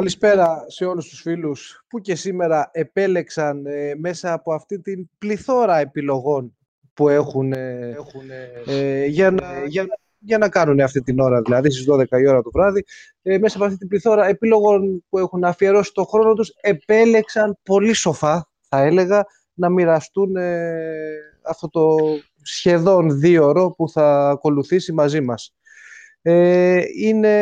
Καλησπέρα σε όλους τους φίλους που και σήμερα επέλεξαν ε, μέσα από αυτή την πληθώρα επιλογών που έχουν, ε, ε, για, να, για, για να κάνουν αυτή την ώρα, δηλαδή στις 12 η ώρα το βράδυ. μέσα από αυτή την πληθώρα επιλογών που έχουν αφιερώσει το χρόνο τους, επέλεξαν πολύ σοφά, θα έλεγα, να μοιραστούν αυτό το σχεδόν δύο ώρο που θα ακολουθήσει μαζί μας. είναι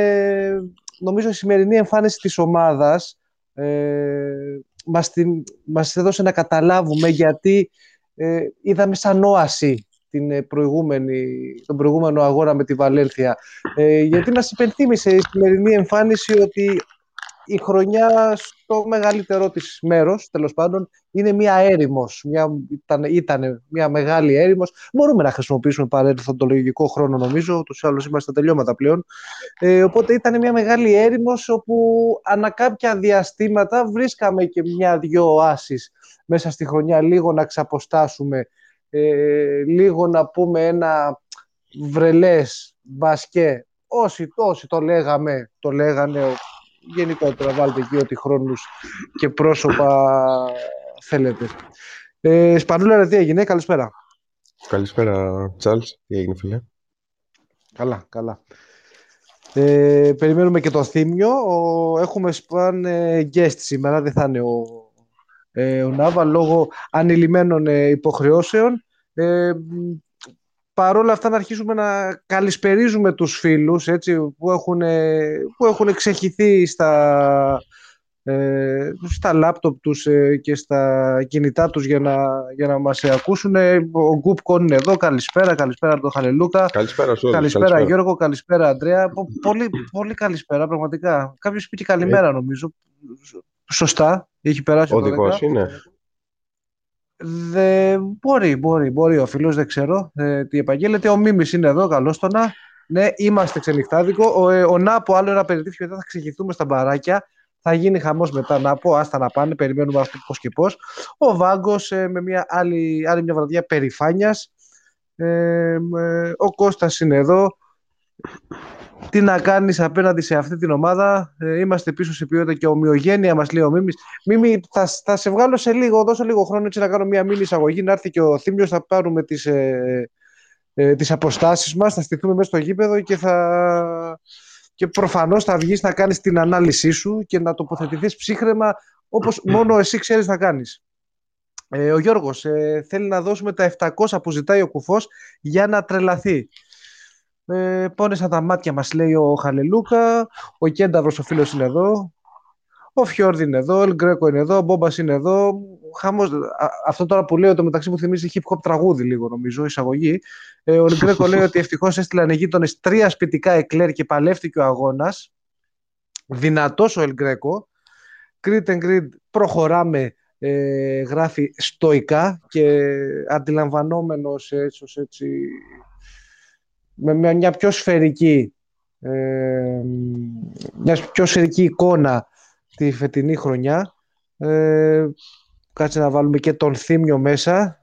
νομίζω η σημερινή εμφάνιση της ομάδας ε, μας, την, μας έδωσε να καταλάβουμε γιατί ε, είδαμε σαν όαση την ε, προηγούμενη, τον προηγούμενο αγώνα με τη Βαλένθια. Ε, γιατί μας υπενθύμησε η σημερινή εμφάνιση ότι η χρονιά στο μεγαλύτερό της μέρος, τέλος πάντων, είναι μια έρημος. Μια, ήταν, ήταν μια μεγάλη έρημος. Μπορούμε να χρησιμοποιήσουμε παρελθοντολογικό χρόνο, νομίζω, τους άλλους είμαστε στα τελειώματα πλέον. Ε, οπότε ήταν μια μεγάλη έρημος, όπου ανά κάποια διαστήματα βρίσκαμε και μια-δυο οάσεις μέσα στη χρονιά, λίγο να ξαποστάσουμε, ε, λίγο να πούμε ένα βρελές, μπασκέ, όσοι, όσοι το λέγαμε, το λέγανε, γενικότερα βάλτε εκεί ό,τι χρόνους και πρόσωπα θέλετε. Ε, Σπανούλα, τι έγινε, καλησπέρα. Καλησπέρα, Τσάλς. Τι έγινε, φίλε; Καλά, καλά. Ε, περιμένουμε και το θύμιο. έχουμε σπαν ε, guest σήμερα, δεν θα είναι ο, ε, ο Νάβα, λόγω ανηλυμένων ε, υποχρεώσεων. Ε, παρόλα αυτά να αρχίσουμε να καλησπερίζουμε τους φίλους έτσι, που, έχουν, που έχουν εξεχηθεί στα, ε, στα λάπτοπ τους ε, και στα κινητά τους για να, για να μας ακούσουν. Ο Γκουπ Κον είναι εδώ. Καλησπέρα, καλησπέρα τον Χαλελούκα. Καλησπέρα σου. Καλησπέρα, καλησπέρα, Γιώργο, καλησπέρα Αντρέα. Πολύ, πολύ καλησπέρα πραγματικά. Κάποιος είπε και καλημέρα νομίζω. Σωστά, έχει περάσει ο δικός είναι. Δε, μπορεί, μπορεί, μπορεί ο φίλος, δεν ξέρω ε, τι επαγγέλλεται. Ο Μίμης είναι εδώ, καλώς το να. Ναι, είμαστε ξενυχτάδικο. Ο, ε, ο Νάπο, άλλο ένα περιτύφιο, μετά θα ξεχυθούμε στα μπαράκια. Θα γίνει χαμός μετά να πω, άστα να πάνε, περιμένουμε αυτό πώς και πώς. Ο Βάγκος ε, με μια άλλη, άλλη μια βραδιά περηφάνειας. Ε, ε, ο Κώστας είναι εδώ τι να κάνεις απέναντι σε αυτή την ομάδα. Ε, είμαστε πίσω σε ποιότητα και ομοιογένεια, μας λέει ο Μίμης. Μίμη, θα, θα σε βγάλω σε λίγο, δώσω λίγο χρόνο έτσι να κάνω μια μήνυ εισαγωγή. Να έρθει και ο Θήμιος, θα πάρουμε τις ε, ε, τις αποστάσεις μας, θα στηθούμε μέσα στο γήπεδο και θα. Και προφανώς θα βγεις να κάνεις την ανάλυση σου και να τοποθετηθείς ψύχρεμα όπως μόνο εσύ ξέρεις να κάνεις. Ε, ο Γιώργος ε, θέλει να δώσουμε τα 700 που ζητάει ο Κουφός για να τρελαθεί. Ε, πόνεσαν τα μάτια μας λέει ο Χαλελούκα, ο Κένταβρος ο φίλος είναι εδώ, ο Φιόρδη είναι εδώ, ο Ελγκρέκο είναι εδώ, ο Μπόμπας είναι εδώ. Χαμός, αυτό τώρα που λέω το μεταξύ μου θυμίζει hip hop τραγούδι λίγο νομίζω, εισαγωγή. Ε, ο Ελγκρέκο λέει ότι ευτυχώς έστειλαν οι γείτονες τρία σπιτικά εκλέρ και παλεύτηκε ο αγώνας. Δυνατός ο Ελγκρέκο. Κρίτ and προχωράμε ε, γράφει στοικά και αντιλαμβανόμενος έτσι, έτσι με μια πιο σφαιρική ε, μια πιο σφαιρική εικόνα τη φετινή χρονιά. Ε, κάτσε να βάλουμε και τον Θήμιο μέσα.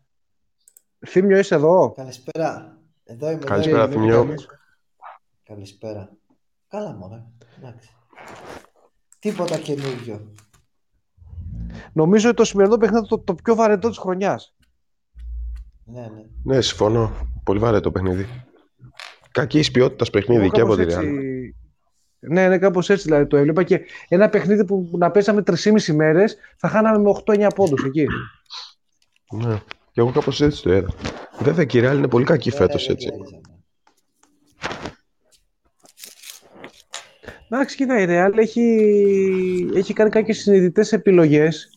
Θήμιο, είσαι εδώ; Καλησπέρα. Εδώ είμαι. Καλησπέρα, Θήμιο. Καλησπέρα. Καλά, μωρέ. Εντάξει. Τίποτα καινούργιο. Νομίζω ότι το σημερινό παιχνίδι το, το πιο βαρετό της χρονιάς. Ναι, ναι. Ναι, συμφωνώ. Πολύ βαρετό παιχνίδι. Κακή ποιότητας παιχνίδι και από τη Real. Ναι, ναι, κάπως έτσι δηλαδή το έβλεπα. Και ένα παιχνίδι που να πέσαμε 3,5 μέρες θα χάναμε με 8-9 πόντους εκεί. Ναι, και εγώ κάπως έτσι το είδα. Βέβαια και η Real είναι πολύ κακή φέτος έτσι. Εντάξει, κοίτα, η Real έχει, έχει κάνει κάποιες συνειδητές επιλογές.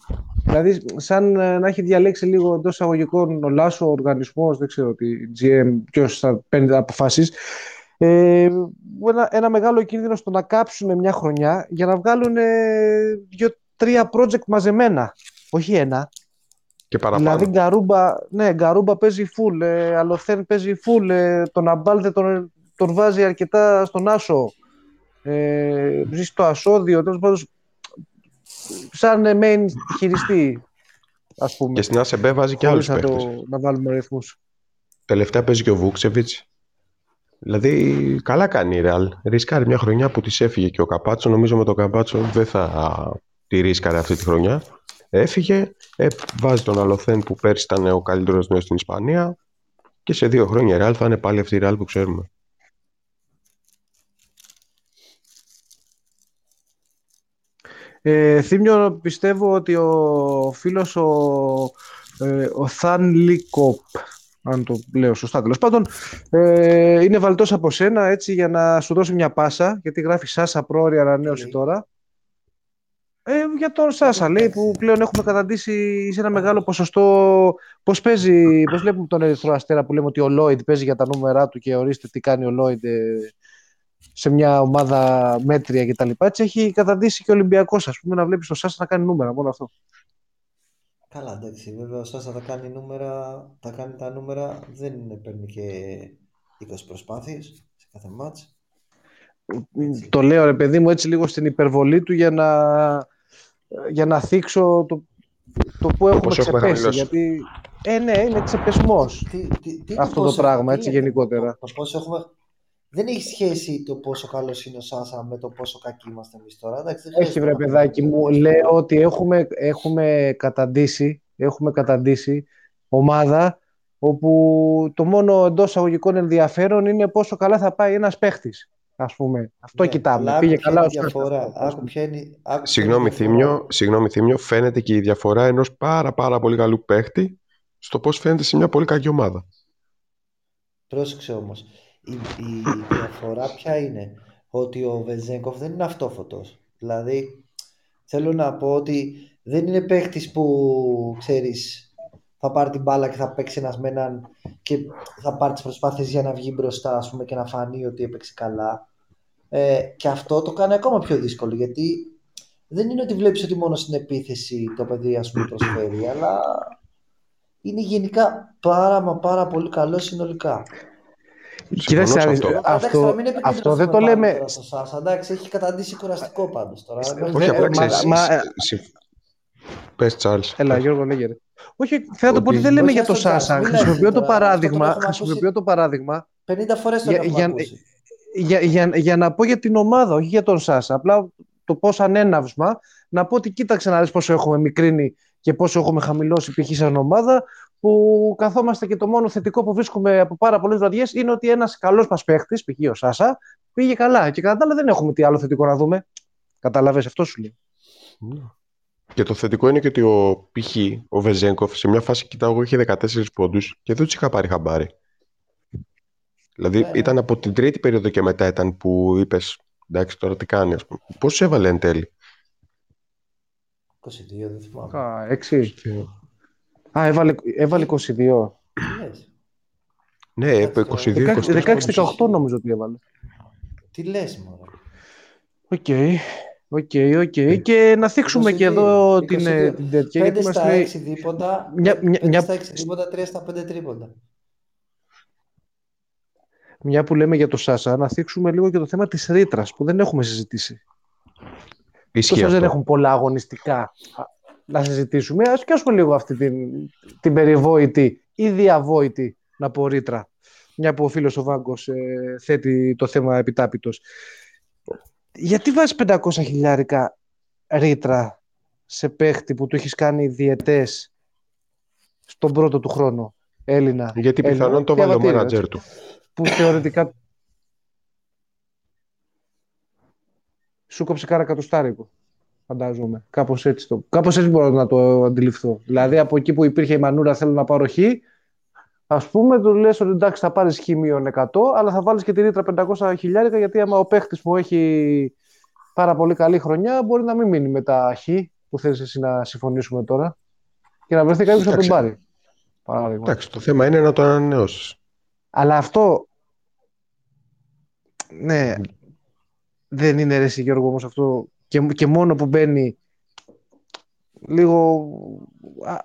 Δηλαδή, σαν να έχει διαλέξει λίγο εντός εισαγωγικών ο Λάσο, ο οργανισμός, δεν ξέρω τι, GM, ποιο θα παίρνει αποφάσεις. Ε, ένα, ένα μεγάλο κίνδυνο στο να κάψουν μια χρονιά για να βγάλουν ε, δύο-τρία project μαζεμένα. Όχι ένα. Και παραπάνω. Δηλαδή, Γκαρούμπα, ναι, Γκαρούμπα παίζει full, ε, Αλοθέν παίζει full, ε, τον Αμπάλ τον, τον βάζει αρκετά στον Άσο. Ε, ζει στο ασώδιο, τέλος πάντων σαν main χειριστή, ας πούμε. Και στην ΑΣΕΜΠΕ βάζει και άλλους παίχτες. να βάλουμε ρυθμούς. Τελευταία παίζει και ο Βούξεβιτς. Δηλαδή, καλά κάνει η Ρεάλ. Ρίσκαρε μια χρονιά που της έφυγε και ο Καπάτσο. Νομίζω με τον Καπάτσο δεν θα τη ρίσκαρε αυτή τη χρονιά. Έφυγε, ε, βάζει τον Αλοθέν που πέρσι ήταν ο καλύτερος νέος στην Ισπανία. Και σε δύο χρόνια η Ρεάλ θα είναι πάλι αυτή η Ρεάλ που ξέρουμε. Ε, Θύμιο, πιστεύω ότι ο φίλος ο, ε, ο Θαν Λίκοπ, αν το λέω σωστά τέλος πάντων, ε, είναι βαλτός από σένα έτσι για να σου δώσει μια πάσα, γιατί γράφει Σάσα πρόωρη ανανέωση Λέει. τώρα. Ε, για τον Σάσα λέει που πλέον έχουμε καταντήσει σε ένα μεγάλο ποσοστό πώς παίζει, πώς βλέπουμε τον Ερυθρό Αστέρα που λέμε ότι ο Λόιντ παίζει για τα νούμερά του και ορίστε τι κάνει ο Λόιντ ε, σε μια ομάδα μέτρια κτλ. Έτσι έχει καταντήσει και ο Ολυμπιακός ας πούμε να βλέπεις τον Σάσα να κάνει νούμερα μόνο αυτό. Καλά, εντάξει. Βέβαια, ο Σάσα θα κάνει νούμερα, θα κάνει τα νούμερα, δεν είναι, παίρνει και 20 προσπάθειες σε κάθε μάτς. Έτσι. Το λέω ρε παιδί μου έτσι λίγο στην υπερβολή του για να, για να θίξω το, το που έχουμε πόσο έχουμε ξεπέσει. χαμηλώσει. Γιατί, ε, ναι, είναι ξεπεσμός. Τι, τι, τι, Αυτό το πόσο- πράγμα, τι έτσι, λέτε, γενικότερα. Το, το πόσο έχουμε... Δεν έχει σχέση το πόσο καλός είναι ο Σάσα με το πόσο κακοί είμαστε εμείς τώρα. Εντάξει, δεν Έχει χρειάζεται βρε να πούμε παιδάκι τέτοια. μου, λέω ότι έχουμε, έχουμε, καταντήσει, έχουμε καταντήσει ομάδα όπου το μόνο εντός αγωγικών ενδιαφέρον είναι πόσο καλά θα πάει ένας παίχτης. Ας πούμε. Αυτό Ναι, κοιτάμε. αλλά άκου Πήγε ποια καλά είναι ο η Σάσα. διαφορά. ας Άκου πούμε. ποια είναι, άκου ποια είναι η Συγγνώμη διαφορά. Θήμιο, συγγνώμη Θήμιο, φαίνεται και η διαφορά ενός πάρα πάρα πολύ καλού παίχτη στο πώς φαίνεται σε μια πολύ κακή ομάδα. Πρόσεξε όμως. Η, η διαφορά ποια είναι; Ότι ο Βεζέγκοφ δεν είναι αυτόφωτος. Δηλαδή, θέλω να πω ότι δεν είναι παίχτης που, ξέρεις, θα πάρει την μπάλα και θα παίξει ένας με έναν και θα πάρει τις προσπάθειες για να βγει μπροστά, ας πούμε, και να φανεί ότι έπαιξε καλά. Ε, και αυτό το κάνει ακόμα πιο δύσκολο, γιατί δεν είναι ότι βλέπεις ότι μόνο στην επίθεση το παιδί, ας πούμε, προσφέρει, αλλά είναι γενικά πάρα μα πάρα πολύ καλό συνολικά. Κοίταξε, σε να δεις, αυτό. Αλλά εντάξει, αυτό, τώρα μην αυτό δεν το επικεντρωθούμε λέμε. πάνω τώρα στο Σάσα. Εντάξει, έχει καταντήσει κουραστικό πάντως τώρα. Ε, Μέχρι Όχι, Δε- απλά μα- ξέρεις. μα- συ- συ- Πες, Τσάρλς. Έλα, πες. Γιώργο, λέγε. ρε. Όχι, θέλω να το πω ότι Ότι- δεν λέμε Όχι, για το ας τον Τζάρλς, Σάσα. μην Χρησιμοποιώ λες το τώρα. Αυτό το παράδειγμα, έχουμε χρησιμοποιώ το παράδειγμα 50 φορές το για, έχουμε για, ακούσει. για, για, για να πω για την ομάδα, όχι για τον Σάσα. Απλά το πώ ανέναυσμα, να πω ότι κοίταξε να δεις πόσο έχουμε μικρύνει και πόσο έχουμε χαμηλώσει π.χ. σαν ομάδα, που καθόμαστε και το μόνο θετικό που βρίσκουμε από πάρα πολλές βραδιές είναι ότι ένας καλός μας παίχτης, π.χ. ο Σάσα, πήγε καλά. Και κατά τα άλλα δεν έχουμε τι άλλο θετικό να δούμε. Καταλαβες, αυτό σου λέω. Ναι. Και το θετικό είναι και ότι ο π.χ. ο Βεζέγκοφ σε μια φάση κοιτάω εγώ είχε 14 πόντους και δεν τους είχα πάρει χαμπάρι. Δηλαδή Ναι, ναι. ήταν από την τρίτη περίοδο και μετά ήταν που είπες εντάξει τώρα τι κάνει ας πούμε. Πώς έβαλε εν τέλει; 22, δεν θυμάμαι. Α, έξι. Α, έβαλε, έβαλε 22. Τι λες, Ναι, είπε 22-23 16-18 νομίζω ότι έβαλε. τι λες μωρέ. Οκ. Οκ, οκ. Και να θίξουμε και 22, εδώ την, 22. ε, την τέτοια. 5 Γιατί στα είμαστε... 6 δίποτα, Μια- μια- 5 μια- στα 6 δίποτα, 3 στα 5 τρίποντα. Μια που λέμε για το Σάσα, να θίξουμε λίγο και το θέμα της ρήτρας που δεν έχουμε συζητήσει. Ισχύει Τόσο δεν αυτό. έχουν πολλά αγωνιστικά α, να συζητήσουμε. Ας πιάσουμε λίγο αυτή την, την περιβόητη ή διαβόητη, να πω ρήτρα. Μια που ο φίλος ο Βάγκος ε, θέτει το θέμα επιτάπητος. Γιατί βάζεις 500 χιλιάρικα ρήτρα σε παίχτη που του έχεις κάνει διετές στον πρώτο του χρόνο, Έλληνα. Γιατί Έλληνα, πιθανόν το βάλε ο διαβατήριο, μάνατζερ του. που θεωρητικά σου κόψε κάρα κατοστάρικο. Φαντάζομαι. Κάπως έτσι, το... Κάπως έτσι μπορώ να το αντιληφθώ. Δηλαδή από εκεί που υπήρχε η μανούρα θέλω να πάρω χ, ας πούμε, του λες ότι εντάξει θα πάρεις χ μείον 100, αλλά θα βάλεις και τη ρήτρα 500 χιλιάρικα γιατί άμα ο παίχτης μου έχει πάρα πολύ καλή χρονιά, μπορεί να μην μείνει με τα χ που θέλει εσύ να συμφωνήσουμε τώρα και να βρεθεί κάποιος να τον Εντάξει. πάρει. Παράδειγμα. Εντάξει, το θέμα είναι να το ανανεώσεις. Αλλά αυτό. Ναι. Δεν είναι ρε εσύ, Γιώργο όμως αυτό. Και, και μόνο που μπαίνει λίγο α,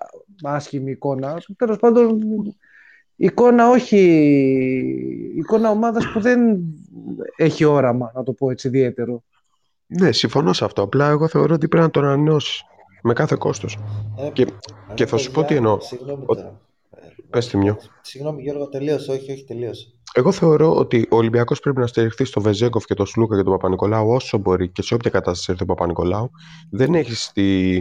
άσχημη εικόνα. Τέλος πάντων, εικόνα όχι. Εικόνα ομάδας που δεν έχει όραμα, να το πω έτσι ιδιαίτερο. Ναι, συμφωνώ σε αυτό. Απλά εγώ θεωρώ ότι πρέπει να το ανανεώσει. Με κάθε κόστος. Ε, Και- ρε και θα σου πω παιδιά, τι εννοώ. Συγγνώμη Ο- τώρα. Ε, Πες τη μια. Συγγνώμη Γιώργο, τελείωσε. Όχι, όχι, τελείωσε. Εγώ θεωρώ ότι ο Ολυμπιακός πρέπει να στηριχθεί στο Βεζέγκοφ και το Σλούκα και τον Παπα-Νικολάου όσο μπορεί και σε όποια κατάσταση έρθει ο Παπα-Νικολάου. Δεν έχεις τη...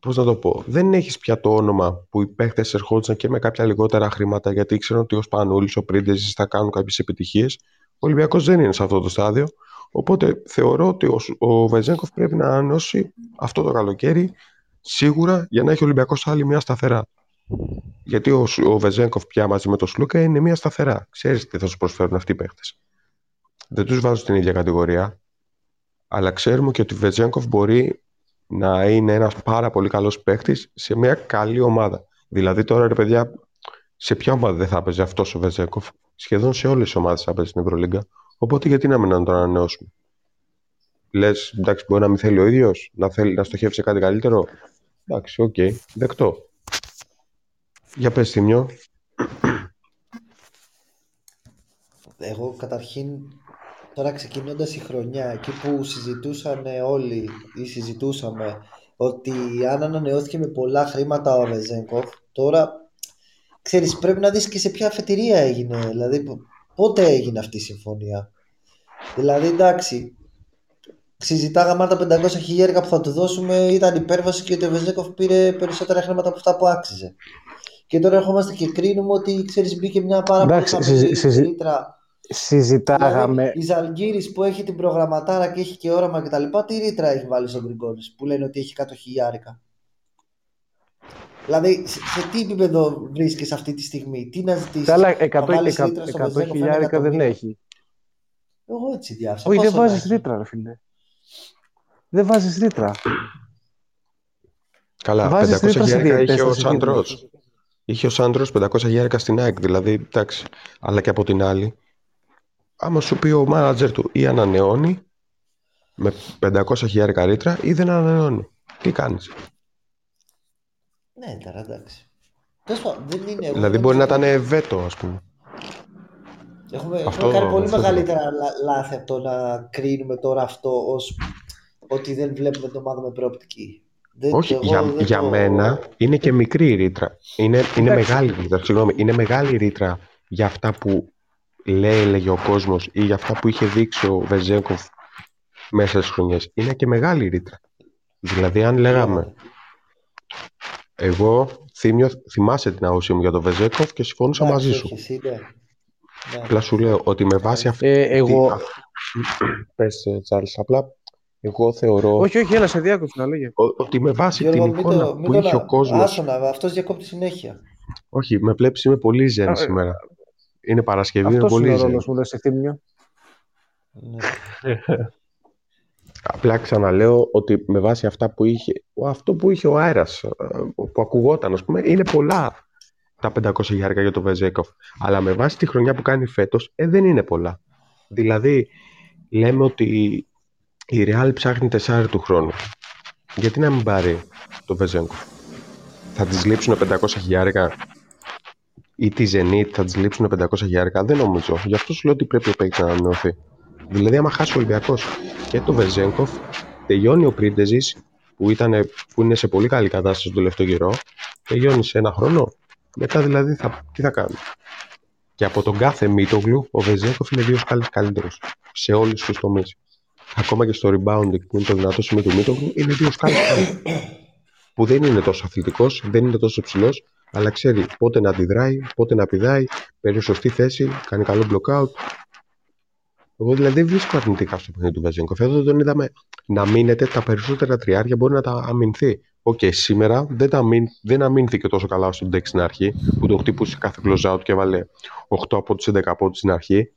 Πώς να το πω, δεν έχεις πια το όνομα που οι παίχτε ερχόντουσαν και με κάποια λιγότερα χρήματα γιατί ήξεραν ότι ο Σπανούλη, ο Πρίντεζης θα κάνουν κάποιες επιτυχίες. Ο Ολυμπιακός δεν είναι σε αυτό το στάδιο. Οπότε θεωρώ ότι ο, ο Βεζέγκοφ πρέπει να ανανεώσει αυτό το καλοκαίρι σίγουρα για να έχει ο Ολυμπιακός άλλη μια σταθερά. Γιατί ο, ο Βεζέγκοφ πια μαζί με τον Σλούκα είναι μια σταθερά. Ξέρεις τι θα σου προσφέρουν αυτοί οι παίχτε. Δεν τους βάζω στην ίδια κατηγορία. Αλλά ξέρουμε και ότι ο Βεζέγκοφ μπορεί να είναι ένας πάρα πολύ καλός παίχτη σε μια καλή ομάδα. Δηλαδή τώρα ρε παιδιά, σε ποια ομάδα δεν θα έπαιζε αυτός ο Βεζέγκοφ. Σχεδόν σε όλες τις ομάδες θα έπαιζε στην Ευρωλίγκα. Οπότε γιατί να μην τον ανανεώσουμε; Λες, εντάξει, μπορεί να μην θέλει ο ίδιος, να, θέλει, να στοχεύσει σε κάτι καλύτερο; Εντάξει, οκ, okay, δεκτό. Για πες Θήμιο. Εγώ καταρχήν τώρα ξεκινώντας η χρονιά εκεί που συζητούσαν όλοι ή συζητούσαμε ότι αν ανανεώθηκε με πολλά χρήματα ο Βεζένκοφ τώρα ξέρεις πρέπει να δεις και σε ποια αφετηρία έγινε. Δηλαδή πότε έγινε αυτή η συμφωνία. Δηλαδή εντάξει συζητάγαμε αν τα 500 χιλιάρικα που θα του δώσουμε ήταν υπέρβαση και ότι ο Βεζέγκοφ πήρε περισσότερα χρήματα από αυτά που άξιζε και τώρα ερχόμαστε και κρίνουμε ότι ξέρεις μπήκε μια πάρα πολύ χαμηλή ρήτρα. Συζητάγαμε. Δηλαδή, η Ζαλγκύρης που έχει την προγραμματάρα και έχει και όραμα κτλ. Τι ρήτρα έχει βάλει στον Γκριγκόνη που λένε ότι έχει 100 χιλιάρικα; Δηλαδή, σε, σε τι επίπεδο βρίσκεσαι αυτή τη στιγμή, τι να ζητήσεις; Καλά, 100, χιλιάρικα δεν έχει. Εγώ έτσι διάβασα. Όχι, δεν βάζεις ρήτρα, ρε φίλε. Δεν βάζεις ρήτρα. Καλά, 500 χιλιάρικα είχε ο Σάντρο. Είχε ο Σάντρος 500 χιλιάρικα στην ΑΕΚ, δηλαδή εντάξει. Αλλά και από την άλλη, άμα σου πει ο μάνατζερ του ή ανανεώνει με 500 χιλιάρικα ρήτρα ή δεν ανανεώνει. Τι κάνεις; Ναι, τώρα εντάξει. Δεν είναι, δηλαδή μπορεί να ήταν βέτο, ας πούμε. Έχουμε, αυτό, κάνει πολύ μεγαλύτερα λάθη από το να κρίνουμε τώρα αυτό ως ότι δεν βλέπουμε την ομάδα με προοπτική. Όχι, για, για μένα είναι και μικρή η ρήτρα. Είναι, είναι μεγάλη ρήτρα, συγγνώμη. Είναι μεγάλη ρήτρα για αυτά που λέει, έλεγε ο κόσμος ή για αυτά που είχε δείξει ο Βεζέγκοφ μέσα στις χρονιές. Είναι και μεγάλη ρήτρα. Δηλαδή, αν λέγαμε... Εγώ θύμιο, θυμάσαι την άποψή μου για τον Βεζέκοφ και συμφωνούσα μαζί σου. Ναι. Απλά σου λέω ότι με βάση αυτή... Ε, εγώ... Πες, Τσάρλς, απλά εγώ θεωρώ. Όχι, όχι, έλα σε διάκοψη να λέγε. Ότι με βάση Γιώργο, την εικόνα το, που είχε ο κόσμο. Άσονα, αυτός διακόπτει συνέχεια. Όχι, με βλέπει, είμαι πολύ ζεν ε, σήμερα. Είναι Παρασκευή, είναι πολύ ζεν. Αυτό είναι ο σε θύμιο. Ναι. Απλά ξαναλέω ότι με βάση αυτά που είχε, αυτό που είχε ο αέρας, ε, που ακουγόταν, ας πούμε, είναι πολλά τα 500 χιλιάρικα για το Βεζέκοφ. Αλλά με βάση τη χρονιά που κάνει φέτος, ε, δεν είναι πολλά. Δηλαδή, λέμε ότι η Real ψάχνει τεσσάρι του χρόνου. Γιατί να μην πάρει το Βεζέγκο. Θα της λείψουν 500 χιλιάρικα; Ή τη Zenit θα της λείψουν 500 χιλιάρικα; Δεν νομίζω. Γι' αυτό σου λέω ότι πρέπει ο παίκτη να ανανεωθεί. Δηλαδή, άμα χάσει ο Ολυμπιακός και το Βεζέγκοφ, τελειώνει ο Πρίντεζης που, που είναι σε πολύ καλή κατάσταση τον τελευταίο καιρό, τελειώνει σε ένα χρόνο. Μετά δηλαδή θα, τι θα κάνει; Και από τον κάθε Μίτογλου, ο Βεζέγκοφ είναι δύο σκάλες καλύτερος σε όλους τους τομείς ακόμα και στο rebounding που είναι το δυνατό σημείο του Μίτογλου, είναι δύο σκάλες που δεν είναι τόσο αθλητικός, δεν είναι τόσο ψηλός, αλλά ξέρει πότε να αντιδράει, πότε να πηδάει, παίρνει σωστή θέση, κάνει καλό blockout. Εγώ δηλαδή δεν βρίσκω αρνητικά στο παιχνίδι του Βεζένκοφ. Εδώ τον είδαμε να αμύνεται στα περισσότερα τριάρια, μπορεί να τα αμυνθεί. OK, okay, σήμερα δεν, τα αμυν, δεν αμύνθηκε τόσο καλά στον Ντέκ στην αρχή, που τον χτυπούσε κάθε close out και έβαλε 8 από τους 11 από στην αρχή.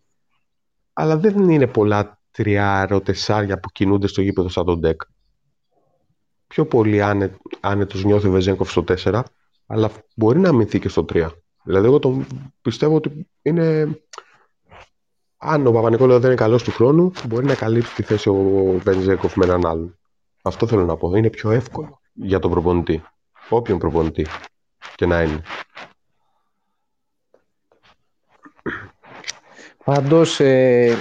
Αλλά δεν είναι πολλά τριάρο, τεσσάρια που κινούνται στο γήπεδο σαν τον Ντεκ. Πιο πολύ άνε, άνετος νιώθει ο Βεζένκοφ στο 4, αλλά μπορεί να αμυνθεί και στο 3. Δηλαδή εγώ τον πιστεύω ότι είναι... Αν ο Παπα-Νικόλαο δεν είναι καλός του χρόνου, μπορεί να καλύψει τη θέση ο Βεζέγκοφ με έναν άλλον. Αυτό θέλω να πω. Είναι πιο εύκολο για τον προπονητή. Όποιον προπονητή και να είναι. Πάντως, ε,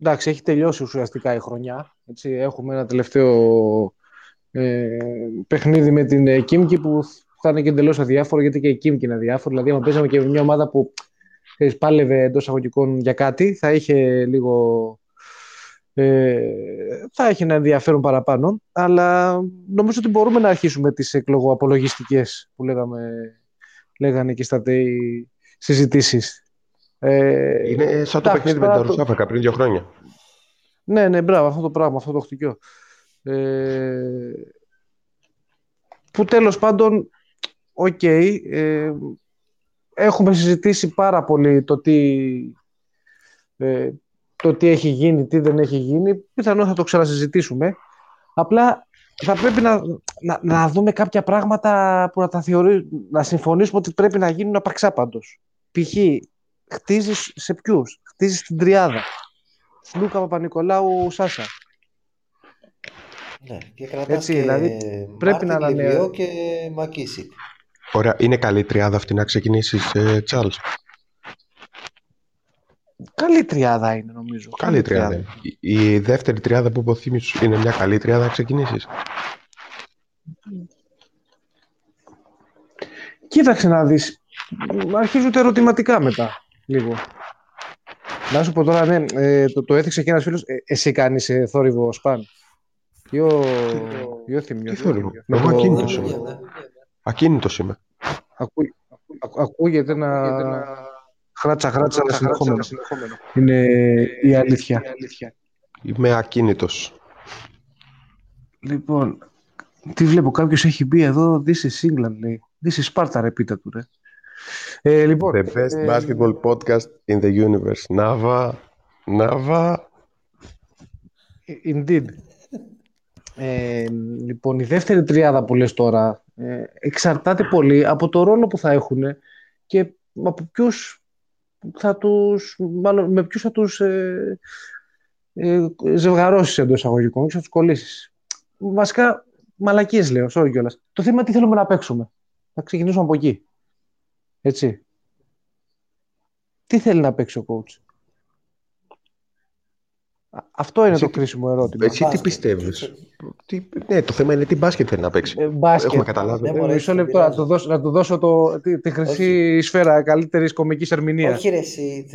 εντάξει, έχει τελειώσει ουσιαστικά η χρονιά. Έτσι, έχουμε ένα τελευταίο ε, παιχνίδι με την Κίμκι που θα είναι και εντελώς αδιάφορο γιατί και η Κίμκι είναι αδιάφορο. Δηλαδή, αν παίζαμε και μια ομάδα που ξέρεις, πάλευε εντός αγωγικών για κάτι, θα είχε λίγο. Ε, θα έχει ένα ενδιαφέρον παραπάνω, αλλά νομίζω ότι μπορούμε να αρχίσουμε τις εκλογοαπολογιστικές που λέγαμε, λέγανε και στα ΤΕΙ συζητήσεις. Ε, Είναι σαν το παιχνίδι με τα Ρουσάφακα πριν δύο χρόνια. Ναι, ναι, μπράβο, αυτό το πράγμα, αυτό το χτυκιό. Ε, που τέλος πάντων, οκ, ε, έχουμε συζητήσει πάρα πολύ το τι, ε, το τι έχει γίνει, τι δεν έχει γίνει. Πιθανόν θα το ξανασυζητήσουμε. Απλά θα πρέπει να, να, να δούμε κάποια πράγματα που να τα θεωρεί, να συμφωνήσουμε ότι πρέπει να γίνουν απαξάπαντος. Π.χ. χτίζεις σε ποιους, χτίζεις την τριάδα. Λούκα Παπα-Νικολάου Σάσα. Ναι, και κρατάς Έτσι, και δηλαδή, πρέπει να ανανεώ και Μακίσικ. Ωραία. Είναι καλή τριάδα αυτή να ξεκινήσεις, ε, Τσάρλς. Καλή τριάδα είναι νομίζω. Καλή, τριάδα. Η, δεύτερη τριάδα που υποθύμησες είναι μια καλή τριάδα να ξεκινήσεις; Κοίταξε να δεις. Αρχίζω τα ερωτηματικά μετά λίγο. Να σου πω τώρα, ναι, ε, το, το έθιξε και ένας φίλος. Ε, εσύ κάνεις ε, θόρυβο σπαν; Ποιο, ποιο θυμιό. Τι θόρυβο; Εγώ ακίνητος είμαι. Ακίνητος είμαι. Ακούγεται ένα χράτσα χράτσα συνεχόμενο. Είναι η αλήθεια. Είμαι ακίνητος. Λοιπόν, τι βλέπω, κάποιος έχει μπει εδώ, this is England, λέει. This is Sparta, ρεπίτα του, ρε. Ε, λοιπόν, the best ε, basketball podcast in the universe. Nava, Nava. Indeed. Ε, λοιπόν, η δεύτερη τριάδα που λες τώρα ε, εξαρτάται πολύ από το ρόλο που θα έχουν και από ποιους θα τους, μάλλον, με ποιους θα τους ε, ε, ζευγαρώσεις εντός εισαγωγικών και θα τους κολλήσεις. Βασικά, μαλακίες λέω, sorry κιόλας. Το θέμα τι θέλουμε να παίξουμε. Θα ξεκινήσουμε από εκεί. Έτσι. Τι θέλει να παίξει ο coach; Αυτό είναι το κρίσιμο ερώτημα. Εσύ τι πιστεύεις; Ναι, το θέμα είναι τι μπάσκετ θέλει να παίξει. Ε, μπάσκετ. Έχουμε καταλάβει. Ναι, μισό λεπτό να του δώσω, να του δώσω το, τη, τη χρυσή Όχι. σφαίρα καλύτερης κομικής ερμηνείας. Όχι, ρε, εσύ.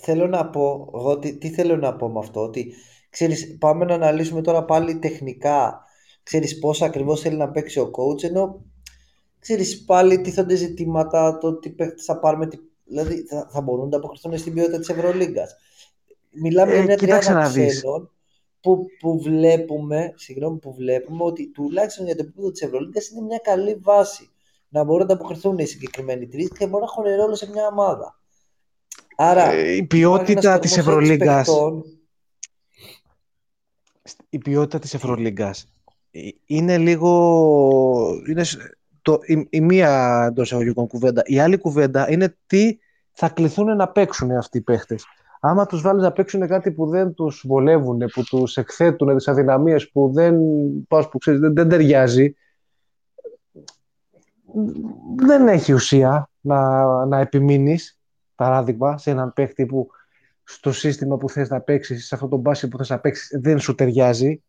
Θέλω να πω. Εγώ, τι, τι, θέλω να πω με αυτό. Ότι ξέρεις, πάμε να αναλύσουμε τώρα πάλι τεχνικά. Ξέρεις πώς ακριβώς θέλει να παίξει ο coach ενώ ξέρεις πάλι τίθονται ζητήματα το τι παίχτες θα πάρουμε δηλαδή θα, θα μπορούν να αποκριθούν στην ποιότητα της Ευρωλίγκας μιλάμε ε, για μια τριάδα ξένων που, που βλέπουμε, συγγνώμη, που βλέπουμε ότι τουλάχιστον για το επίπεδο της Ευρωλίγκας είναι μια καλή βάση. Να μπορούν να αποκριθούν οι συγκεκριμένοι τρεις και μπορούν να έχουν ρόλο σε μια ομάδα. Άρα, ε, η ποιότητα της Ευρωλίγκα. Η ποιότητα της Ευρωλίγκας είναι λίγο... Είναι το, η, η μία εντός εισαγωγικών κουβέντα. Η άλλη κουβέντα είναι τι θα κληθούν να παίξουν αυτοί οι παίχτες άμα τους βάλεις να παίξουν κάτι που δεν τους βολεύουν, που τους εκθέτουν τις αδυναμίες που δεν, πώς που ξέρεις, δεν, δεν ταιριάζει, δεν έχει ουσία να, να επιμείνεις, παράδειγμα, σε έναν παίκτη που στο σύστημα που θες να παίξεις, σε αυτό το μπάσκετ που θες να παίξεις, δεν σου ταιριάζει,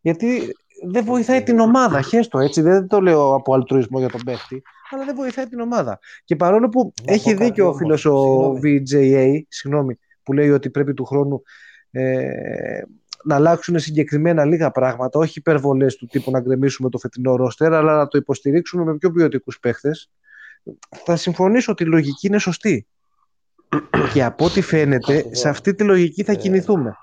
γιατί δεν βοηθάει την ομάδα. Χέστο έτσι, δεν το λέω από αλτρουισμό για τον παίκτη, αλλά δεν βοηθάει την ομάδα. Και παρόλο που έχει δίκιο ο φίλος ο VJA, συγγνώμη, που λέει ότι πρέπει του χρόνου ε, να αλλάξουν συγκεκριμένα λίγα πράγματα, όχι υπερβολές του τύπου να γκρεμίσουμε το φετινό ρόστερ, αλλά να το υποστηρίξουμε με πιο ποιοτικούς παίχτες. Θα συμφωνήσω ότι η λογική είναι σωστή. Και από ό,τι φαίνεται, σε αυτή τη λογική θα ε, κινηθούμε.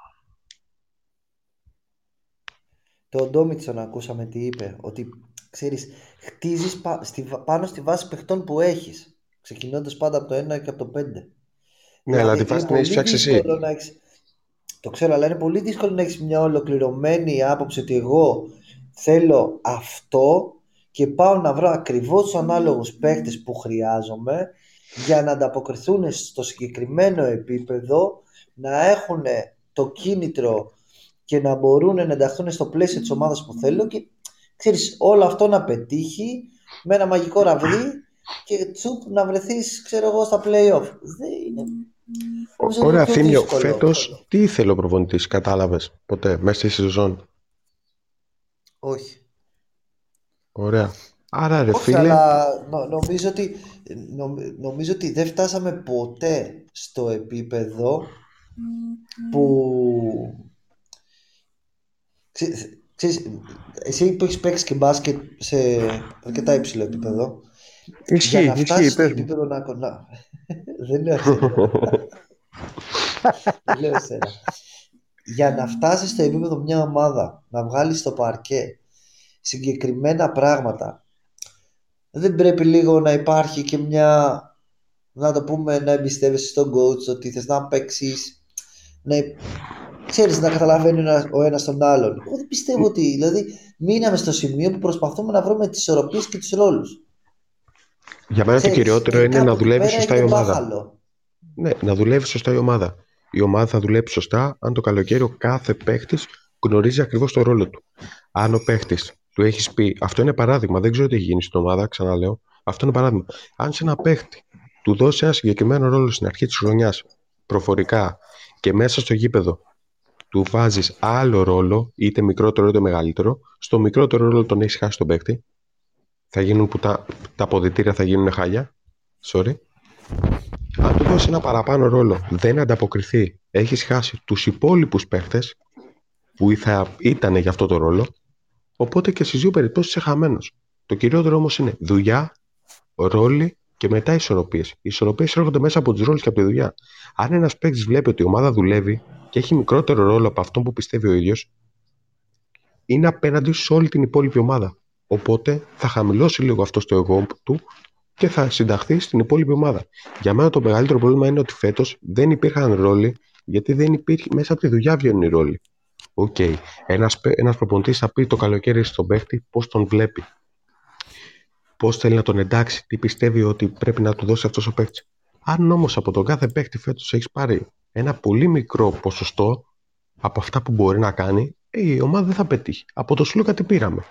Το Ντόμιτσον ακούσαμε τι είπε, ότι ξέρεις, χτίζεις πάνω στη βάση παιχτών που έχεις, ξεκινώντας πάντα από το 1 και από το 5. Ναι, αλλά τη βάση την έχεις φτιάξει εσύ. Το ξέρω, αλλά είναι πολύ δύσκολο να έχεις μια ολοκληρωμένη άποψη ότι εγώ θέλω αυτό και πάω να βρω ακριβώς τους ανάλογους παίχτες που χρειάζομαι για να ανταποκριθούν στο συγκεκριμένο επίπεδο, να έχουν το κίνητρο και να μπορούν να ενταχθούν στο πλαίσιο της ομάδας που θέλω και ξέρεις όλο αυτό να πετύχει με ένα μαγικό ραβδί και τσουπ να βρεθείς ξέρω εγώ στα play-off. Δεν είναι Ωραία, Θήμιο, φέτος τι ήθελε ο προπονητής, κατάλαβες ποτέ, μέσα στη σεζόν; Όχι. Ωραία. Άρα ρε Όχι, φίλε, αλλά νο- νομίζω, ότι, νομ- νομίζω ότι δεν φτάσαμε ποτέ στο επίπεδο που... Ξέ- Ξέρεις, εσύ που έχεις παίξει και μπάσκετ σε αρκετά υψηλό επίπεδο, για Ισχύει, να φτάσεις ισχύει, στο πες μου. επίπεδο να... να... δεν λέω εσένα. δεν λέω εσένα. Για να φτάσεις στο επίπεδο μια ομάδα, να βγάλεις στο παρκέ συγκεκριμένα πράγματα, δεν πρέπει λίγο να υπάρχει και μια, να το πούμε, να εμπιστεύεσαι στον coach, ότι θες να παίξεις, να, ξέρεις, να καταλαβαίνει ο ένας- ο ένας τον άλλον. Εγώ δεν πιστεύω ότι, δηλαδή, μείναμε στο σημείο που προσπαθούμε να βρούμε τις ισορροπίες και τους ρόλους. για μένα το Ξέρεις, κυριότερο και είναι κάπου να εκεί δουλεύεις πέρα σωστά η είναι ομάδα. μπάχαλο. Ναι, να δουλεύεις σωστά η ομάδα. Η ομάδα θα δουλέψει σωστά αν το καλοκαίρι ο κάθε παίχτης γνωρίζει ακριβώς το ρόλο του. Αν ο παίχτης του έχεις πει, αυτό είναι παράδειγμα, δεν ξέρω τι έχει γίνει στην ομάδα, ξαναλέω. Αυτό είναι παράδειγμα. Αν σε ένα παίχτη του δώσει ένα συγκεκριμένο ρόλο στην αρχή της χρονιάς, προφορικά και μέσα στο γήπεδο του βάζεις άλλο ρόλο, είτε μικρότερο είτε μεγαλύτερο, στο μικρότερο ρόλο τον έχεις χάσει τον παίχτη. Θα γίνουν που τα, τα αποδητήρια θα γίνουν χάλια. Sorry. Αν του δώσεις ένα παραπάνω ρόλο, δεν ανταποκριθεί, έχεις χάσει τους υπόλοιπους παίχτε που θα ήταν για αυτό το ρόλο, οπότε και στις δύο περιπτώσεις είσαι χαμένος. Το κυριότερο όμως είναι δουλειά, ρόλοι και μετά ισορροπίες. Οι ισορροπίες έρχονται μέσα από τους ρόλους και από τη δουλειά. Αν ένας παίκτης βλέπει ότι η ομάδα δουλεύει και έχει μικρότερο ρόλο από αυτό που πιστεύει ο ίδιος, είναι απέναντι σε όλη την υπόλοιπη ομάδα. Οπότε θα χαμηλώσει λίγο αυτό το εγώ του και θα συνταχθεί στην υπόλοιπη ομάδα. Για μένα το μεγαλύτερο πρόβλημα είναι ότι φέτος δεν υπήρχαν ρόλοι γιατί δεν υπήρχε μέσα από τη δουλειά βγαίνουν οι ρόλοι. OK. Okay. Ένα ένας προπονητής θα πει το καλοκαίρι στον παίχτη πώς τον βλέπει. Πώς θέλει να τον εντάξει, τι πιστεύει ότι πρέπει να του δώσει αυτός ο παίχτης. Αν όμως από τον κάθε παίχτη φέτος έχεις πάρει ένα πολύ μικρό ποσοστό από αυτά που μπορεί να κάνει, ε, η ομάδα δεν θα πετύχει. Από το Σλούκα τι πήραμε.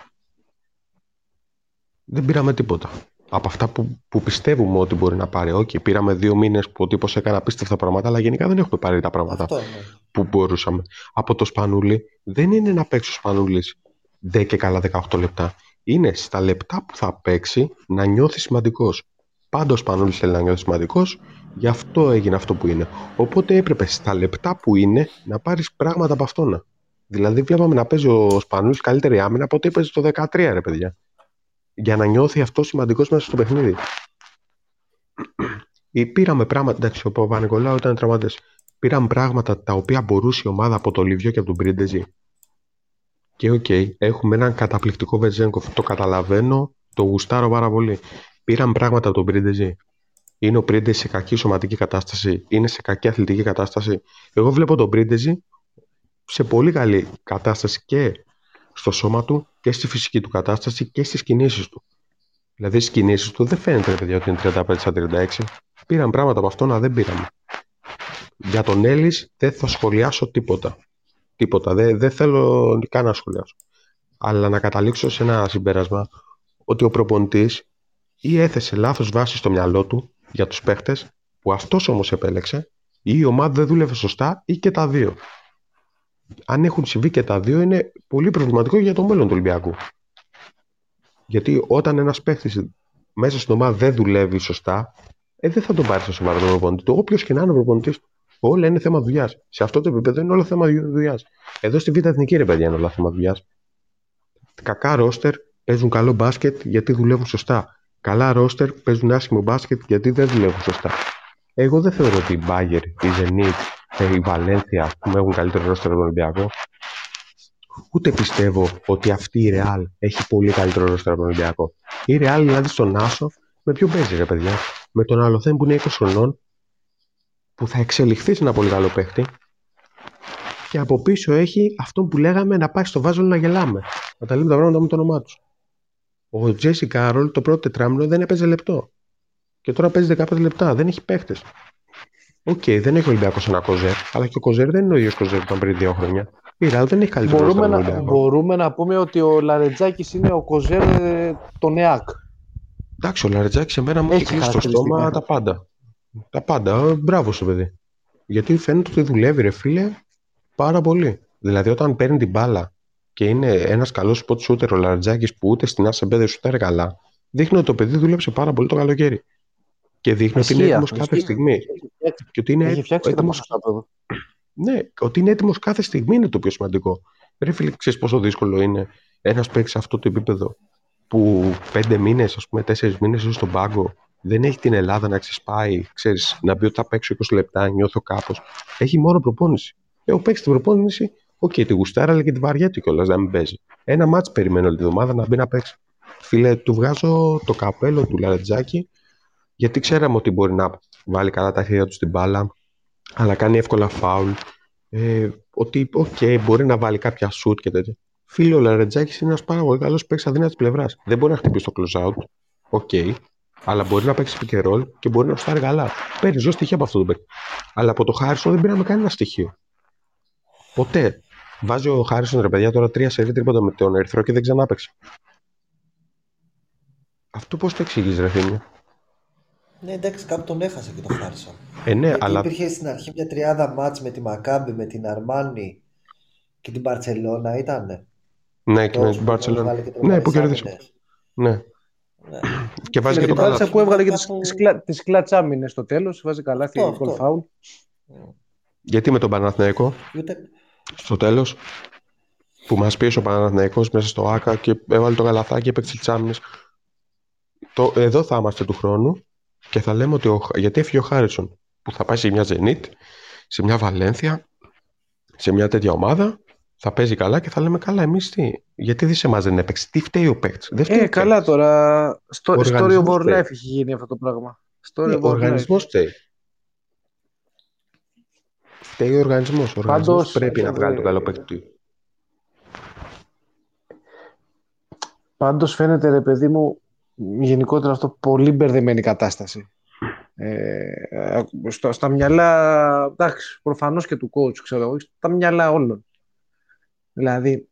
Δεν πήραμε τίποτα. Από αυτά που, που πιστεύουμε ότι μπορεί να πάρει. Όχι, πήραμε δύο μήνες που ο τύπος έκανε απίστευτα πράγματα, αλλά γενικά δεν έχουμε πάρει τα πράγματα Αυτό, ναι. που μπορούσαμε. Από το Σπανούλι δεν είναι να παίξει ο Σπανούλης 10 και καλά 18 λεπτά. Είναι στα λεπτά που θα παίξει να νιώθει σημαντικός. Πάντα ο Σπανούλης θέλει να νιώθει σημαντικός, γι' αυτό έγινε αυτό που είναι. Οπότε έπρεπε στα λεπτά που είναι να πάρεις πράγματα από αυτόν. Δηλαδή, βλέπαμε να παίζει ο Σπανούλης καλύτερη άμυνα από ό,τι έπαιζε το 13, ρε παιδιά. Για να νιώθει αυτός σημαντικός μέσα στο παιχνίδι. Ή πήραμε πράγματα. Εντάξει, ο Παπα-Νικολάου ήταν τραυματίας. Πήραμε πράγματα τα οποία μπορούσε η ομάδα από το Λίβιο και από τον Πρίντεζι. Και OK, okay, έχουμε έναν καταπληκτικό Βεζένκοφ. Το καταλαβαίνω, το γουστάρω πάρα πολύ. Πήραμε πράγματα από τον Πρίντεζι. Είναι ο Πρίντεζι σε κακή σωματική κατάσταση, είναι σε κακή αθλητική κατάσταση. Εγώ βλέπω τον Πρίντεζι σε πολύ καλή κατάσταση και στο σώμα του και στη φυσική του κατάσταση και στις κινήσεις του. Δηλαδή στις κινήσεις του δεν φαίνεται ρε παιδιά ότι είναι 35 στα 36. Πήραν πράγματα από αυτό να δεν πήραμε. Για τον Έλλης δεν θα σχολιάσω τίποτα. Τίποτα. Δεν, δεν θέλω καν να σχολιάσω. Αλλά να καταλήξω σε ένα συμπέρασμα ότι ο προπονητής ή έθεσε λάθος βάση στο μυαλό του για τους παίχτες που αυτός όμως επέλεξε ή η ομάδα δεν δούλευε σωστά ή και τα δύο. Αν έχουν συμβεί και τα δύο είναι πολύ προβληματικό για το μέλλον του Ολυμπιακού. Γιατί όταν ένας παίχτης μέσα στην ομάδα δεν δουλεύει σωστά, ε, δεν θα τον πάρει στο σοβαρό τον προπονητή του. Όποιος και να είναι ο προπονητής του. Όλα είναι θέμα δουλειάς. Σε αυτό το επίπεδο είναι όλα θέμα δουλειάς. Εδώ στη Β' Εθνική ρε παιδιά είναι όλα θέμα δουλειάς. Κακά ρόστερ παίζουν καλό μπάσκετ γιατί δουλεύουν σωστά. Καλά ρόστερ παίζουν άσχημο μπάσκετ γιατί δεν δουλεύουν σωστά. Εγώ δεν θεωρώ ότι η Μπάγκερ, η Zenit, η Βαλένθια που έχουν καλύτερο ρόστερ από τον Ολυμπιακό. Ούτε πιστεύω ότι αυτή η Real έχει πολύ καλύτερο ρόστερ από τον Ολυμπιακό. Η Real δηλαδή στον Άσο με ποιο παίζει ρε παιδιά; Με τον Αλοθέν που είναι 20 χρονών που θα εξελιχθεί σε ένα πολύ καλό παίχτη και από πίσω έχει αυτό που λέγαμε να πάει στο βάζο να γελάμε. Να τα λέμε τα πράγματα με το όνομά τους. Ο Τζέισι Κάρολ το πρώτο τετράμινο δεν έπαιζε λεπτό. Και τώρα παίζει 15 λεπτά. Δεν έχει παίχτες. OK, okay, δεν έχει ο Ολυμπιακός ένα Κοζέρ, αλλά και ο Κοζέρ δεν είναι ο ίδιος Κοζέρ που ήταν πριν δύο χρόνια. Η Ραλ δεν έχει καλύτερο μπορούμε, να, Ολυμπιακό. μπορούμε να πούμε ότι ο Λαρετζάκης είναι ο κοζέρ ε, τον ΕΑΚ. Εντάξει, ο Λαρετζάκης σε μένα μου έχει Έχει κλείσει στο στόμα χαρακτηριστικά. τα πάντα. Τα πάντα. Ε, Μπράβο στο παιδί. Γιατί φαίνεται ότι δουλεύει, ρε φίλε, πάρα πολύ. Δηλαδή, όταν παίρνει την μπάλα και είναι ένας καλός spot shooter ο Λαρετζάκη που ούτε στην ASB δεν σουτάρει καλά, δείχνει ότι το παιδί δούλεψε πάρα πολύ το καλοκαίρι. Και δείχνει ότι είναι έτοιμος κάθε στιγμή. Και ότι είναι Έχει φτιάξει έτοιμο. το Ναι, ότι είναι έτοιμος κάθε στιγμή είναι το πιο σημαντικό. Ρε φίλε, ξέρεις πόσο δύσκολο είναι ένας παίξει σε αυτό το επίπεδο που πέντε μήνες, ας πούμε, τέσσερις μήνες είσαι στον πάγκο, δεν έχει την Ελλάδα να ξεσπάει, ξέρεις, να πει ότι θα παίξω 20 λεπτά, νιώθω κάπως. Έχει μόνο προπόνηση. Έχω παίξει την προπόνηση, OK, okay, τη γουστάρα, αλλά και τη βαριά του κιόλας να μην παίζει. Ένα ματς περιμένω όλη τη εβδομάδα να μπει να παίξει. Φίλε, του βγάζω το καπέλο του Λαρετζάκη, γιατί ξέραμε ότι μπορεί να βάλει καλά τα χέρια του στην μπάλα, αλλά κάνει εύκολα φάουλ. Ε, ότι, OK, okay, μπορεί να βάλει κάποια σουτ και τέτοια. Φίλε, ο Λαρετζάκης είναι ένας πάρα πολύ καλός παίκτης αδύνατης πλευράς. Δεν μπορεί να χτυπήσει το close out. OK. Okay. Αλλά μπορεί να παίξει pick and roll και μπορεί να σουτάρει καλά. Παίρνει δυο στοιχεία από αυτό το παίκτη. Αλλά από το Χάρισον δεν πήραμε κανένα στοιχείο. Ποτέ. Βάζει ο Χάρισον ρε παιδιά τώρα τρία σερί τρίποντα με τον Ερυθρό και δεν ξαναπαίζει. Αυτό πώς το εξηγείς, ρε φίλε; Ναι, εντάξει, κάπου τον έχασε και τον Χάρισον. Ε, ναι, Γιατί αλλά. υπήρχε στην αρχή μια τριάδα μάτς με τη Μακάμπη, με την Αρμάνι και την Μπαρτσελώνα, ήτανε. Ναι, και με Τόσο την που Barcelona. έβγαλε και Ναι, που τρομερές κερδίσαμε. άμυνες. Ναι. Ναι. Και βάζει Με και την το Μπάρτσα καλά. που έβγαλε και τις, Κάπου- τις, κλα, τις κλατς άμυνες στο τέλος, βάζει καλά Αυτό, και γκολ αυτό. φάουλ. Γιατί με τον Παναθηναϊκό; Ούτε... στο τέλος που μας πίεσε ο Παναθηναϊκός μέσα στο ΑΚΑ και έβαλε το γαλαθάκι, έπαιξε τις άμυνες. Το, εδώ θα είμαστε του χρόνου και θα λέμε ότι ο, γιατί έφυγε ο Χάρισον που θα πάει σε μια Zenit, σε μια Βαλένθια, σε μια τέτοια ομάδα, θα παίζει καλά και θα λέμε καλά εμείς τι. Γιατί δεν σε εμάς δεν έπαιξε, τι φταίει ο παίκτης. Δεν φταίει Ε, ο καλά παίκτης. τώρα. Στο, Ο story of οργανισμός our φταίει. life έχει γίνει αυτό το πράγμα. Story Ναι, of ο our life. οργανισμός φταίει. Φταίει ο οργανισμός. Ο οργανισμός Πάντως, πρέπει να ε, βγάλει τον καλό παίκτη του. Πάντως φαίνεται ρε παιδί μου γενικότερα αυτό πολύ μπερδεμένη κατάσταση. Ε, στο, στα μυαλά, εντάξει, προφανώς και του coach, ξέρω εγώ, στα μυαλά όλων. Δηλαδή,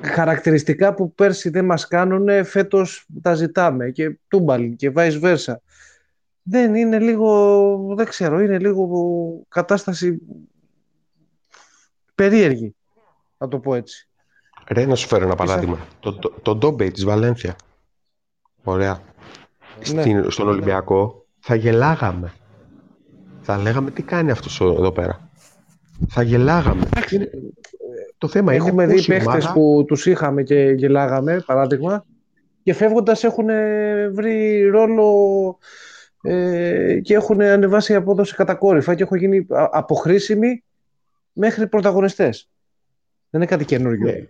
χαρακτηριστικά που πέρσι δεν μας κάνουν, φέτος τα ζητάμε και τούμπαλιν και vice versa. Δεν είναι λίγο, δεν ξέρω, είναι λίγο κατάσταση περίεργη, να το πω έτσι. Ρε, να σου φέρω ένα Ίσα- παράδειγμα. Το, το, το Ντόμπεϊ της Βαλένθια. Ωραία. Ναι. Στην, στον Ολυμπιακό θα γελάγαμε. Θα λέγαμε τι κάνει αυτός ο- εδώ πέρα. Θα γελάγαμε. Είναι- το θέμα είναι Έχουμε δει πώς η παίχτες ομάδα- που τους είχαμε και γελάγαμε, παράδειγμα, και φεύγοντας έχουν βρει ρόλο ε, και έχουν ανεβάσει η απόδοση κατακόρυφα και έχουν γίνει α- αποχρήσιμοι μέχρι πρωταγωνιστές. Δεν είναι κάτι καινούργιο. Ναι.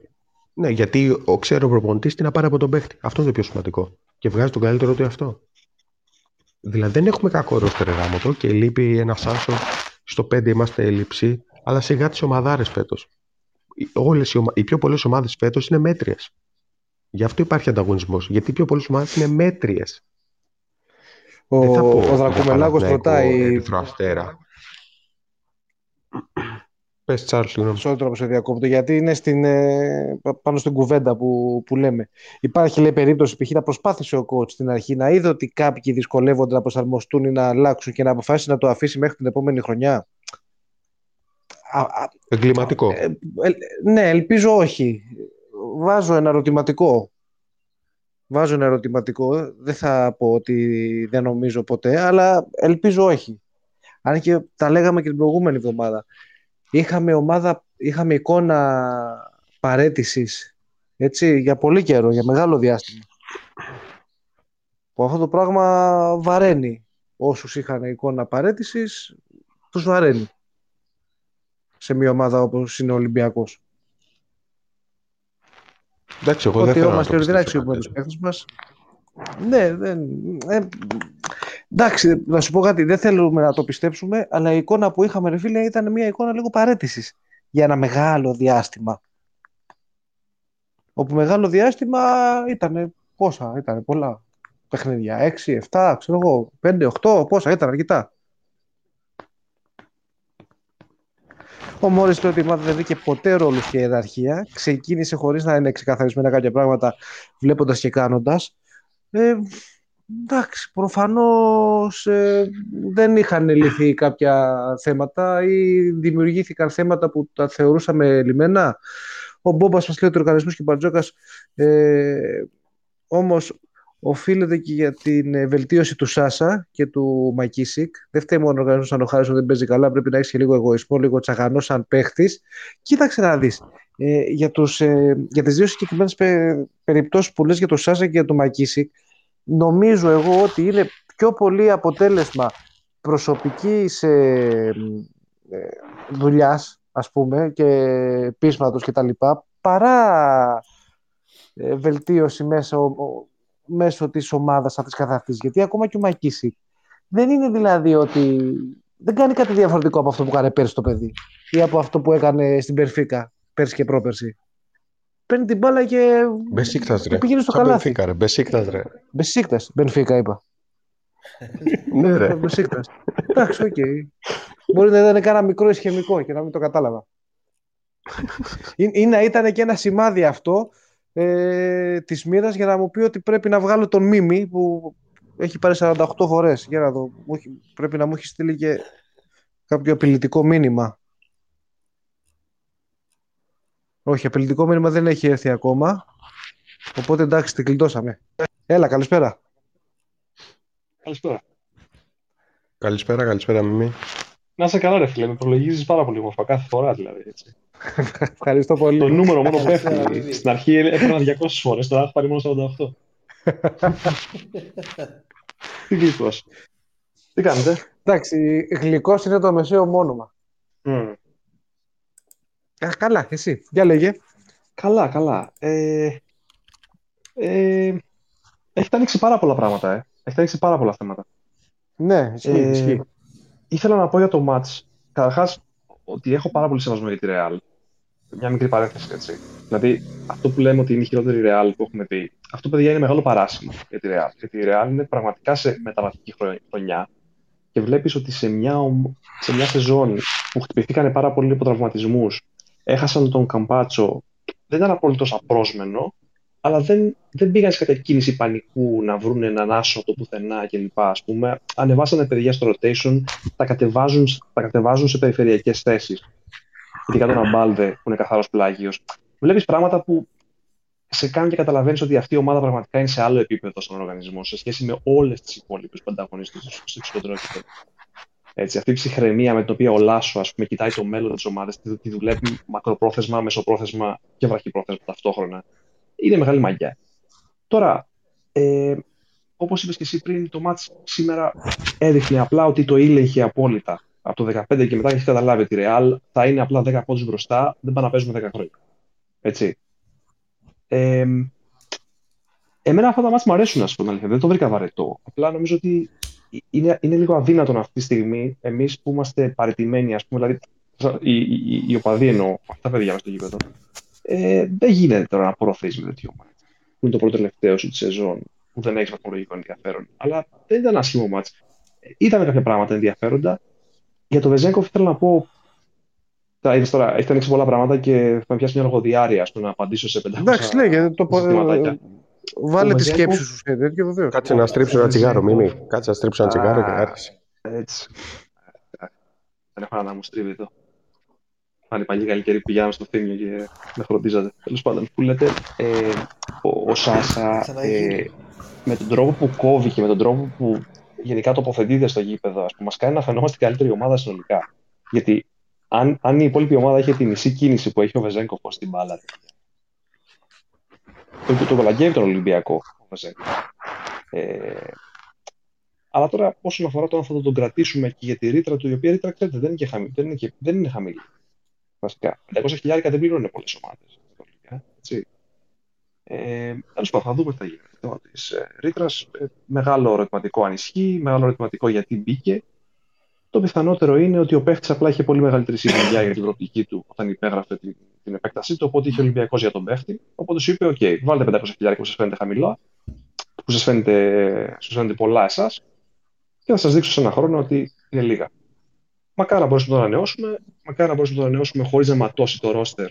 ναι, γιατί ο ξέρω προπονητής τι να πάρει από τον παίχτη. Αυτό είναι το πιο σημαντικό. Και βγάζει τον καλύτερο του αυτό. Δηλαδή δεν έχουμε κακό ρόστερ γάμο το και λείπει ένα άσο. Στο 5 είμαστε έλλειψη, αλλά σιγά τις ομαδάρες φέτος. Όλες οι, ομα... οι πιο πολλές ομάδες φέτος είναι μέτριες. Γι' αυτό υπάρχει ανταγωνισμός. Γιατί οι πιο πολλές ομάδες είναι μέτριες. Ο, Δεν θα πω ο για Δρακομελάκος Παναθηναϊκό, ρωτάει, Ερυθρό Αστέρα. Πες Τσάρλ, συγγνώμη. sorry τώρα που σε διακόπτω, γιατί είναι στην, ε, πα- πάνω στην κουβέντα που, που λέμε. Υπάρχει λέει περίπτωση, π.χ. να προσπάθησε ο coach στην αρχή να είδε ότι κάποιοι δυσκολεύονται να προσαρμοστούν ή να αλλάξουν και να αποφάσισε να το αφήσει μέχρι την επόμενη χρονιά. Α, α, Εγκληματικό. Ε, ε, ναι, ελπίζω όχι. Βάζω ένα ερωτηματικό. Βάζω ένα ερωτηματικό. Δεν θα πω ότι δεν νομίζω ποτέ, αλλά ελπίζω όχι. Αν και τα λέγαμε και την προηγούμενη εβδομάδα. Είχαμε ομάδα, είχαμε εικόνα παρέτησης έτσι, για πολύ καιρό, για μεγάλο διάστημα. Που αυτό το πράγμα βαραίνει. Όσους είχαν εικόνα παρέτησης, τους βαραίνει σε μια ομάδα όπως είναι ο Ολυμπιακός. Εντάξει, εγώ δεν Ότι θέλω να είμαστε το δεν πιστέψω αξιοποιούμε κάτι τους παίκτες μας. Ναι, δεν... Ε, εντάξει, να σου πω κάτι, δεν θέλουμε να το πιστέψουμε, αλλά η εικόνα που είχαμε, ρε φίλε, ήταν μια εικόνα λίγο παρέτησης για ένα μεγάλο διάστημα. Όπου μεγάλο διάστημα ήταν πόσα, ήταν πολλά παιχνίδια, 6, 7, ξέρω εγώ, 5, 8, πόσα, ήταν αρκετά. Ο Μόρις λέει ότι η ομάδα δεν βρήκε ποτέ ρόλο και ιεραρχία. Ξεκίνησε χωρίς να είναι ξεκαθαρισμένα κάποια πράγματα, βλέποντας και κάνοντας. Ε, εντάξει, προφανώς ε, δεν είχαν λυθεί κάποια θέματα ή δημιουργήθηκαν θέματα που τα θεωρούσαμε λιμένα. Ο Μπόμπας μας λέει ότι ο οργανισμός και ο Μπαρτζόκας ε, όμως οφείλεται και για την ε, βελτίωση του Σάσα και του Μακίσικ. Δεν φταίει μόνο ο οργανισμός αν ο Χάρισον δεν παίζει καλά. Πρέπει να έχεις και λίγο εγωισμό, λίγο τσαγανός σαν παίχτης. Κοίταξε να δεις. Ε, για, τους, ε, για τις δύο συγκεκριμένες πε, περιπτώσεις που λες για τον Σάσα και για τον Μακίσικ νομίζω εγώ ότι είναι πιο πολύ αποτέλεσμα προσωπικής ε, ε, δουλειάς ας πούμε και πείσματος και τα λοιπά παρά ε, βελτίωση μέσω, μέσω της ομάδας αυτής καθ' αυτής. Γιατί ακόμα και ο Μακίσικ δεν είναι δηλαδή ότι δεν κάνει κάτι διαφορετικό από αυτό που έκανε πέρσι το παιδί ή από αυτό που έκανε στην Περφίκα πέρσι και πρόπερσι. Παίρνει την μπάλα και, Μπεσίκτας, ρε. και πηγαίνει στο Σαν καλάθι. Μπενφίκα, ρε. Μπεσίκτας, ρε. Μπεσίκτας, Μπενφίκα είπα. ναι, ρε. Μπεσίκτας. Εντάξει, οκ. Μπορεί να ήταν κάνα μικρό ισχαιμικό και να μην το κατάλαβα. Ή, ή να ήταν και ένα σημάδι αυτό ε, της μοίρας για να μου πει ότι πρέπει να βγάλω τον Μίμη που έχει πάρει 48 φορές. Για να δω. Μου έχει- Πρέπει να μου έχει στείλει και κάποιο απειλητικό μήνυμα. Όχι, απειλητικό μήνυμα δεν έχει έρθει ακόμα. Οπότε εντάξει, την κλειτώσαμε. Έλα, καλησπέρα. Καλησπέρα. Καλησπέρα, καλησπέρα, Μιμή. Να είσαι καλά, ρε φίλε. Με προλογίζεις πάρα πολύ όμορφα κάθε φορά δηλαδή. Έτσι. Ευχαριστώ πολύ. Το νούμερο μόνο Καλησπέρα, πέφτει. Μίμη. Στην αρχή έπαιρνα 200 φορές, τώρα έχω πάρει μόνο 48. Τι γλυκός. Τι κάνετε; Εντάξει, γλυκός είναι το μεσαίο μόνομα. Μμ. Α, καλά, εσύ. Για λέγε. Καλά, καλά. Ε, ε, έχετε ανοίξει πάρα πολλά πράγματα, ε. Έχετε ανοίξει πάρα πολλά θέματα. Ναι, ισχύει, Ε, ισχύει. Ήθελα να πω για το match. Καταρχάς, ότι έχω πάρα πολύ σεβασμό για τη Real. Μια μικρή παρένθεση, έτσι. Δηλαδή, αυτό που λέμε ότι είναι η χειρότερη Real που έχουμε πει, αυτό παιδιά είναι μεγάλο παράσημο για τη Real. Γιατί η Real είναι πραγματικά σε μεταβατική χρονιά- χρονιά και βλέπεις ότι σε μια, ομ- σε μια σεζόν που χτυπηθήκανε πάρα πολύ από τραυματισμούς, έχασαν τον Καμπάτσο, δεν ήταν απολύτω απρόσμενο, αλλά δεν, δεν πήγαν σε κάποια κίνηση πανικού να βρουν έναν άσο από το πουθενά κλπ. Ας πούμε, ανεβάσανε παιδιά στο rotation, τα κατεβάζουν, τα κατεβάζουν σε περιφερειακές θέσεις. Ειδικά τον Αμπάλδε που είναι καθαρός πλάγιος. Βλέπεις πράγματα που σε κάνουν και καταλαβαίνεις ότι αυτή η ομάδα πραγματικά είναι σε άλλο επίπεδο στον οργανισμό σε σχέση με όλες τις υπόλοιπες που ανταγωνίζονται στο στο υψηλότερο επίπεδο. Έτσι, αυτή η ψυχραιμία με την οποία ο Λάσο ας πούμε, κοιτάει το μέλλον της ομάδας, τη, τη δουλεύει μακροπρόθεσμα, μεσοπρόθεσμα και βραχυπρόθεσμα ταυτόχρονα, είναι μεγάλη μαγιά. Τώρα, ε, όπως είπες και εσύ πριν, το μάτς σήμερα έδειχνε απλά ότι το ήλεγχε απόλυτα. Από το 15 και μετά έχεις καταλάβει ότι η Real θα είναι απλά 10 πόντους μπροστά, δεν πάνε να παίζουμε 10 χρόνια. Έτσι. Ε, εμένα αυτά τα μάτς μου αρέσουν, ας πούμε, αλήθεια. δεν το βρήκα βαρετό. Απλά νομίζω ότι είναι, είναι λίγο αδύνατον αυτή τη στιγμή εμείς που είμαστε παραιτημένοι, ας πούμε, δηλαδή οι, οι, οι οπαδοί εννοώ, αυτά τα παιδιά μας στο γήπεδο, ε, δεν γίνεται τώρα να προωθείς με τέτοιο μάτς. Που είναι το πρώτο τελευταίο σου της σεζόν, που δεν έχεις βαθμολογικό ενδιαφέρον. Αλλά δεν ήταν άσχημο μάτς. Ήταν κάποια πράγματα ενδιαφέροντα. Για το Βεζέγκοφ θέλω να πω. Θα είδες τώρα, έχετε ανοίξει πολλά πράγματα και θα με πιάσει μια λογοδιάρεια ας πούμε, να απαντήσω σε 500 Εντάξει, λέγε. Το, πω- ζητηματάκια. βάλε Το τη Βεζέγκοφ- σκέψη σου σε τέτοιο, βεβαίως. Κάτσε να στρίψω ένα τσιγάρο, Μιμή. Κάτσε να στρίψω ένα τσιγάρο και Α. άρχισε. Έτσι. Δεν έχω να μου στρίβει εδώ. Πάνε παλιοί καλή καιροί πηγαίναμε στο θύμιο και με φροντίζατε. Τέλος πάντων, που λέτε, ε, ο, ο Σάσα Ξαναγίνει. ε, με τον τρόπο που κόβει και με τον τρόπο που γενικά τοποθετείται στο γήπεδο, ας πούμε, μας κάνει να φαινόμαστε η καλύτερη ομάδα συνολικά. Γιατί αν, αν η υπόλοιπη ομάδα είχε τη μισή κίνηση που έχει ο Βεζέγκοφ στην μπάλα, το, το κολαγκεύει τον Ολυμπιακό ο Βεζέγκοφ. Ε, αλλά τώρα, όσον αφορά το αν θα τον κρατήσουμε και για τη ρήτρα του, η οποία ρήτρα ξέρετε δεν είναι, και χαμη, δεν είναι, και, δεν είναι χαμηλή. Βασικά. 500 χιλιάρικα δεν πληρώνουν πολλές ομάδες. Έτσι. Ε, Τέλος πάντων, θα δούμε τι θα γίνει. Το θέμα της ρήτρας. Μεγάλο ερωτηματικό αν ισχύει, μεγάλο ερωτηματικό γιατί μπήκε. Το πιθανότερο είναι ότι ο παίχτης απλά είχε πολύ μεγαλύτερη συμπαγιά για την προοπτική του όταν υπέγραφε την, την επέκτασή του. Οπότε είχε Ολυμπιακός για τον παίχτη. Οπότε σου είπε: OK, βάλτε 500 χιλιάρικα που σας φαίνεται χαμηλά, που σας φαίνεται, σας φαίνεται πολλά εσάς, και θα σας δείξω σε ένα χρόνο ότι είναι λίγα. Μακάρι να μπορέσουμε να το ανανεώσουμε, μακάρι να μπορέσουμε να το ανανεώσουμε χωρίς να ματώσει το ρόστερ.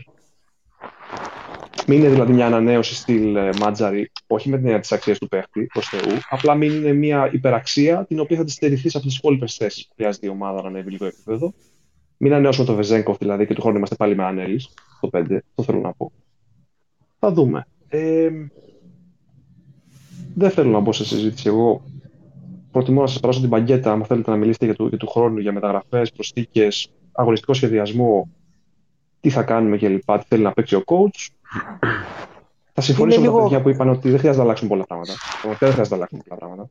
Μην είναι δηλαδή μια ανανέωση στυλ ε, Μάτζαρη, όχι με την έννοια της αξίας του παίχτη προς Θεού, απλά μην είναι μια υπεραξία την οποία θα της στερηθεί από τις υπόλοιπες θέσεις που χρειάζεται η ομάδα να ανέβει λίγο επίπεδο. Μην ανανεώσουμε το Βεζέγκοφ δηλαδή και του χρόνου είμαστε πάλι με Ανέλης, το 5, το θέλω να πω. Θα δούμε. Ε, δεν θέλω να μπω σε συζήτηση. Εγώ προτιμώ να σας περάσω την παγκέτα, αν θέλετε να μιλήσετε για του, για του χρόνου, για μεταγραφές, προσθήκες, αγωνιστικό σχεδιασμό, τι θα κάνουμε κλπ. Τι θέλει να παίξει ο coach. Θα συμφωνήσω με τα παιδιά που είπαν ότι δεν χρειάζεται να αλλάξουν πολλά πράγματα. δεν χρειάζεται να αλλάξουν πολλά πράγματα.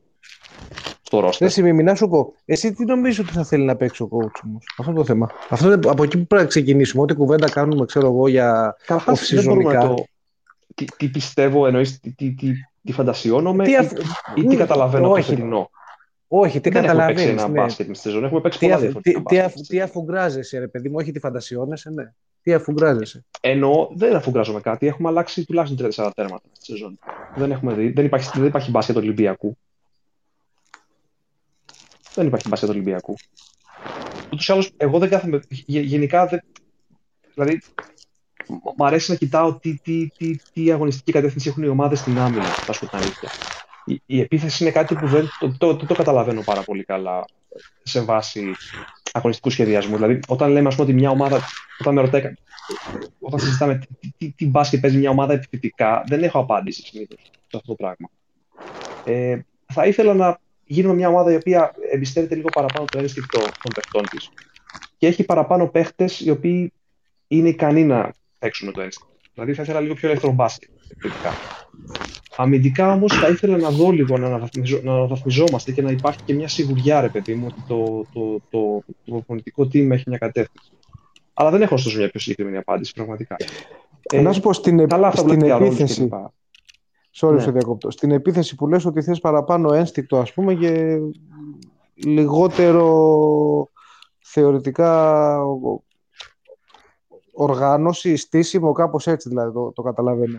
Στο ρόστερ. Δεν σημαίνει, να σου πω. Εσύ τι νομίζεις ότι θα θέλει να παίξει ο coach όμως; Αυτό το θέμα. Αυτό είναι από εκεί που πρέπει να ξεκινήσουμε. Ό,τι κουβέντα κάνουμε, ξέρω εγώ, για οψιζωνικά. Το... Τι, τι πιστεύω, εννοείς τι, τι, τι, τι φαντασιώνομαι τι αφ... ή, ή, τι καταλαβαίνω από το φετινό. Όχι, τι καταλαβαίνει. Έχουμε παίξει ένα ναι. μπάσκετ στη σεζόν. Έχουμε παίξει τι πολλά διαφορετικά. Τι, τι, τι αφουγκράζεσαι, ρε παιδί μου, όχι τι φαντασιώνεσαι, ναι. Τι αφουγκράζεσαι; Ενώ δεν αφουγκράζομαι κάτι. Έχουμε αλλάξει τουλάχιστον 34 τέρματα στη σεζόν. Δεν, έχουμε δει. δεν, υπάρχει, δεν υπάρχει μπάσκετ Ολυμπιακού. Δεν υπάρχει μπάσκετ Ολυμπιακού. Ούτως ή άλλως, εγώ δεν κάθομαι. Γενικά, δεν, δηλαδή, μου αρέσει να κοιτάω τι, τι, τι, τι αγωνιστική κατεύθυνση έχουν οι ομάδες στην άμυνα, θα σου την αλήθεια η, η επίθεση είναι κάτι που δεν το, το, το, το καταλαβαίνω πάρα πολύ καλά σε βάση αγωνιστικού σχεδιασμού. Δηλαδή, όταν λέμε ας πούμε, ότι μια ομάδα, όταν με ρωτάει, όταν συζητάμε τι, τι, τι μπάσκετ παίζει μια ομάδα επιθετικά, δεν έχω απάντηση συνήθως σε αυτό το πράγμα. Ε, θα ήθελα να γίνουμε μια ομάδα η οποία εμπιστεύεται λίγο παραπάνω το ένστικτο των παιχτών της και έχει παραπάνω παίχτες οι οποίοι είναι ικανοί να παίξουν το ένστικτο. Δηλαδή, θα ήθελα λίγο πιο ελεύθερο μπάσκετ επιθετικά. Αμυντικά όμως θα ήθελα να δω λίγο να, αναβαθμιζό, να αναβαθμιζόμαστε και να υπάρχει και μια σιγουριά, ρε παιδί μου, ότι το, το, το, το, πολιτικό team έχει μια κατεύθυνση. Αλλά δεν έχω ωστόσο μια πιο συγκεκριμένη απάντηση, πραγματικά. Ε, να σου πω στην, καλά, στην επίθεση. Sorry, ναι. διακόπτω. Στην επίθεση που λες ότι θες παραπάνω ένστικτο, ας πούμε, και λιγότερο θεωρητικά οργάνωση, στήσιμο, κάπως έτσι δηλαδή το, το καταλαβαίνω.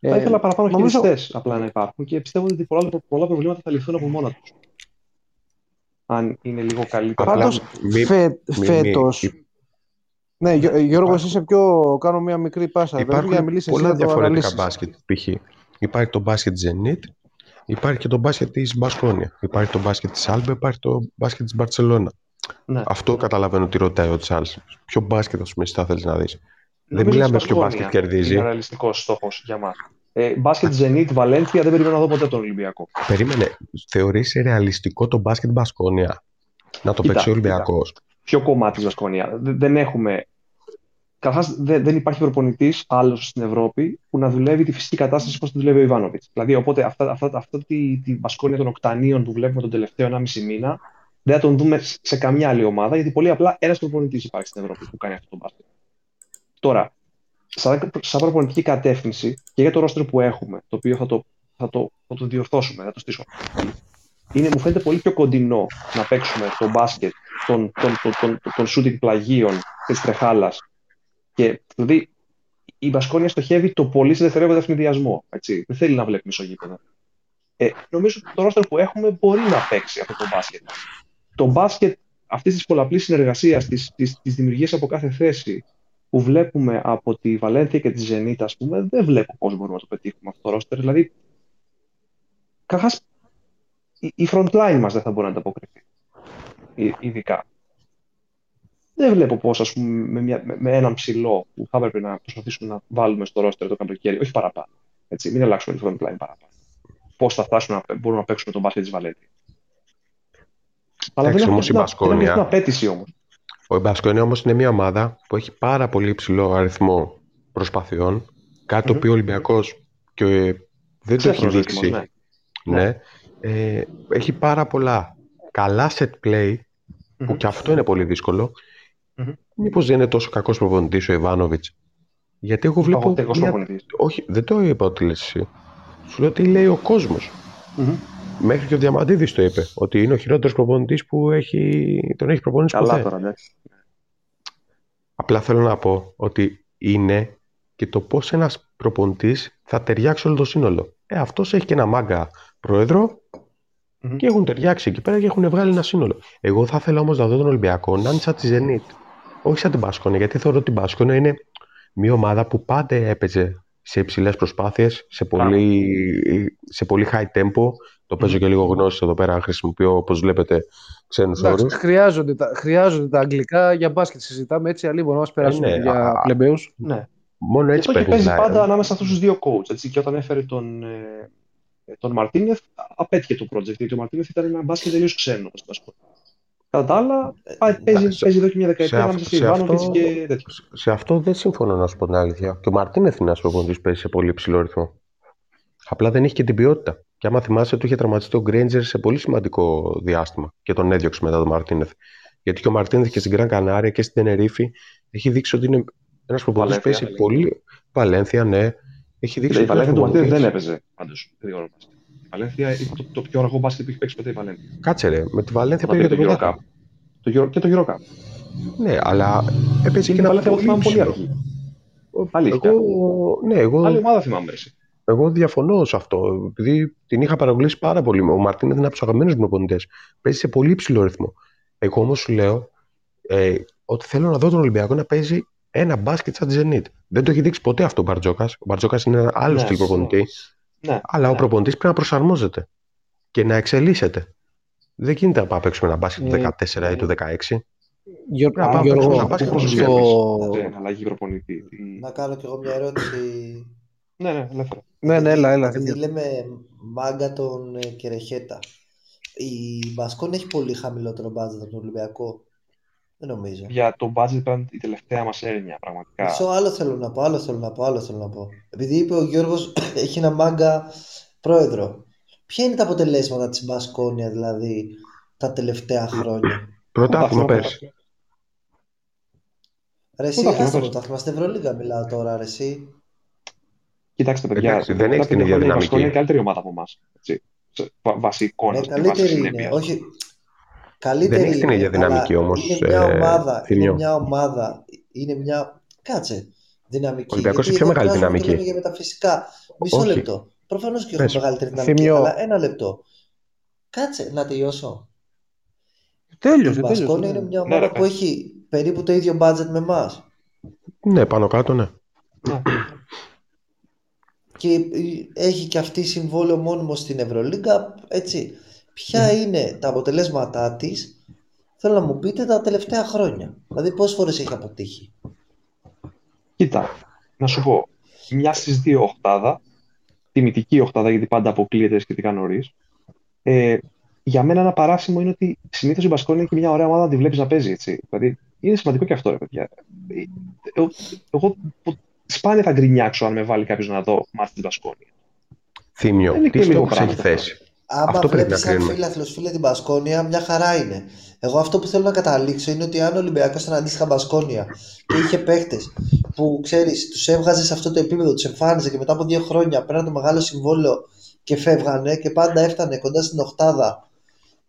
Θα ήθελα παραπάνω νομίζω... χειριστές απλά να υπάρχουν και πιστεύω ότι πολλά, πολλά προβλήματα θα λυθούν από μόνα τους. Αν είναι λίγο καλύτερα. Πάντως φέτος. Ναι, Γιώργος, εσύ είσαι πιο. Κάνω μια μικρή πάσα. Υπάρχουν για να πολλά διαφορετικά μπάσκετ. Π.χ. Υπάρχει το μπάσκετ Zenit, υπάρχει και το μπάσκετ της Μπασκόνια. Υπάρχει το μπάσκετ της Άλμπα, υπάρχει το μπάσκετ της Μπαρσελόνα. Ναι. Αυτό καταλαβαίνω τι ρωτάει ο Τσαλς. Ποιο μπάσκετ, ας πούμε, θα θέλεις να δεις. Δεν μιλάμε ποιο μπάσκετ κερδίζει. Είναι ρεαλιστικός στόχος για μας. Ε, μπάσκετ Zenit, Βαλένθια, δεν περιμένω να δω ποτέ τον Ολυμπιακό. Περίμενε. Θεωρείς ρεαλιστικό το μπάσκετ Μπασκόνια; Να το παίξει ο Ολυμπιακός. Ποιο κομμάτι της Μπασκόνια. Δεν έχουμε. Καταρχά, δεν, υπάρχει προπονητής άλλος στην Ευρώπη που να δουλεύει τη φυσική κατάσταση όπως τη δουλεύει ο Ιβάνοβιτς. Δηλαδή, οπότε αυτά, αυτά, αυτά τη, τη Μπασκόνια των Οκτανίων που βλέπουμε τον τελευταίο 1,5 μήνα δεν θα τον δούμε σε καμιά άλλη ομάδα, γιατί πολύ απλά ένας προπονητής υπάρχει στην Ευρώπη που κάνει αυτό το μπάσκετ. Τώρα, σαν, σαν προπονητική κατεύθυνση και για το ρόστρο που έχουμε, το οποίο θα το, θα το, θα το διορθώσουμε, θα το στήσουμε. Είναι, μου φαίνεται πολύ πιο κοντινό να παίξουμε το μπάσκετ των, των, των, των, των shooting πλαγίων της τρεχάλας. Και δηλαδή η Μπασκόνια στοχεύει το πολύ σε δευτερεύοντα ευνηδιασμό. Δεν θέλει να βλέπει μισογείπεδο. Ε, νομίζω ότι το ρόστρο που έχουμε μπορεί να παίξει αυτό το μπάσκετ. Το μπάσκετ αυτής της πολλαπλής συνεργασίας, της δημιουργίας από κάθε θέση, που βλέπουμε από τη Βαλένθια και τη Ζενίτα, ας πούμε, δεν βλέπω πώς μπορούμε να το πετύχουμε αυτό το ρόστερ. Δηλαδή, καταρχάς, η front line μας δεν θα μπορεί να ανταποκριθεί. Ειδικά. Δεν βλέπω πώς, ας πούμε, με, μια, με, έναν ψηλό που θα έπρεπε να προσπαθήσουμε να βάλουμε στο ρόστερ το καλοκαίρι, όχι παραπάνω. Έτσι, μην αλλάξουμε τη front line παραπάνω. Πώς θα φτάσουμε να μπορούμε να παίξουμε τον μπάσκετ της Βαλένθια. Αλλά δεν έχουμε την απέτηση όμως. Ο Μπασκόνια όμως είναι μια ομάδα που έχει πάρα πολύ υψηλό αριθμό προσπαθειών, κάτι το οποίο ο Ολυμπιακός και δεν το έχει δείξει. Ναι. ναι. Ε, έχει πάρα πολλά καλά set play, που και αυτό είναι πολύ δύσκολο. Mm-hmm. Μήπως δεν είναι τόσο κακός προπονητής ο Ιβάνοβιτς; Γιατί εγώ βλέπω... Μια... Όχι, δεν το είπα ότι λες εσύ. Σου λέω τι λέει ο κοσμος Μέχρι και ο Διαμαντίδης το είπε, ότι είναι ο χειρότερος προπονητής που έχει... τον έχει προπονήσει Καλά τώρα, εντάξει. Απλά θέλω να πω ότι είναι και το πώς ένας προπονητής θα ταιριάξει όλο το σύνολο. Ε, αυτός έχει και ένα μάγκα και έχουν ταιριάξει εκεί πέρα και έχουν βγάλει ένα σύνολο. Εγώ θα ήθελα όμως να δω τον Ολυμπιακό να είναι σαν τη Zenit. Όχι σαν την Πάσκονε, γιατί θεωρώ ότι την Πάσκονε είναι μια ομάδα που πάντα έπαιζε σε υψηλές προσπάθειες, σε, πολύ, σε πολύ high tempo. Το παίζω και λίγο γνώση εδώ πέρα, χρησιμοποιώ όπως βλέπετε ξένους όρους. Χρειάζονται, τα, χρειάζονται τα αγγλικά για μπάσκετ. Συζητάμε έτσι, αλλοί μπορούμε να μας περάσουν ε, ναι, για πλεμπαίου. Ναι. Μόνο έτσι παίζεις. παίζει πάντα ανάμεσα αυτούς τους δύο coach. Έτσι, και όταν έφερε τον, ε, Ε, τον Μαρτίνεθ απέτυχε το project, γιατί ο Μαρτίνεθ ήταν ένα μπάσκετ τελείως ξένο. ας πούμε. Κατά τα άλλα, πάει- παίζει, σε- παίζει εδώ και μια δεκαετία σε ανάμεσα αυτό- σε σε Ιβάνοβιτ αυτό- και τέτοιο. Σε αυτό δεν συμφωνώ να σου πω την αλήθεια. Και ο Μαρτίνεθ είναι ένα προπονητή που παίζει σε πολύ ψηλό ρυθμό. Απλά δεν έχει και την ποιότητα. Και άμα θυμάσαι, του είχε τραυματιστεί ο Γκρέιντζερ σε πολύ σημαντικό διάστημα και τον έδιωξε μετά τον Μαρτίνεθ. Γιατί και ο Μαρτίνεθ και στην Γκραν Κανάρια και στην Τενερίφη έχει δείξει ότι είναι ένας προπονητή που παίζει σε Βαλένθια. πολύ. Βαλένθια, ναι. Έχει δείξει Κοίτα, η ότι είναι Βαλένθια του Μαρτίνεθ δεν προπονητής- έπαιζε πάντως γρήγορο μπάσκετ. Η Βαλένθια είναι το, το πιο αργό μπάσκετ που έχει παίξει ποτέ η Βαλένθια. Κάτσε ρε, με τη Βαλένθια Όταν πήγε πήρε το το Euro πρωτάθλημα. Cup. Το Euro- Και το Euro Cup. Ναι, αλλά έπαιζε Και και η ένα Βαλένθια εγώ θυμάμαι πολύ ψηλό. αργή. Αλήθεια. Εγώ, ναι, εγώ Άλλη ομάδα θυμάμαι εσύ. Εγώ διαφωνώ σε αυτό. Επειδή την είχα παραγγείλει πάρα πολύ. Ο Μαρτίνεθ είναι από τους αγαπημένους μου προπονητέ. Παίζει σε πολύ υψηλό ρυθμό. Εγώ όμως σου λέω ε, ότι θέλω να δω τον Ολυμπιακό να παίζει ένα μπάσκετ σαν τη Zenit. Δεν το έχει δείξει ποτέ αυτό ο Μπαρτζόκας. Ο Μπαρτζόκας είναι ένα άλλο Ναι, στυλ προπονητή. Ναι. Αλλά ο ναι. προπονητής πρέπει να προσαρμόζεται και να εξελίσσεται. Δεν γίνεται να πάμε να παίξουμε ένα μπάσκετ του Ε, 14 ή του 16. Γιώργο, Να πάμε Γιώργο, να παίξουμε ένα μπάσκετ Πώς όπως βλέπεις στο... την αλλαγή προπονητή. Τι- Να κάνω κι εγώ μια ερώτηση. Ναι, ναι, ελεύθερα. Ναι, ναι, έλα, έλα. Επειδή Θήμιο. λέμε μάγκα τον ε, Κερεχέτα. Η Μπασκόν έχει πολύ χαμηλότερο μπάτζετ από τον Ολυμπιακό. Δεν νομίζω. Για το budget ήταν η τελευταία μας έρευνα, πραγματικά. Μισό άλλο θέλω να πω, άλλο θέλω να πω, άλλο θέλω να πω. Επειδή είπε ο Γιώργος έχει ένα μάγκα πρόεδρο. Ποια είναι τα αποτελέσματα της Μπασκόνια δηλαδή τα τελευταία χρόνια; Πρωτάθλημα Πρωτάθλημα, πέρσι. Ρε εσύ, Πρωτάθλημα, άστα πες. πρωτάθλημα, στην Ευρωλίγα μιλάω τώρα, ρε εσύ. Κοιτάξτε, παιδιά, Εντάξει, τα δεν έχεις τελευταία την ίδια χρόνια η δυναμική. Μπασκόνια είναι καλύτερη ομάδα από εμάς. έτσι. Σε βα- Βάσει εικόνας Ναι, και βάσει καλύτερη είναι. συνέπειας. Όχι, καλύτερη Δεν έχεις την είναι, ίδια δυναμική αλλά όμως, Είναι μια ε, ομάδα, είναι Θήμιο. μια ομάδα, είναι μια, κάτσε, δυναμική. Ο Ολυμπιακός Γιατί έχει πιο εδώ μεγάλη κράζουμε και δυναμική. λέμε για μεταφυσικά. Μισό Όχι. λεπτό. Προφανώς και έχουν Πες. μεγαλύτερη δυναμική, Θήμιο. αλλά ένα λεπτό. Κάτσε, να τελειώσω. Η Τέλειωσε, Μπασκόνια τέλειωσε. είναι μια Ναι, ομάδα ρε, που πες. έχει περίπου το ίδιο budget με εμάς. Ναι, πάνω κάτω, ναι. Ναι. Και έχει και αυτή συμβόλαιο μόνιμο στην Ευρωλίγκα, έτσι. Ποια είναι τα αποτελέσματά της, θέλω να μου πείτε τα τελευταία χρόνια. Δηλαδή πόσες φορές έχει αποτύχει. Κοίτα, να σου πω, μια στις δύο οχτάδα, τιμητική οχτάδα γιατί πάντα αποκλείεται σχετικά νωρί. Ε, για μένα ένα παράσημο είναι ότι συνήθω η Μπασκόνια είναι και μια ωραία ομάδα να τη βλέπει να παίζει. Έτσι. Δηλαδή είναι σημαντικό και αυτό, ρε παιδιά. Ε, Εγώ, εγώ πο- σπάνια θα γκρινιάξω αν με βάλει κάποιος να δω μάτι τη Μπασκόνια. Θύμιο, Δεν είναι τι και λίγο στόχους έχεις πράγμα θέσει. Άμα Αυτό πρέπει βλέπεις να σαν κρίνουμε. φίλαθλος φίλε την Μπασκόνια, μια χαρά είναι. Εγώ αυτό που θέλω να καταλήξω είναι ότι αν ο Ολυμπιακός ήταν αντίστοιχα Μπασκόνια και είχε παίχτες που ξέρεις, τους έβγαζε σε αυτό το επίπεδο, τους εμφάνιζε και μετά από δύο χρόνια πέραν το μεγάλο συμβόλαιο και φεύγανε και πάντα έφτανε κοντά στην οχτάδα,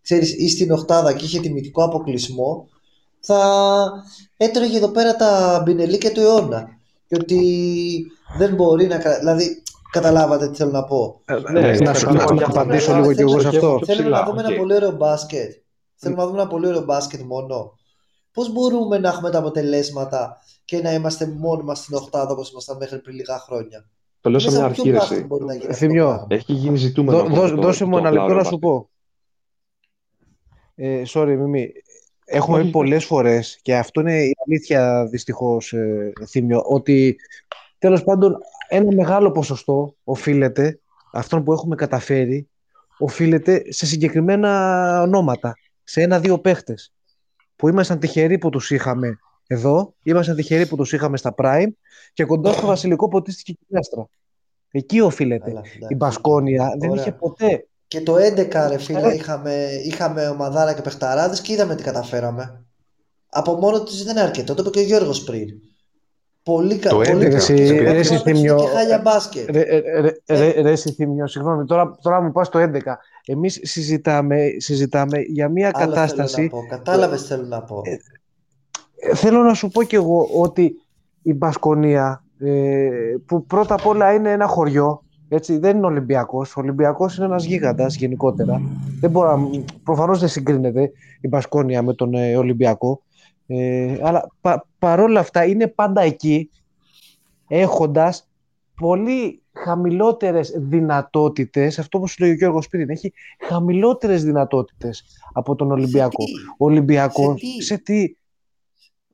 ξέρεις, ή στην οχτάδα και είχε τιμητικό αποκλεισμό, θα έτρωγε εδώ πέρα τα μπινελίκια του αιώνα. Και ότι δεν μπορεί να. κρα- Δηλαδή, καταλάβατε τι θέλω να πω. Ναι, να ναι, σου ναι, να ναι, απαντήσω ναι, λίγο ναι, κι εγώ ναι, σε ναι, αυτό. ναι, Θέλουμε ψηλά, να δούμε οκ. ένα πολύ ωραίο μπάσκετ. Θέλουμε να δούμε ένα πολύ ωραίο μπάσκετ μόνο. Πώς μπορούμε να έχουμε τα αποτελέσματα και να είμαστε μόνοι μας στην Οχτάδα όπως ήμασταν μέχρι πριν λίγα χρόνια; Το λέω σε Μέσα μια από αρχή, ποιο ρε, μπάσκετ εσύ. μπορεί να γίνει αυτό Θημιό. το πράγμα; Έχει γίνει ζητούμενο. Δώ- ακόμα δώ- το- Δώσε το μου ένα απλά λεπτό να ωραίο σου πω. Ε, sorry, Μιμή. Έχουμε Όχι, πει πολλές φορές και αυτό είναι η αλήθεια δυστυχώς, ε, Θήμιο, ότι τέλος πάντων ένα μεγάλο ποσοστό οφείλεται, αυτόν που έχουμε καταφέρει, οφείλεται σε συγκεκριμένα ονόματα, σε ένα-δύο παίχτες, που ήμασταν τυχεροί που τους είχαμε εδώ, ήμασταν τυχεροί που τους είχαμε στα Prime και κοντά στο Βασιλικό ποτίστηκε και η Άστρα. Εκεί οφείλεται. Καλά, εντάξει. Η Μπασκόνια δεν Ωραία. είχε ποτέ Και το 11 ρε φίλε Ε. είχαμε, είχαμε ομαδάρα και παιχταράδες και είδαμε τι καταφέραμε. Από μόνο τους δεν είναι αρκετό, το είπε και ο Γιώργος πριν. Πολύ Το καλό. 11, εσύ- εσύ, Θήμιο, και χάλια μπάσκετ. Ρε, ρε, ρε, ρε, ρε εσύ, Θήμιο, συγγνώμη, τώρα, τώρα μου πας το 11. Εμείς συζητάμε, συζητάμε για μια Άλλο κατάσταση. θέλω να πω. Κατάλαβες τι θέλω να πω. Ε, Θέλω να σου πω κι εγώ ότι η Μπασκονία, ε, που πρώτα απ' όλα είναι ένα χωριό, έτσι, δεν είναι Ολυμπιακός. Ο Ολυμπιακός είναι ένας γίγαντας γενικότερα. Δεν μπορώ, να- προφανώς δεν συγκρίνεται η Μπασκόνια με τον ε, Ολυμπιακό. Ε, αλλά πα, παρόλα αυτά είναι πάντα εκεί έχοντας πολύ χαμηλότερες δυνατότητες, αυτό που σου λέει ο Γιώργος πριν, έχει χαμηλότερες δυνατότητες από τον Ολυμπιακό. Σε τι; Ο Ολυμπιακός, Σε τι; σε τι;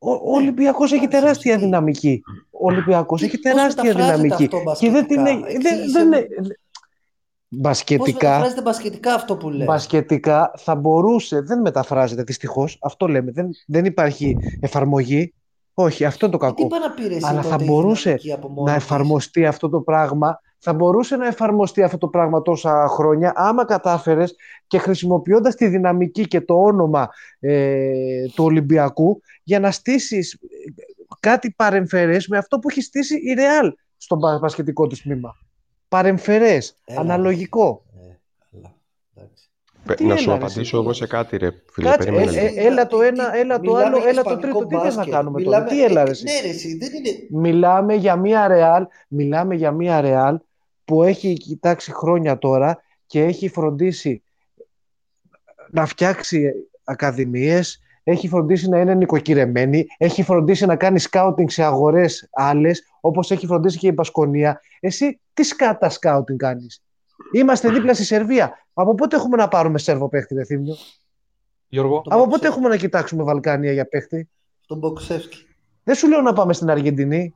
Ο, ο Ολυμπιακός έχει Κάτσε, τεράστια σε τι; δυναμική. Ο Ολυμπιακός Τι- έχει πώς τεράστια μεταφράζεται δυναμική. αυτό Και δεν την μπασκετικά; έχει- δεν- Εξήγησε δεν μου. είναι- Πώς Μπασκετικά, μεταφράζεται μπασκετικά αυτό που λες; μπασκετικά θα μπορούσε, δεν μεταφράζεται δυστυχώς. Αυτό λέμε. Δεν, δεν υπάρχει εφαρμογή. Όχι, αυτό είναι το Ε, κακό. Τι πάνε να πήρες εσύ Αλλά θα τότε η μπορούσε δυναμική από μόνη να της; εφαρμοστεί αυτό το πράγμα. Θα μπορούσε να εφαρμοστεί αυτό το πράγμα τόσα χρόνια άμα κατάφερες και χρησιμοποιώντας τη δυναμική και το όνομα ε, του Ολυμπιακού για να στήσεις ε, κάτι παρεμφερές με αυτό που έχει στήσει η Ρεάλ στο μπα- μπασκετικό της τμήμα. Παρεμφερές, Έλα, αναλογικό. Ε, αλλά, εντάξει. Πε- Τι να σου έλα, ρε, απαντήσω εσύ. εγώ σε κάτι, ρε φίλε. Κάτσε, περίμενε ε, λίγο. ε, έλα το ένα, έλα το Μιλάμε άλλο, για έλα το ισπανικό τρίτο. Τι θες να μπάσκετ. κάνουμε τώρα, Μιλάμε- τι έλα ρε ε, εσύ; Ναι, ρε, εσύ, δεν είναι. Μιλάμε για μια Real, μιλάμε για μια Real που έχει κοιτάξει χρόνια τώρα και έχει φροντίσει να φτιάξει ακαδημίες, έχει φροντίσει να είναι νοικοκυρεμένη, έχει φροντίσει να κάνει σκάουτινγκ σε αγορές άλλες, όπως έχει φροντίσει και η Πασκονία. Εσύ τι σκάτα σκάουτινγκ κάνεις; Είμαστε δίπλα στη Σερβία. Από πότε έχουμε να πάρουμε Σέρβο παίχτη, ρε Θήμιο; Γιώργο, Το Από πότε Μποξεύσκι. έχουμε να κοιτάξουμε Βαλκάνια για παίχτη; Τον Μποξεύσκι. Δεν σου λέω να πάμε στην Αργεντινή.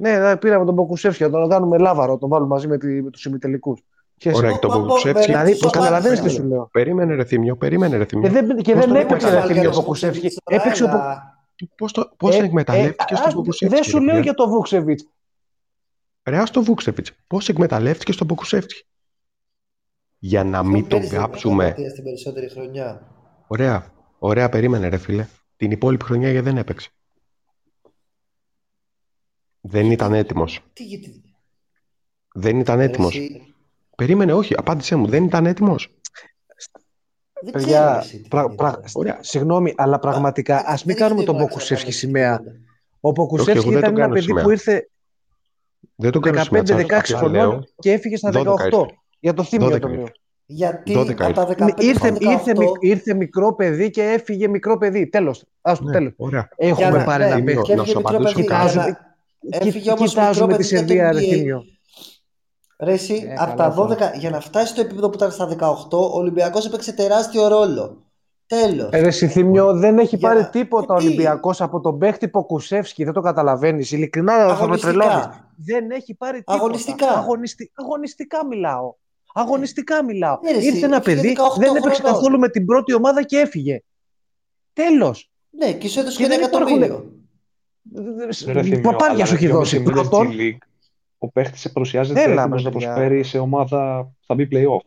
Ναι, ε, πήραμε τον Μποκουσεύσκι, να τον κάνουμε λάβαρο, τον βάλουμε μαζί με, τη, με τους ημιτελικούς. Και Ωραία, εσύ- και τον Μα, μα, Μποκουσεύσκι. Δηλαδή, Σοβαρά, καταλαβαίνεις τι σοβαρά. σου λέω. Περίμενε, ρε Θήμιο, περίμενε, ρε Και Θήμιο. δεν, και Πώς δεν το έπαιξε έκανα, ρε Θήμιο; Ο Βαλκάνιος Μποκουσεύσκι. Βουκσεβίτς, Έπαιξε ο Μπο- έλα. Πώς, το, πώς Ε, εκμεταλλεύτηκε ε, στον ας- Μποκουσεύσκι. Δεν σου ρε λέω φίλε. για το Βούξεβιτς. Ρε, ας το Βούξεβιτς. Πώς εκμεταλλεύτηκες στον Μποκουσεύσκι. Για να μην τον Πέρυσι δεν κάψουμε. ήταν στην περισσότερη χρονιά. Ωραία, ωραία, περίμενε, ρε φίλε. Την υπόλοιπη χρονιά γιατί δεν έπαιξε. Δεν ήταν έτοιμος. Τι γιατί; Δεν ήταν ρε, έτοιμος. εσύ, Περίμενε, όχι, απάντησέ μου. Δεν ήταν έτοιμος. Δεν Παιδιά, ξέρω εσύ τι πρα- γίνεται. πρα- Ωραία. συγγνώμη, αλλά πραγματικά Δεν- ας μην δεν κάνουμε έχει τον νόημα να Μποκουσεύσκι ξανακάνεις σημαία. κουβέντα. Ο εγώ Μποκουσεύσκι δεν ήταν τον ένα κάνω παιδί σημαία. που ήρθε Δεν το κάνω σημαία. 15-16 Απλά λέω, χρονών και έφυγε στα 12 18. ήρθε. Για το θύμιο 12 το λέω. ήρθε. Γιατί 12 από τα ήρθε. 15 Ήρθε, στα 18, ήρθε, μικ- ήρθε μικρό παιδί και έφυγε μικρό παιδί. Τέλος. Ας το Ναι, τέλος. ωραία. Έχουμε για να- πάρει ναι, ένα Θύμιο, παίχτη. και να έφυγε σου μικρό απαντήσω παιδί, κάτι. Για να- Έφυγε όμως μικρό Κοιτάζουμε τη παιδί για το Σερβία, ρε NBA. Θήμιο. Ρε εσύ, Ε, από καλά τα τώρα. 12, για να φτάσει στο επίπεδο που ήταν στα 18, ο Ολυμπιακός έπαιξε τεράστιο ρόλο. Τέλος. Ε, Ρε Συθήμιο, δεν έχει Για πάρει να- τίποτα ο Γιατί; Ολυμπιακός από τον παίχτη Ποκουσεύσκι. Δεν το καταλαβαίνεις. Ειλικρινά θα με Αγωνιστικά. τρελάνεις. Δεν έχει πάρει τίποτα. Αγωνιστικά. Αγωνιστι... Αγωνιστικά μιλάω. Αγωνιστικά μιλάω. Ναι, ρε, εσύ, Ήρθε ένα έφυγε παιδί, 18 δεν έπαιξε χρονών. καθόλου με την πρώτη ομάδα και έφυγε. Τέλος. Ναι, και σου έδωσε Και και ένα δεν υπάρχουν- εκατομμύριο. Ρε Θήμιο, Παπάρια αλλά σου έχει με πιο δώσει. μισή μήνες Πρώτον, G League, ο παίχτης σε παρουσιάζεται Έλα, έτοιμος ρε, να παιδιά. προσφέρει σε ομάδα θα μπει play-off.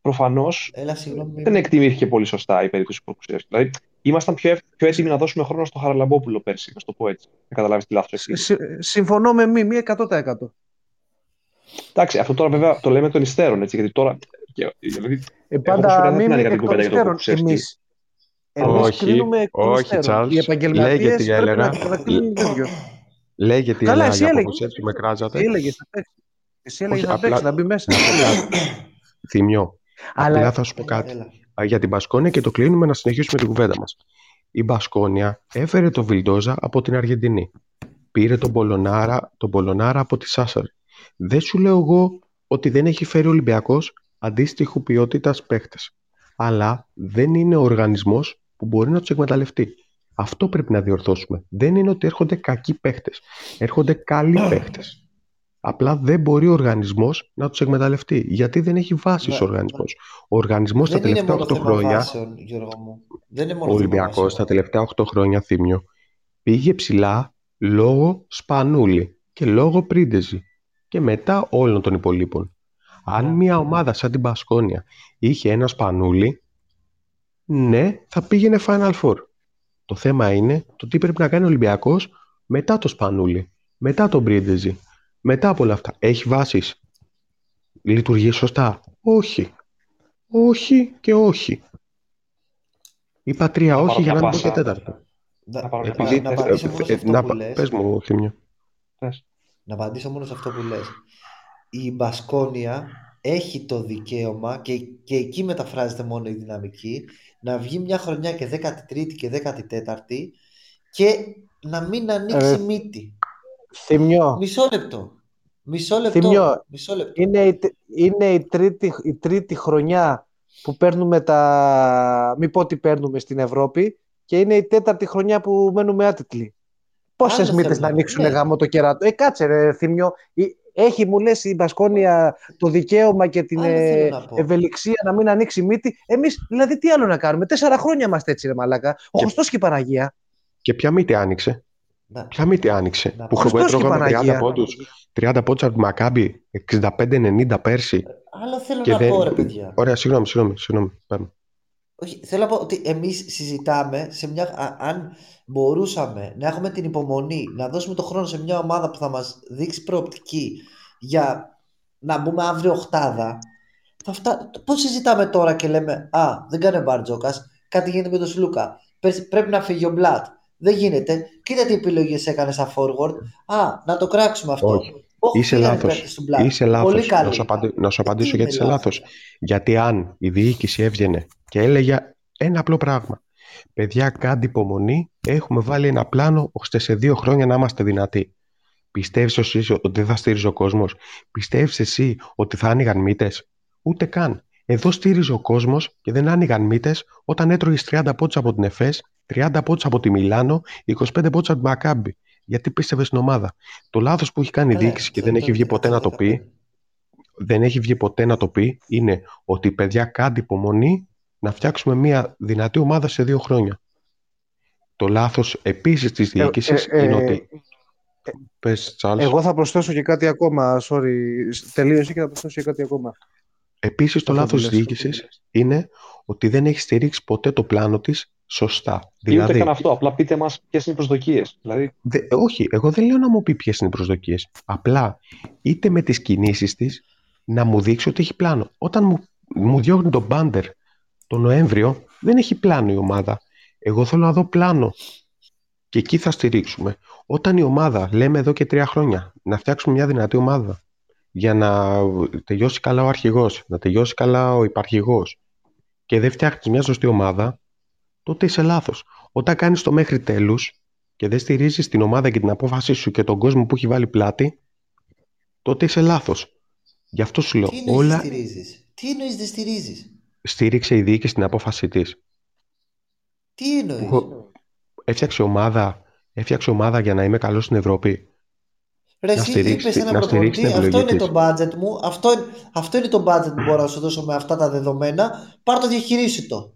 Προφανώς Έλα, συγγνώμη. δεν εκτιμήθηκε πολύ σωστά η περίπτωση του Ποκουσεύσκη. Δηλαδή, ήμασταν πιο, ευ- πιο έτοιμοι να δώσουμε χρόνο στο Χαραλαμπόπουλο πέρσι, να το πω έτσι. Να καταλάβεις τη λάθος ευθύνη. συ- συμφωνώ με μη, μία 100%. Εντάξει, αυτό τώρα βέβαια το λέμε των υστέρων, έτσι, γιατί τώρα. και- Δηλαδή, Ε, Έχω πάντα προσφέρει μη την εκ αρνητική των κουβέντα για τον υστέρων. Ποκουσεύσκι. Εμείς, εμείς Όχι, κρίνουμε εκ των όχι, υστέρων. Τσάρλς. Οι επαγγελματίες Λέγε τι πρέπει έλεγα. να, να κρίνουν τέτοιο. Λέγε τι Καλά, έλεγα εσύ για έλεγες. Ποκουσεύσκι με κράζατε. Εσύ έλεγες να παίξεις. Εσύ έλεγες Όχι, να παίξεις, απλά- να μπει μέσα. Θυμιώ. Αλλά Απλά θα σου πω κάτι. Έλα. Α, για την Μπασκόνια και το κλείνουμε να συνεχίσουμε την κουβέντα μας. Η Μπασκόνια έφερε τον Βιλντόζα από την Αργεντινή. Πήρε τον Πολωνάρα, τον Πολωνάρα από τη Σάσαρ. Δεν σου λέω εγώ ότι δεν έχει φέρει ο Ολυμπιακός αντίστοιχου ποιότητας παίχτες. Αλλά δεν είναι ο οργανισμός που μπορεί να τους εκμεταλλευτεί. Αυτό πρέπει να διορθώσουμε. Δεν είναι ότι έρχονται κακοί παίχτες. Έρχονται καλοί παίχτες. Απλά δεν μπορεί ο οργανισμός να τους εκμεταλλευτεί. Γιατί δεν έχει βάσεις Ναι, ο οργανισμός. Ο οργανισμός τα Δεν είναι τελευταία μόνο 8 θέμα χρόνια βάσεων, Γιώργο μου. Δεν είναι ο μόνο θέμα Ολυμπιακός βάσεων. τα τελευταία 8 χρόνια θύμιο πήγε ψηλά λόγω Σπανούλη και λόγω Πρίντεζη και μετά όλων των υπολείπων. Αν Ναι. μια ομάδα σαν την Πασκόνια είχε ένα Σπανούλη, ναι, θα πήγαινε Final Four. Το θέμα είναι το τι πρέπει να κάνει ο Ολυμπιακός μετά το Σπανούλη, μετά τον Πρίντεζη, μετά από όλα αυτά. Έχει βάσεις; Λειτουργεί σωστά; Όχι. Όχι και όχι. Είπα τρία Να όχι πάρω για να μια μην πω και πάσα. τέταρτο. Να, Να πάρω μια Επειδή, να ε, απαντήσω ε, μόνο σε ε, αυτό να που πα- λες. πες μου, Θήμιο. Πες. Να απαντήσω μόνο σε αυτό που λες. Η Μπασκόνια έχει το δικαίωμα και, και εκεί μεταφράζεται μόνο η δυναμική να βγει μια χρονιά και 13η και 14η και να μην ανοίξει Ρε. μύτη. Θημιό, Μισό λεπτό. Μισό λεπτό. Θημιό, Μισό λεπτό. είναι, η, τε- είναι η, τρίτη, η τρίτη χρονιά που παίρνουμε τα... Μη πω ότι παίρνουμε στην Ευρώπη και είναι η τέταρτη χρονιά που μένουμε άτιτλοι. Πόσες Άλλο μύτες θέμα. να ανοίξουν Ναι. γάμο το κεράτο. Ε, κάτσε ρε Θημιό. Η- έχει μου λες η Μπασκόνια το δικαίωμα και την Άλλο θέλω ε, να πω. ευελιξία να μην ανοίξει μύτη. Εμείς δηλαδή τι άλλο να κάνουμε; Τέσσερα χρόνια είμαστε έτσι ρε μαλάκα. Ο Και- Χριστός και η Παναγία. Και ποια μύτη άνοιξε; Να- Ποια μύτη άνοιξε; Να που πω- Χριστός και η τρώγαμε 30 Παναγία. πόντους. 30 πόντους από τη Μακάμπη, 65-90 πέρσι. Άλλο θέλω Και να δεν- πω, ρε παιδιά. Ωραία, συγγνώμη, συγγνώμη. συγγνώμη. Πάμε. Όχι, θέλω να πω ότι εμείς συζητάμε σε μια, α- αν μπορούσαμε να έχουμε την υπομονή, να δώσουμε το χρόνο σε μια ομάδα που θα μας δείξει προοπτική για να μπούμε αύριο οχτάδα, θα φτά... πώς συζητάμε τώρα και λέμε «Α, δεν κάνει ο Μπαρτζόκας, κάτι γίνεται με τον Σλούκα, Πες- πρέπει να φύγει ο Μπλατ». Δεν γίνεται. Κοίτα τι επιλογές έκανες σαν forward. Α, να το κράξουμε αυτό. Όχι. Όχι, Είσαι φύγανε οι λάθος. παίκτες του Blatt. Είσαι Πολύ λάθος. καλή. Να σου, απαντη- να σου απαντήσω Τι γιατί είμαι είσαι λάθος. Γιατί αν η διοίκηση έβγαινε και έλεγε ένα απλό πράγμα. Παιδιά, κάντε υπομονή. Έχουμε βάλει ένα πλάνο ώστε σε δύο χρόνια να είμαστε δυνατοί. Πιστεύεις εσύ ότι δεν θα στήριζε ο κόσμος; Πιστεύεις εσύ ότι θα άνοιγαν μύτες; Ούτε καν. Εδώ στήριζε ο κόσμος και δεν άνοιγαν μύτες όταν έτρωγες 30 πόντους από την ΕΦΕΣ, 30 πόντους από τη Μιλάνο, 25 πόντους από τη Μακάμπη. Γιατί πίστευες στην ομάδα. Το λάθος που έχει κάνει η Καλά, διοίκηση και αυτό δεν έχει το- βγει ποτέ να το αυτό πει, δεν έχει βγει ποτέ να το πει, είναι ότι παιδιά κάντε υπομονή να φτιάξουμε μια δυνατή ομάδα σε δύο χρόνια. Το λάθος επίσης της διοίκησης ε, ε, είναι ότι... Πες, Τσάρλς. Εγώ θα προσθέσω και κάτι ακόμα. Sorry. Τελείωσε και θα προσθέσω και κάτι ακόμα. Επίσης το Αυτό που λάθος της λες. διοίκησης είναι ότι δεν έχει στηρίξει ποτέ το πλάνο της σωστά. Ή ούτε Δηλαδή, καν αυτό. Απλά πείτε μας ποιες είναι οι προσδοκίες. Δηλαδή, Δε, όχι, εγώ δεν λέω να μου πει ποιες είναι οι προσδοκίες. Απλά είτε με τις κινήσεις της να μου δείξει ότι έχει πλάνο. Όταν μου, μου διώχνει τον μπάντερ το Νοέμβριο, δεν έχει πλάνο η ομάδα. Εγώ θέλω να δω πλάνο. Και εκεί θα στηρίξουμε. Όταν η ομάδα, λέμε εδώ και τρία χρόνια, να φτιάξουμε μια δυνατή ομάδα για να τελειώσει καλά ο αρχηγός, να τελειώσει καλά ο υπαρχηγός και δεν φτιάχνεις μια σωστή ομάδα, τότε είσαι λάθος. Όταν κάνεις το μέχρι τέλους και δεν στηρίζεις την ομάδα και την απόφασή σου και τον κόσμο που έχει βάλει πλάτη, τότε είσαι λάθος. Γι' αυτό σου λέω, Τι εννοείς όλα δεν στηρίζεις; Τι εννοείς δεν στηρίζεις; στήριξε η διοίκηση την απόφασή της. Τι εννοείς; Που- Έφτιαξε ομάδα, έφτιαξε ομάδα για να είμαι καλός στην Ευρώπη. Ρε, να εσύ στηρίξει είπες τη- ένα να στηρίξει προπονητή, την αυτό είναι επιλογή το budget μου, αυτό, είναι- αυτό είναι το budget που μπορώ να σου δώσω με αυτά τα δεδομένα, πάρ το διαχειρίσου το.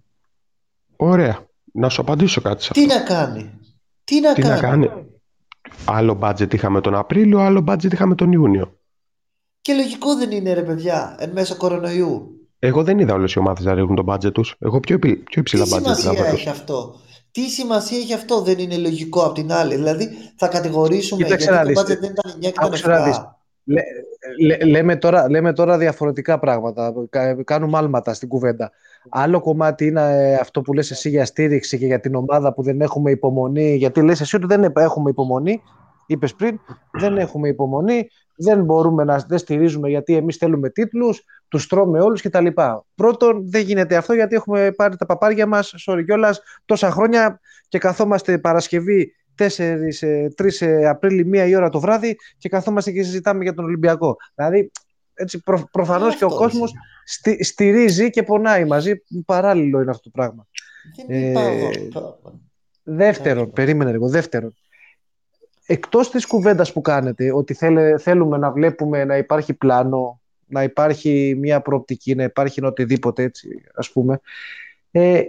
Ωραία. Να σου απαντήσω κάτι σε Τι αυτό. να κάνει; Τι να Τι κάνει. να κάνει; Άλλο budget είχαμε τον Απρίλιο, άλλο budget είχαμε τον Ιούνιο. Και λογικό δεν είναι ρε παιδιά, εν μέσω κορονοϊού. Εγώ δεν είδα όλες οι ομάδες να ρίχνουν τον budget τους. Εγώ πιο, επι- πιο Τι υψηλά budget είδα σημασία φέτος. έχει αυτό; Τι σημασία έχει αυτό, δεν είναι λογικό απ' την άλλη. Δηλαδή θα κατηγορήσουμε Κοίταξε γιατί να το δεις. budget δεν ήταν 9 και ήταν Άκουσε να δεις. 7. Λέ- λέ- λέμε, τώρα, λέμε τώρα διαφορετικά πράγματα. Κα- Κάνουμε άλματα στην κουβέντα. Άλλο κομμάτι είναι ε, αυτό που λες εσύ για στήριξη και για την ομάδα που δεν έχουμε υπομονή. Γιατί λες εσύ ότι δεν έχουμε υπομονή. Είπες πριν, δεν έχουμε υπομονή, δεν μπορούμε να δεν στηρίζουμε γιατί εμείς θέλουμε τίτλους, τους τρώμε όλους κτλ. Πρώτον, δεν γίνεται αυτό γιατί έχουμε πάρει τα παπάρια μας, sorry κιόλας, τόσα χρόνια και καθόμαστε Παρασκευή 4, 3 Απρίλη, μία η ώρα το βράδυ και καθόμαστε και συζητάμε για τον Ολυμπιακό. Δηλαδή, έτσι, προ, προφανώς Ε, και ο αυτό κόσμος είναι. στη, στηρίζει και πονάει μαζί. Παράλληλο είναι αυτό το πράγμα. Δεν Ε, είπα εγώ. Δεύτερον, Ναι. περίμενε λίγο. Δεύτερον, εκτός της κουβέντας που κάνετε, ότι θέλε, θέλουμε να βλέπουμε να υπάρχει πλάνο, να υπάρχει μια προοπτική, να υπάρχει ένα οτιδήποτε έτσι, ας πούμε, ε,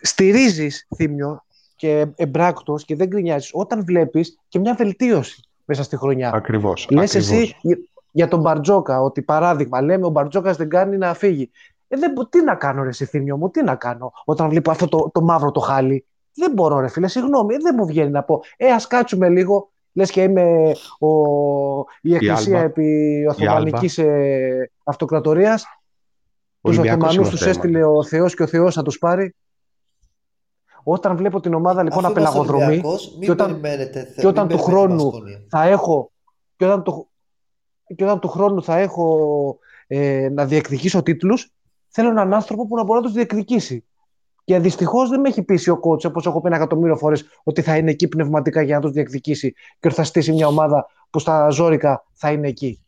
στηρίζεις, Θήμιο, και εμπράκτος και δεν γκρινιάζεις όταν βλέπεις και μια βελτίωση μέσα στη χρονιά. Ακριβώς. Λες ακριβώς. εσύ για- για τον Μπαρτζόκα, ότι παράδειγμα, λέμε ο Μπαρτζόκας δεν κάνει να φύγει. Ε, δεν, μπο- τι να κάνω ρε εσύ Θήμιο μου, τι να κάνω όταν βλέπω αυτό το, το μαύρο το χάλι. Δεν μπορώ ρε φίλε, συγγνώμη, ε, δεν μου βγαίνει να πω. Ε, ας κάτσουμε λίγο, λες και είμαι ο, η εκκλησία Άλμπα. επί Οθωμανικής ε, αυτοκρατορίας. Τους Ολυμπιακός Οθωμανούς είμαστε, τους έστειλε ο Θεός και ο Θεός θα τους πάρει. Όταν βλέπω την ομάδα λοιπόν Αφού είμαστε απελαγοδρομή Ολυμπιακός, μην και όταν- περιμένετε, θε- και όταν μην του περιμένετε χρόνου Βασκόνια. θα έχω και όταν του, και όταν του χρόνου θα έχω ε, να διεκδικήσω τίτλους θέλω έναν άνθρωπο που να μπορεί να τους διεκδικήσει και δυστυχώς δεν με έχει πείσει ο κότσο, όπως έχω πει ένα εκατομμύριο φορές, ότι θα είναι εκεί πνευματικά για να τους διεκδικήσει και ότι θα στήσει μια ομάδα που στα ζώρικα θα είναι εκεί.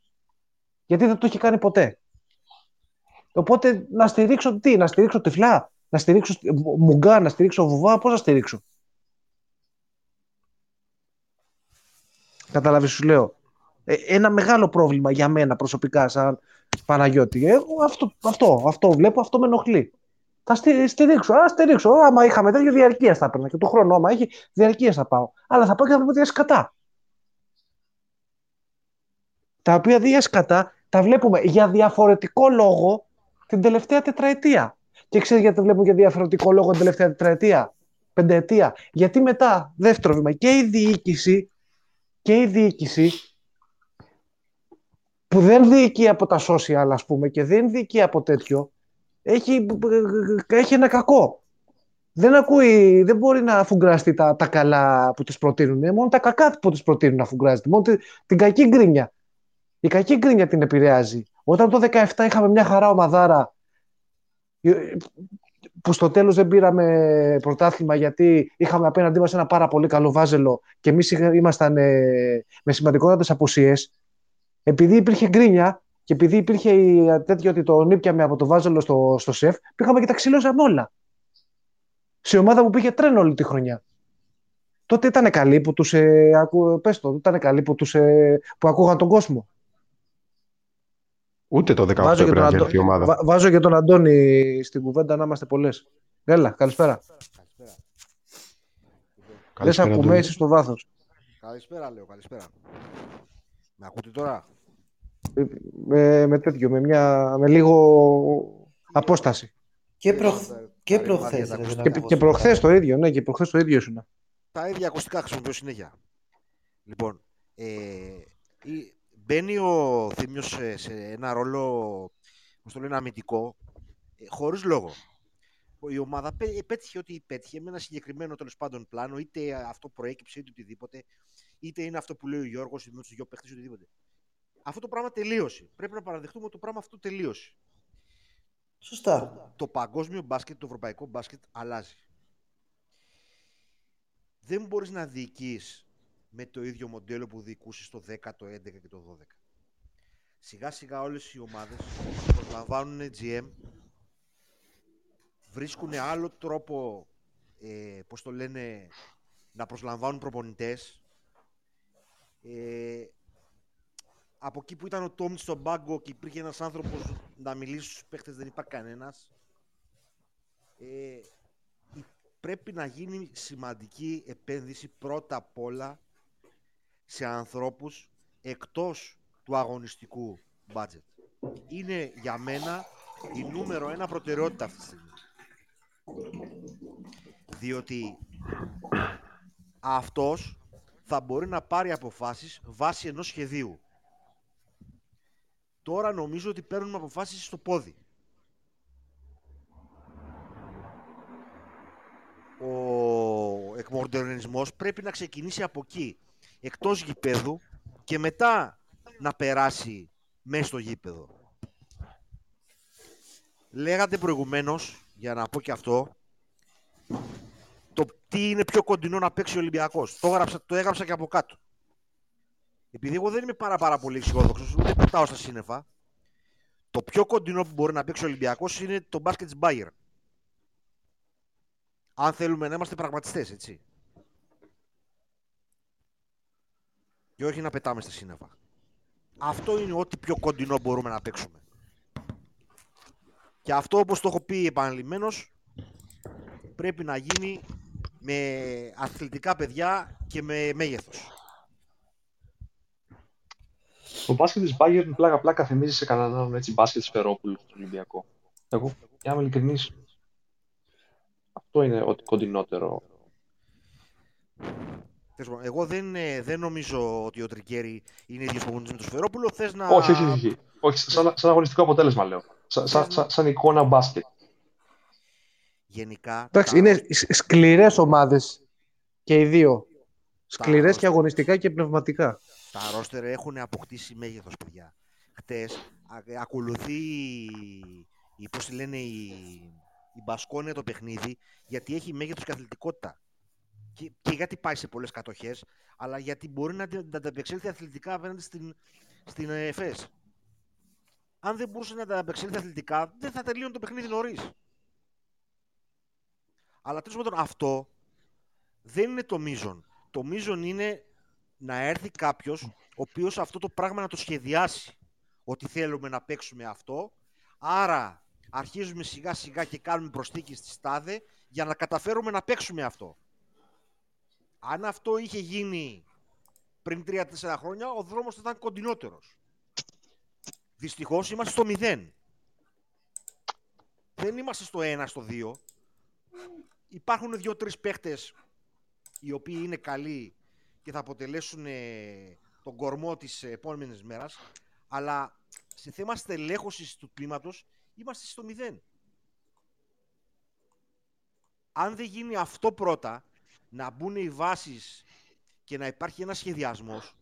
Γιατί δεν το έχει κάνει ποτέ. Οπότε να στηρίξω τι, να στηρίξω τυφλά, να στηρίξω μουγκά, να στηρίξω βουβά, πώς να στηρίξω. Κατάλαβε, σου λέω. Ε, ένα μεγάλο πρόβλημα για μένα προσωπικά, σαν Παναγιώτη. Εγώ αυτό, αυτό, αυτό βλέπω, αυτό με ενοχλεί. Θα στη, στηρίξω, α στηρίξω. Άμα είχαμε τέτοιο διαρκείας θα έπαιρνα και του χρόνου, άμα έχει διαρκείας θα πάω. Αλλά θα πάω και θα πω δύο σκατά. Τα οποία δύο σκατά τα βλέπουμε για διαφορετικό λόγο την τελευταία τετραετία. Και ξέρεις γιατί τα βλέπουμε για διαφορετικό λόγο την τελευταία τετραετία, πενταετία. Γιατί μετά, δεύτερο βήμα, και η διοίκηση, και η διοίκηση που δεν διοικεί από τα social, ας πούμε, και δεν διοικεί από τέτοιο, έχει, έχει ένα κακό. Δεν, ακούει, δεν μπορεί να αφουγκραστεί τα, τα καλά που τις προτείνουν. Είναι μόνο τα κακά που τις προτείνουν να αφουγκράζεται. Μόνο την, την κακή γκρίνια. Η κακή γκρίνια την επηρεάζει. Όταν το 17 είχαμε μια χαρά ομαδάρα που στο τέλος δεν πήραμε πρωτάθλημα γιατί είχαμε απέναντί μας ένα πάρα πολύ καλό βάζελο και εμείς ήμασταν ε, με σημαντικότατες απουσίες επειδή υπήρχε γκρίνια και επειδή υπήρχε η τέτοιο ότι το νύπιαμε από το βάζελο στο, στο σεφ, πήγαμε και τα ξυλώσαμε όλα. Σε ομάδα που πήγε τρένο όλη τη χρονιά. Τότε ήταν καλή που τους, ε, ακου, πες το, ήταν καλή που, τους, ε, που ακούγαν τον κόσμο. Ούτε το 18 πρέπει να έρθει η ομάδα. Βά, βάζω και τον Αντώνη στην κουβέντα να είμαστε πολλές. Έλα, καλησπέρα. Καλησπέρα. Δεν σε ακούμε, είσαι στο βάθος. Καλησπέρα, λέω, καλησπέρα. Με ακούτε τώρα; Με, με τέτοιο, με, μια, με λίγο απόσταση. Και, προ... και προχθές. Και, και προχθές το ίδιο, ναι, και προχθές το ίδιο ήσουν. Τα ίδια ακουστικά χρησιμοποιώ συνέχεια. Λοιπόν, ε, μπαίνει ο Θήμιος σε, σε ένα ρόλο, πώς το λένε, αμυντικό, ε, χωρίς λόγο. Η ομάδα πέτυχε ό,τι πέτυχε με ένα συγκεκριμένο τέλος πάντων πλάνο, είτε αυτό προέκυψε είτε οτιδήποτε, είτε είναι αυτό που λέει ο Γιώργος, είτε με τους δυο παίχτε, οτιδήποτε αυτό το πράγμα τελείωσε. Πρέπει να παραδεχτούμε ότι το πράγμα αυτό τελείωσε. Σωστά. Το, το παγκόσμιο μπάσκετ, το ευρωπαϊκό μπάσκετ αλλάζει. Δεν μπορείς να διοικείς με το ίδιο μοντέλο που διοικούσες το 10, το 11 και το 12. Σιγά σιγά όλες οι ομάδες προσλαμβάνουν GM, βρίσκουν άλλο τρόπο, ε, πώς το λένε, να προσλαμβάνουν προπονητές. Ε, από εκεί που ήταν ο Τόμι στον πάγκο και υπήρχε ένας άνθρωπος να μιλήσει στους παίχτες, δεν υπάρχει κανένας. Ε, πρέπει να γίνει σημαντική επένδυση πρώτα απ' όλα σε ανθρώπους εκτός του αγωνιστικού budget. Είναι για μένα η νούμερο ένα προτεραιότητα αυτή τη στιγμή. Διότι αυτός θα μπορεί να πάρει αποφάσεις βάσει ενός σχεδίου. Τώρα νομίζω ότι παίρνουμε αποφάσεις στο πόδι. Ο εκμοντερνισμός πρέπει να ξεκινήσει από εκεί, εκτός γηπέδου και μετά να περάσει μέσα στο γήπεδο. Λέγατε προηγουμένως, για να πω και αυτό, το τι είναι πιο κοντινό να παίξει ο Ολυμπιακός. Το, έγραψα, το έγραψα και από κάτω. Επειδή εγώ δεν είμαι πάρα, πάρα πολύ αισιόδοξος, ούτε πετάω στα σύννεφα, το πιο κοντινό που μπορεί να παίξει ο Ολυμπιακός είναι το μπάσκετ της Bayern. Αν θέλουμε να είμαστε πραγματιστές, έτσι. Και όχι να πετάμε στα σύννεφα. Αυτό είναι ό,τι πιο κοντινό μπορούμε να παίξουμε. Και αυτό, όπως το έχω πει επαναλημμένως, πρέπει να γίνει με αθλητικά παιδιά και με μέγεθος. Το μπάσκετ της Bayern πλάκα-πλάκα θυμίζει σε κανέναν έτσι μπάσκετ Σφερόπουλου στο Ολυμπιακό. Εγώ, για να είμαι ειλικρινής, αυτό είναι ό,τι κοντινότερο. Εγώ δεν, ε, δεν νομίζω ότι ο Τρικέρι είναι ίδιος με τον Σφερόπουλο. Θες να... Όχι, όχι, όχι. όχι σαν, σαν αγωνιστικό αποτέλεσμα λέω. Σαν, σαν, σαν, σαν εικόνα μπάσκετ. Γενικά. Εντάξει, τα... είναι σκληρές ομάδες και οι δύο. Σκληρές και αγωνιστικά και πνευματικά. Τα ρόστερ έχουν αποκτήσει μέγεθος, παιδιά. Χτες ακολουθεί η, πώς λένε, η, η Μπασκόνια το παιχνίδι γιατί έχει μέγεθος και αθλητικότητα. Και, και γιατί πάει σε πολλές κατοχές, αλλά γιατί μπορεί να, να ανταπεξέλθει αθλητικά απέναντι στην, στην ΕΦΕΣ. Αν δεν μπορούσε να ανταπεξέλθει αθλητικά, δεν θα τελείωνε το παιχνίδι νωρίς. Αλλά τέλος πάντων αυτό δεν είναι το μείζον. Το μείζον είναι να έρθει κάποιος ο οποίος αυτό το πράγμα να το σχεδιάσει. Ότι θέλουμε να παίξουμε αυτό, άρα αρχίζουμε σιγά σιγά και κάνουμε προσθήκη στη στάδε για να καταφέρουμε να παίξουμε αυτό. Αν αυτό είχε γίνει πριν 3-4 χρόνια, ο δρόμος θα ήταν κοντινότερος. Δυστυχώς είμαστε στο 0. Δεν είμαστε στο 1, στο 2. Υπάρχουν δύο-τρεις παίχτες οι οποίοι είναι καλοί και θα αποτελέσουν ε, τον κορμό της επόμενης μέρας, αλλά σε θέμα στελέχωσης του κλίματος είμαστε στο 0. Αν δεν γίνει αυτό πρώτα, να μπουν οι βάσεις και να υπάρχει ένας σχεδιασμός,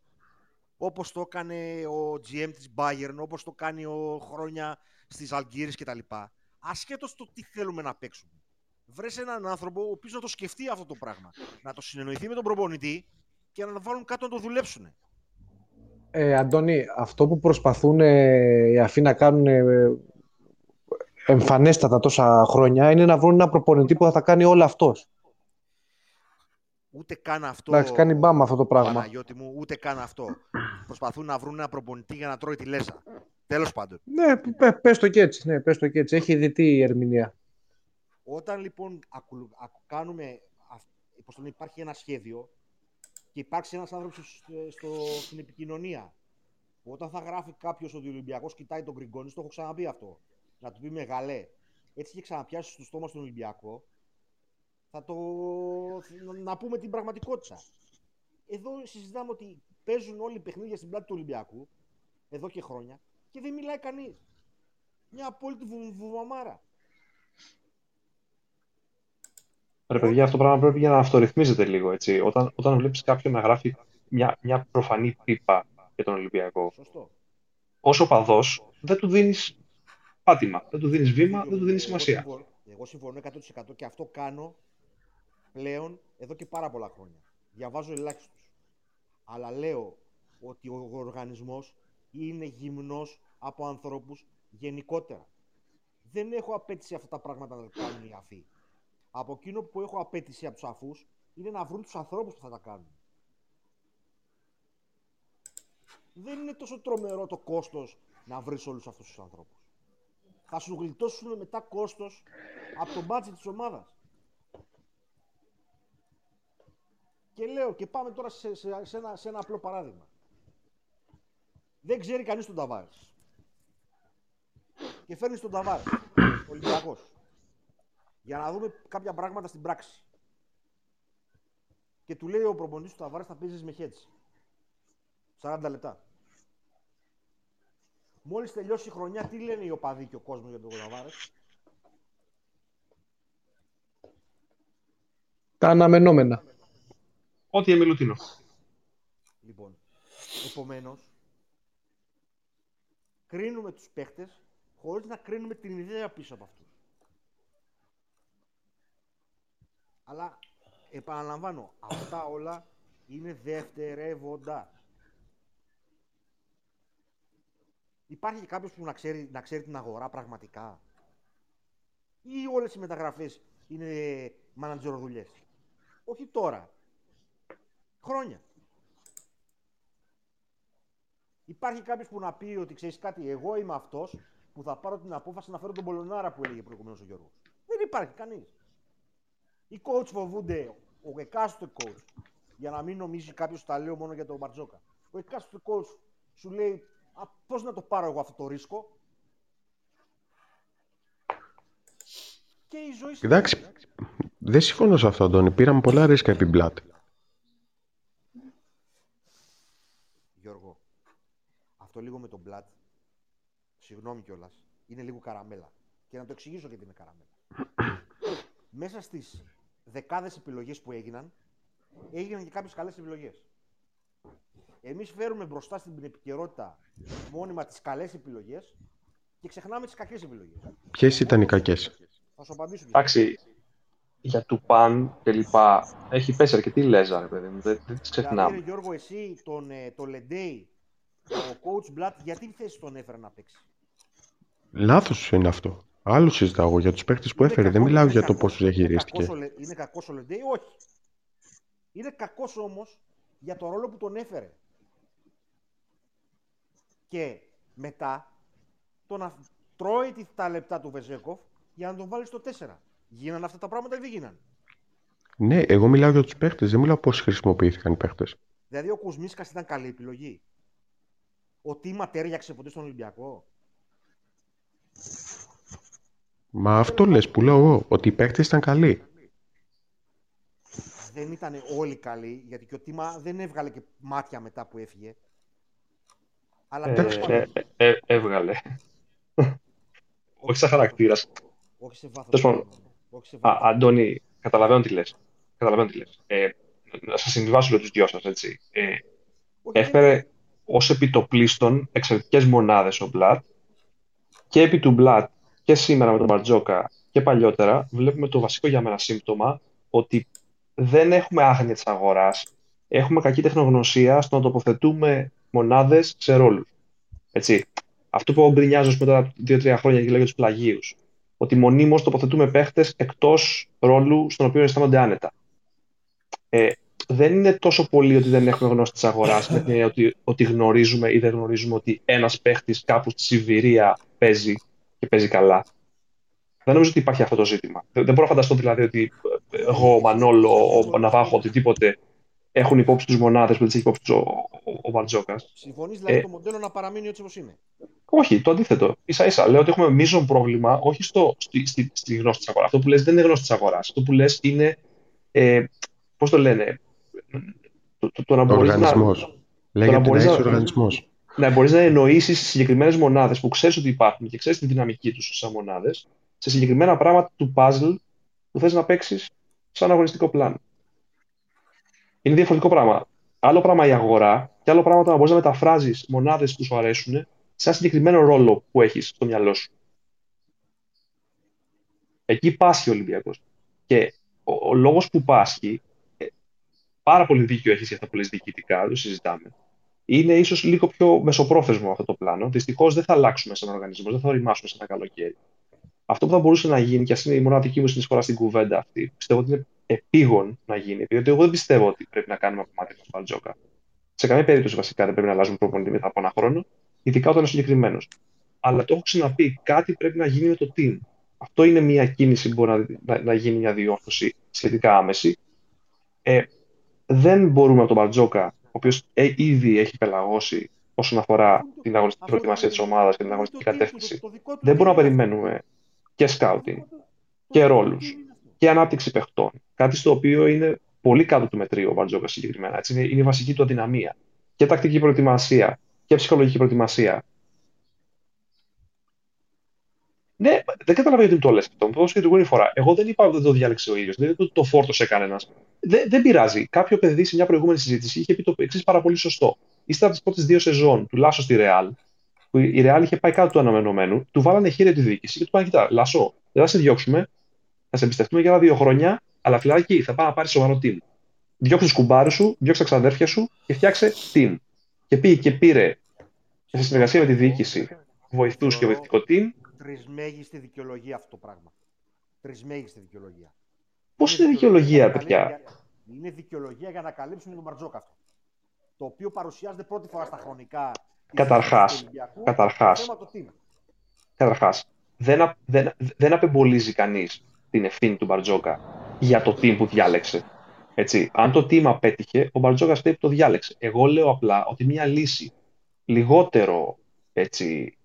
όπως το έκανε ο GM της Bayern, όπως το κάνει ο χρόνια στις Αλγύρες κτλ. Ασχέτως το τι θέλουμε να παίξουμε. Βρες έναν άνθρωπο ο οποίος να το σκεφτεί αυτό το πράγμα. Να το συνεννοηθεί με τον προπονητή και να το βάλουν κάτω να το δουλέψουν. Ε, Αντώνη, αυτό που προσπαθούν ε, οι αφοί να κάνουν ε, εμφανέστατα τόσα χρόνια είναι να βρουν ένα προπονητή που θα τα κάνει όλα αυτός. Ούτε καν αυτό. Εντάξει, κάνει μπάμα αυτό το πράγμα. Παναγιώτη μου, ούτε καν αυτό. Προσπαθούν να βρουν ένα προπονητή για να τρώει τη λέσα. Τέλος πάντων. Ναι, πε, πες το και έτσι. Ναι, πες το και έτσι. Έχει δει η ερμηνεία. Όταν λοιπόν ακου, ακου, κάνουμε. Πώς τον υπάρχει ένα σχέδιο και υπάρξει ένας άνθρωπος στην επικοινωνία. Όταν θα γράφει κάποιος ότι ο Ολυμπιακός κοιτάει τον Γκριγκόνη, το έχω ξαναπεί αυτό. Να του πει μεγαλέ. Έτσι και ξαναπιάσεις στο στόμα στον Ολυμπιακό θα το... να πούμε την πραγματικότητα. Εδώ συζητάμε ότι παίζουν όλοι οι παιχνίδια στην πλάτη του Ολυμπιακού, εδώ και χρόνια, και δεν μιλάει κανείς. Μια απόλυτη βουβαμάρα. Ρε παιδιά, αυτό το πράγμα πρέπει για να αυτορυθμίζεται λίγο, έτσι. Όταν, όταν βλέπεις κάποιον να γράφει μια, μια προφανή πίπα για τον Ολυμπιακό, Σωστό. όσο παδός, δεν του δίνεις πάτημα, δεν του δίνεις βήμα, δεν του δίνεις σημασία. Εγώ συμφωνώ, εγώ συμφωνώ 100% και αυτό κάνω πλέον εδώ και πάρα πολλά χρόνια. Διαβάζω ελάχιστους. Αλλά λέω ότι ο οργανισμός είναι γυμνός από ανθρώπους γενικότερα. Δεν έχω απέτηση αυτά τα πράγματα να τα κάνουν οι αφοί. Από εκείνο που έχω απέτηση από τους αφούς είναι να βρουν τους ανθρώπους που θα τα κάνουν. Δεν είναι τόσο τρομερό το κόστος να βρεις όλους αυτούς τους ανθρώπους. Θα σου γλιτώσουν μετά κόστος από το μπάτζι της ομάδας. Και λέω και πάμε τώρα σε, σε, σε, ένα, σε ένα απλό παράδειγμα. Δεν ξέρει κανείς τον Ταβάρες. Και φέρνεις τον Ταβάρες, Ολυμπιακός. Για να δούμε κάποια πράγματα στην πράξη. Και του λέει ο προπονητής του Ταβάρες θα παίζεις με χέτσι. 40 λεπτά. Μόλις τελειώσει η χρονιά, τι λένε οι οπαδοί και ο κόσμος για τον Ταβάρες; Τα αναμενόμενα. Ό,τι εμιλουτίνο. Λοιπόν, επομένως, κρίνουμε τους παίχτες χωρίς να κρίνουμε την ιδέα πίσω από αυτούς. Αλλά, επαναλαμβάνω, αυτά όλα είναι δευτερεύοντα. Υπάρχει κάποιος που να ξέρει, να ξέρει την αγορά πραγματικά; Ή όλες οι μεταγραφές είναι μανατζεροδουλειές; Όχι τώρα. Χρόνια. Υπάρχει κάποιος που να πει ότι ξέρεις κάτι, εγώ είμαι αυτός που θα πάρω την απόφαση να φέρω τον Πολωνάρα που έλεγε προηγουμένως ο Γιώργος. Δεν υπάρχει κανείς. Οι coach φοβούνται, ο εκάστοτε coach, για να μην νομίζει κάποιος τα λέω μόνο για τον Μπαρτζόκα. Ο εκάστοτε coach σου λέει, πώς να το πάρω εγώ αυτό το ρίσκο; Και η ζωή Εντάξει, δεν συμφωνώ σε αυτό, Αντώνη. Πήραμε πολλά ρίσκα επί μπλάτ. Γιώργο, αυτό λίγο με τον Μπλατ, συγγνώμη κιόλας, είναι λίγο καραμέλα. Και να το εξηγήσω γιατί είναι καραμέλα. Μέσα στις δεκάδες επιλογές που έγιναν, έγιναν και κάποιες καλές επιλογές. Εμείς φέρουμε μπροστά στην επικαιρότητα μόνιμα τις καλές επιλογές και ξεχνάμε τις κακές επιλογές. Ποιες ήταν οι κακές; Θα σου απαντήσω. Εντάξει, για του παν και λοιπά, έχει πέσει αρκετή λέζα, ρε παιδί μου. Δεν, δεν τις ξεχνάμε. Δηλαδή, Γιώργο, εσύ τον, ε, το Λεντέι, ο coach Blatt, γιατί θέση τον έφερε να παίξει; Λάθος είναι αυτό. Άλλο συζητάω εγώ για τους παίχτε που Είναι έφερε. Δεν κακό- μιλάω είναι για το κακός- πώς τους είναι διαχειρίστηκε. κακός ο Λε- Είναι κακός ο Λεντέι, όχι. Είναι κακός όμως για το ρόλο που τον έφερε. Και μετά το να τρώει τα λεπτά του Βεζέκοφ για να τον βάλει στο 4. Γίνανε αυτά τα πράγματα ή δεν γίνανε; Ναι, εγώ μιλάω για τους παίχτε, δεν μιλάω πώς χρησιμοποιήθηκαν οι παίχτε. Δηλαδή ο Κουσμίσκας ήταν καλή επιλογή; Ο Τίμα τέριαξε ποτέ στον Ολυμπιακό; Μα αυτό λες που λέω εγώ, ότι οι παίκτες ήταν καλοί. Δεν ήταν όλοι καλοί, γιατί και ο Τίμα δεν έβγαλε και μάτια μετά που έφυγε. Αλλά Ε, τέλος πάντων, ε, ε, ε, έβγαλε. Όχι σαν χαρακτήρας. όχι σε βάθος. τέλος πάντων. χρόνου. Όχι σε Α, βάθος. Αντώνη, καταλαβαίνω τι λες. Καταλαβαίνω τι λες. Ε, να σας συμβιβάσω λίγο τους δυο σας, έτσι. Ε, Όχι, δεν- έφερε ως επιτοπλίστων εξαιρετικές μονάδες ο Μπλατ και επί του Μπλατ και σήμερα με τον Μπαρτζόκα και παλιότερα βλέπουμε το βασικό για μένα σύμπτωμα ότι δεν έχουμε άγνοια της αγοράς, έχουμε κακή τεχνογνωσία στο να τοποθετούμε μονάδες σε ρόλους. Έτσι. Αυτό που γκρινιάζω ας πούμε, τώρα δύο-τρία χρόνια και λέω για τους πλαγίους. Ότι μονίμως τοποθετούμε παίχτες εκτός ρόλου στον οποίο αισθάνονται άνετα. Ε, δεν είναι τόσο πολύ ότι δεν έχουμε γνώση της αγοράς, με την έννοια ότι, ότι γνωρίζουμε ή δεν γνωρίζουμε ότι ένας παίχτης κάπου στη Σιβηρία παίζει και παίζει καλά. Δεν νομίζω ότι υπάρχει αυτό το ζήτημα. Δεν, δεν μπορώ να φανταστώ δηλαδή ότι ε, εγώ, ο Μανόλο, ο Ναβάχο, οτιδήποτε έχουν υπόψη τους μονάδες που δεν τις έχει υπόψη τους ο, ο, ο Μπαρτζόκας. Συμφωνείς δηλαδή Ε, το μοντέλο να παραμείνει έτσι όπως είναι; Όχι, το αντίθετο. σα ίσα λέω ότι έχουμε μείζον πρόβλημα όχι στο, στη, στη, στη γνώση της αγοράς. Αυτό που λες δεν είναι γνώση της αγοράς. Αυτό που λες είναι. Ε, Πώς το λένε. Το, το, το να μπορείς να, Οργανισμός. Λέγεται να μπορείς είσαι να- οργανισμός. Να μπορείς να εννοήσεις συγκεκριμένες μονάδες που ξέρεις ότι υπάρχουν και ξέρεις τη δυναμική τους σαν μονάδες σε συγκεκριμένα πράγματα του puzzle που θες να παίξεις σαν αγωνιστικό πλάνο. Είναι διαφορετικό πράγμα. Άλλο πράγμα η αγορά και άλλο πράγμα το να μπορείς να μεταφράζεις μονάδες που σου αρέσουν σε ένα συγκεκριμένο ρόλο που έχεις στο μυαλό σου. Εκεί πάσχει ο Ολυμπιακός. Και ο, ο λόγος που πάσχει, ε, πάρα πολύ δίκιο έχεις για αυτά που λες διοικητικά, δεν το συζητάμε είναι ίσως λίγο πιο μεσοπρόθεσμο αυτό το πλάνο. Δυστυχώς δεν θα αλλάξουμε σαν οργανισμό, δεν θα οριμάσουμε σε ένα καλοκαίρι. Αυτό που θα μπορούσε να γίνει, και ας είναι η μοναδική μου συνεισφορά στην κουβέντα αυτή, πιστεύω ότι είναι επίγον να γίνει. Διότι εγώ δεν πιστεύω ότι πρέπει να κάνουμε κομμάτι του Μπαλτζόκα. Σε καμία περίπτωση βασικά δεν πρέπει να αλλάζουμε προπονητή μετά από ένα χρόνο, ειδικά όταν είναι συγκεκριμένος. Αλλά το έχω ξαναπεί, κάτι πρέπει να γίνει με το team. Αυτό είναι μια κίνηση που μπορεί να, να, να γίνει μια διόρθωση σχετικά άμεση. Ε, δεν μπορούμε από τον Μπαρτζόκα, ο οποίος ήδη έχει πελαγώσει όσον αφορά την αγωνιστική Αυτό προετοιμασία το- της ομάδας και την το αγωνιστική team του, κατεύθυνση. το δικό του Δεν μπορούμε να team είναι περιμένουμε και σκάουτινγκ αυτό. Το- και το- ρόλους. το team είναι αυτό. και ανάπτυξη παιχτών. Κάτι στο οποίο είναι πολύ κάτω του μετρίου ο Μπαρτζόκα συγκεκριμένα. Έτσι, είναι, είναι η βασική του αδυναμία. Και τακτική προετοιμασία και ψυχολογική προετοιμασία. Ναι, δεν καταλαβαίνω γιατί μου το λες αυτό. Μου το έδωσε και την προηγούμενη φορά. Εγώ δεν είπα ότι δεν το διάλεξε ο ίδιος. Δεν είπα ότι το φόρτωσε κανένας. Δεν, δεν πειράζει. Κάποιο παιδί σε μια προηγούμενη συζήτηση είχε πει το εξής πάρα πολύ σωστό. Ύστερα από τις πρώτες δύο σεζόν του Λάσο στη Ρεάλ, που η Ρεάλ είχε πάει κάτω του αναμενωμένου, του βάλανε χέρια τη διοίκηση και του είπαν: Κοιτά, Λάσο, δεν θα σε διώξουμε, θα σε εμπιστευτούμε για ένα-δύο χρόνια, αλλά φυλάκι θα πάει να πάρεις σοβαρό team. Διώξε τους κουμπάρους σου, διώξε τα ξαδέρφια σου και φτιάξε team. Και πήγε και πήρε σε συνεργασία με τη διοίκηση βοηθούς και βοηθητικό team. Τρισμέγιστη δικαιολογία αυτό το πράγμα. Τρισμέγιστη δικαιολογία. Πώς είναι δικαιολογία, για να παιδιά; καλύψει- Είναι δικαιολογία για να καλύψουν τον Μπαρτζόκα αυτό. Το οποίο παρουσιάζεται πρώτη φορά στα χρονικά. της Καταρχάς, συζήτησης του Ολυμπιακού, καταρχάς. το θέμα το team. Καταρχάς, δεν, α- δεν, δεν απεμπολίζει κανείς την ευθύνη του Μπαρτζόκα για το team που διάλεξε. Έτσι. Αν το team απέτυχε, ο Μπαρτζόκας φταίει που το διάλεξε. Εγώ λέω απλά ότι μια λύση λιγότερο έτσι,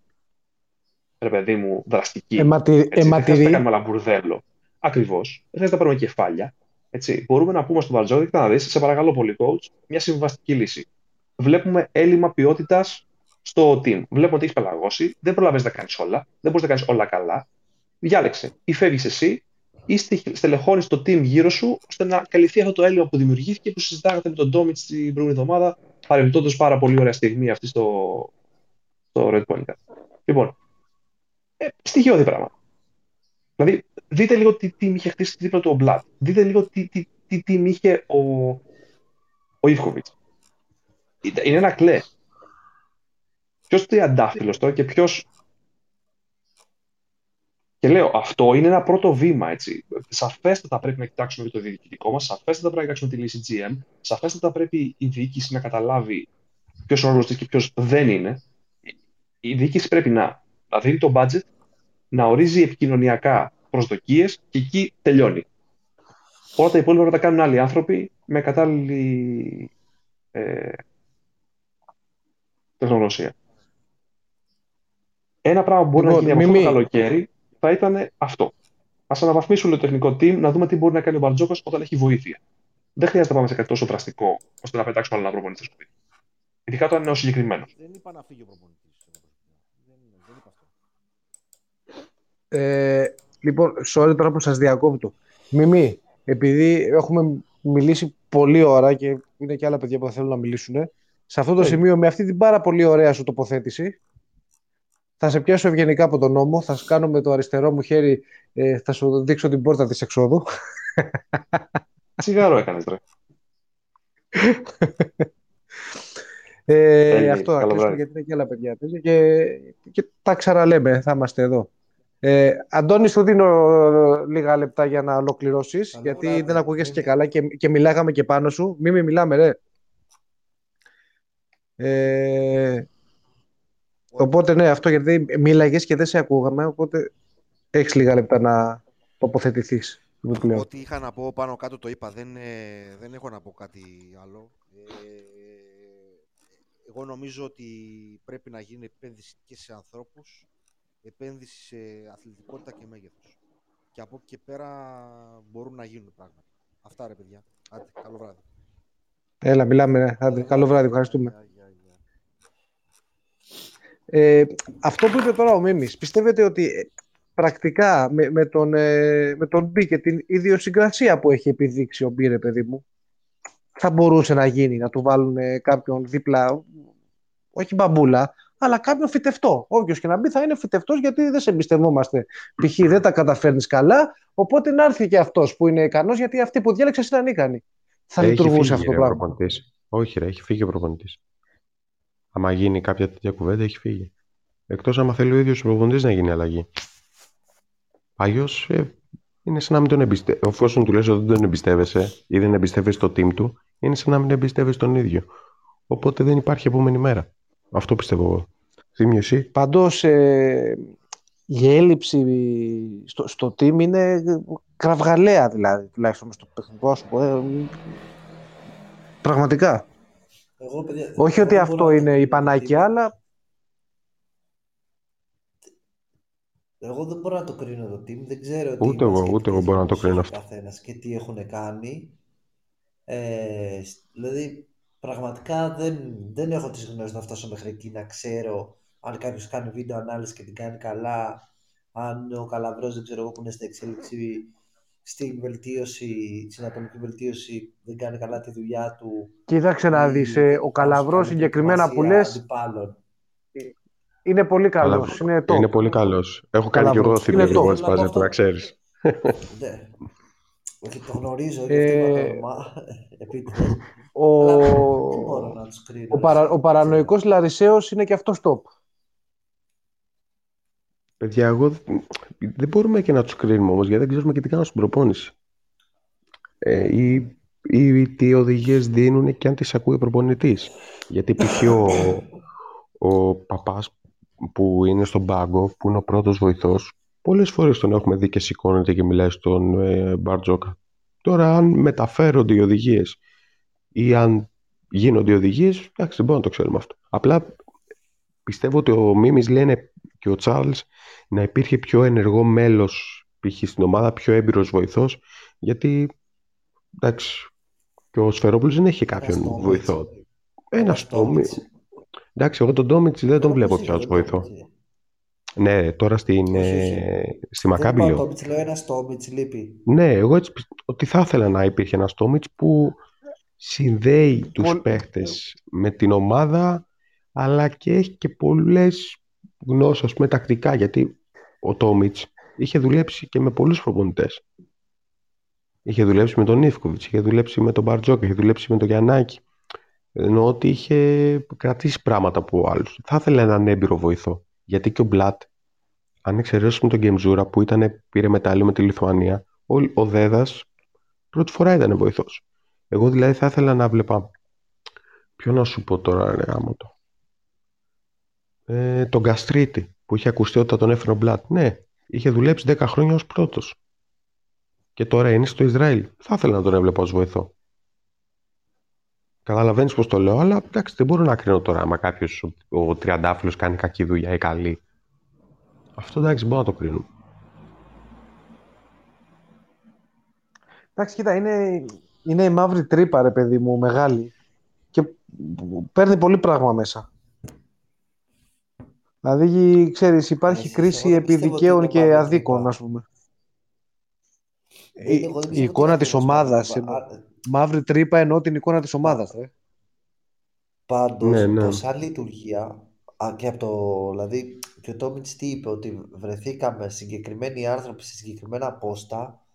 ρε παιδί μου, δραστική. Αιματι... Έτσι, δεν χρειάζεται να Αιματηρή. κάνουμε άλλα μπουρδέλο. Ακριβώς. Δεν χρειάζεται να πάρουμε κεφάλια. Έτσι. Μπορούμε να πούμε στον Μπαρτζόκα, κοιτά να δεις, σε παρακαλώ πολύ, coach, μια συμβαστική λύση. Βλέπουμε έλλειμμα ποιότητας στο team. Βλέπουμε ότι έχεις πελαγώσει, δεν προλαβαίνεις να κάνεις όλα, δεν μπορείς να κάνεις όλα καλά. Διάλεξε. Ή φεύγεις εσύ, ή στελεχώνεις το team γύρω σου, ώστε να καλυφθεί αυτό το έλλειμμα που δημιουργήθηκε που συζητάγατε με τον Ντόμιτς την προηγούμενη εβδομάδα, παρεμπιπτόντως πάρα πολύ ωραία στιγμή αυτή στο, στο Red Point. Λοιπόν, ε, στοιχειώδη πράγμα. Δηλαδή, δείτε λίγο τι team είχε χτίσει δίπλα του ο Μπλατ. Δείτε λίγο τι, τι, τι team είχε ο, ο Ιβκοβιτς. Είναι ένα κλέ. Ποιος τριαντάφυλλος τώρα και ποιος Και λέω, αυτό είναι ένα πρώτο βήμα. Έτσι. Σαφέστατα πρέπει να κοιτάξουμε το διοικητικό μας, σαφέστατα πρέπει να κοιτάξουμε τη λύση GM, σαφέστατα πρέπει η διοίκηση να καταλάβει ποιος ο ρόλο της και ποιος δεν είναι. Η διοίκηση πρέπει να, να δίνει το budget, να ορίζει επικοινωνιακά προσδοκίες και εκεί τελειώνει. Όλα τα υπόλοιπα πρέπει να τα κάνουν άλλοι άνθρωποι με κατάλληλη ε, τεχνογνωσία. Ένα πράγμα που μπορεί να Λοιπόν, γίνει από αυτό το Μιμή. καλοκαίρι θα ήταν αυτό. Α αναβαθμίσουμε το τεχνικό team, να δούμε τι μπορεί να κάνει ο Μπαρτζόκα όταν έχει βοήθεια. Δεν χρειάζεται να πάμε σε κάτι τόσο δραστικό ώστε να πετάξουμε άλλο ένα προπονητή στο σπίτι. Ειδικά όταν είναι ο συγκεκριμένος. Δεν είπα να φύγει ο προπονητής. Δεν, δεν είπα αυτό. Ε, λοιπόν, sorry τώρα που σας διακόπτω. Μιμή, επειδή έχουμε μιλήσει πολλή ώρα και είναι και άλλα παιδιά που θα θέλουν να μιλήσουν, σε αυτό το Ε. σημείο, με αυτή την πάρα πολύ ωραία σου τοποθέτηση, θα σε πιάσω ευγενικά από τον νόμο, θα σου κάνω με το αριστερό μου χέρι, ε, θα σου δείξω την πόρτα της εξόδου. Τσιγάρο έκανες, ρε. Ε, Τέλεια, αυτό θα καλό κλείσουμε βράδυ. γιατί είναι και άλλα παιδιά παίζει και, και τα ξαναλέμε, θα είμαστε εδώ. Ε, Αντώνη, σου δίνω ε, λίγα λεπτά για να ολοκληρώσεις, Καλό γιατί βράδυ. δεν ακούγεσαι και Μίμη. καλά και, και μιλάγαμε και πάνω σου. Μη μη μιλάμε, ρε. Ε, οπότε, ναι, αυτό γιατί μίλαγες και δεν σε ακούγαμε, οπότε έχεις λίγα λεπτά να τοποθετηθείς. επιπλέον. Ό,τι είχα να πω πάνω κάτω το είπα. Δεν, ε, δεν έχω να πω κάτι άλλο. Ε, εγώ νομίζω ότι πρέπει να γίνει επένδυση και σε ανθρώπους, επένδυση σε αθλητικότητα και μέγεθος. Και από εκεί και πέρα μπορούν να γίνουν πράγματα. Αυτά ρε παιδιά. Άντε, καλό βράδυ. Έλα, μιλάμε. Ναι. Άντε, καλό βράδυ, ευχαριστούμε. Γεια, γεια, γεια. Ε, αυτό που είπε τώρα ο Μίμης, πιστεύετε ότι ε, πρακτικά με, με, τον, ε, με τον Μπι και την ιδιοσυγκρασία που έχει επιδείξει ο Μπι, ρε παιδί μου, θα μπορούσε να γίνει, να του βάλουν ε, κάποιον δίπλα, όχι μπαμπούλα, αλλά κάποιον φυτευτό. Όποιος και να μπει θα είναι φυτευτός γιατί δεν σε εμπιστευόμαστε. Π.χ. δεν τα καταφέρνεις καλά, οπότε να έρθει και αυτός που είναι ικανός, γιατί αυτοί που διάλεξες είναι ανίκανοι. Θα Έχει λειτουργούσε φύγει, αυτό το ρε, πράγμα. προπονητής. Όχι, ρε, έχει φύγει ο προπονητής. Άμα γίνει κάποια τέτοια κουβέντα, έχει φύγει. Εκτός άμα θέλει ο ίδιος ο προπονητής να γίνει αλλαγή. Αλλιώς ε, είναι σαν να μην τον εμπιστεύεσαι. Εφόσον του λες ότι δεν τον εμπιστεύεσαι ή δεν εμπιστεύεσαι το team του, είναι σαν να μην εμπιστεύεσαι τον ίδιο. Οπότε δεν υπάρχει επόμενη μέρα. Αυτό πιστεύω εγώ. Θύμιο, εσύ; Πάντως ε, η έλλειψη στο, στο team είναι κραυγαλαία δηλαδή, τουλάχιστον στο παιχνικό σου πω. ε, πραγματικά. Εγώ, παιδιά, Όχι εγώ ότι δεν αυτό μπορώ να είναι το η κρίνω πανάκια, το team. αλλά Εγώ δεν μπορώ να το κρίνω το team. Δεν ξέρω τι Ούτε εγώ, μασχετικές ούτε εγώ μπορώ να το γνώσεις κρίνω έχει ο αυτό. καθένας και τι έχουν κάνει. Ε, σ- δηλαδή, πραγματικά δεν, δεν έχω τις γνώσεις να φτάσω μέχρι εκεί να ξέρω αν κάποιος κάνει βίντεο ανάλυση και την κάνει καλά, αν ο Καλαβρός, δεν ξέρω εγώ, που είναι στην εξέλιξη, στην βελτίωση, στην ατομική βελτίωση, δεν κάνει καλά τη δουλειά του κοίταξε να ή δεις, ε, δεν ο κάνει Καλαβρός καλή συγκεκριμένα που προετοιμασία λες αντιπάλων. είναι πολύ Αλλά καλός, είναι top. είναι πολύ καλός. Έχω κάνει και εγώ Καλαβρός. θύμιο Είναι top. προπονητή Θέλω να πω μπάζετ, να αυτό. ξέρεις. Ναι. Όχι, το γνωρίζω και αυτό είπα το Ε, όνομα επίτηδες. Ο, Αλλά δεν μπορώ να τους κρίνω. ο, παρα, εσύ, ο δεν παρανοϊκός Λαρισαίος είναι και αυτός top. Παιδιά, εγώ δεν- δεν μπορούμε και να τους κρίνουμε όμως γιατί δεν ξέρουμε και τι κάνουν στην προπόνηση. Ε, ή, ή τι οδηγίες δίνουν και αν τις ακούει ο προπονητής. Γιατί π.χ. ο, ο παπάς που είναι στον πάγκο, που είναι ο πρώτος βοηθός, πολλές φορές τον έχουμε δει και σηκώνεται και μιλάει στον ε, Μπαρτζόκα. Τώρα, αν μεταφέρονται οι οδηγίες ή αν γίνονται οι οδηγίες, εντάξει, δεν μπορούμε να το ξέρουμε αυτό. Απλά πιστεύω ότι ο Μίμης λένε και ο Τσάρλς να υπήρχε πιο ενεργό μέλος π.χ. στην ομάδα, πιο έμπειρος βοηθός, γιατί εντάξει, και ο Σφερόπουλος δεν έχει κάποιον Στόμιτς. βοηθό. Ένα Ένας Στόμιτς. Στόμιτς. Εντάξει, εγώ τον Ντόμιτς δεν τον Τώρα βλέπω πώς πια είναι ως ο βοηθό. Τόμιτς, ε; Ναι, τώρα στην, Όχι, όχι. ε, στη Δεν Μακάμπη είπα ο λέω. Τόμιτς, λέω ένα Τόμιτς λείπει. Ναι, εγώ έτσι πιστε- ότι θα ήθελα να υπήρχε ένας Τόμιτς που συνδέει τους Πολ- παίχτες με την ομάδα αλλά και έχει και πολλές γνώσεις, ας πούμε, τακτικά γιατί ο Τόμιτς είχε δουλέψει και με πολλούς προπονητές. Είχε δουλέψει με τον Ιφκοβιτς, είχε δουλέψει με τον Μπαρτζόκα, είχε δουλέψει με τον Γιαννάκη. Ενώ ότι είχε κρατήσει πράγματα από άλλους. Θα ήθελα έναν έμπειρο βοηθό. Γιατί και ο Μπλατ, αν εξαιρέσουμε τον Γκέμζούρα που ήταν, πήρε μετάλλιο με τη Λιθουανία, ο, ο Δέδας πρώτη φορά ήταν βοηθός. Εγώ δηλαδή θα ήθελα να βλέπα... Ποιο να σου πω τώρα, ρε γάμο το. Ε, τον Καστρίτη που είχε ακουστεί όταν τον έφερε ο Μπλατ. Ναι, είχε δουλέψει 10 χρόνια ως πρώτος. Και τώρα είναι στο Ισραήλ. Θα ήθελα να τον έβλεπα ως βοηθό. Καταλαβαίνεις πώς το λέω, αλλά εντάξει, δεν μπορώ να κρίνω τώρα άμα κάποιος ο, ο τριαντάφυλλος κάνει κακή δουλειά ή καλή. Αυτό εντάξει, μπορώ να το κρίνω. Εντάξει, κοίτα, είναι, είναι η μαύρη τρύπα, ρε παιδί μου, μεγάλη. Και παίρνει πολύ πράγμα μέσα. Δηλαδή, ξέρεις, υπάρχει Εσύ, κρίση εγώ δεν πιστεύω ότι επί είναι και μαύρη αδίκων, τρύπα. ας πούμε. Δεν- Η, εγώ δεν η πιστεύω ότι εικόνα είναι της ακριβώς μαύρη ομάδας. τρύπα. εννοώ. Α, Μαύρη τρύπα εννοώ την εικόνα της ομάδας. Ε. Πάντως, Ναι, ναι. το σαν λειτουργία, α, και από το, δηλαδή, και ο Τόμιτς τι είπε, ότι βρεθήκαμε συγκεκριμένοι άνθρωποι σε συγκεκριμένα πόστα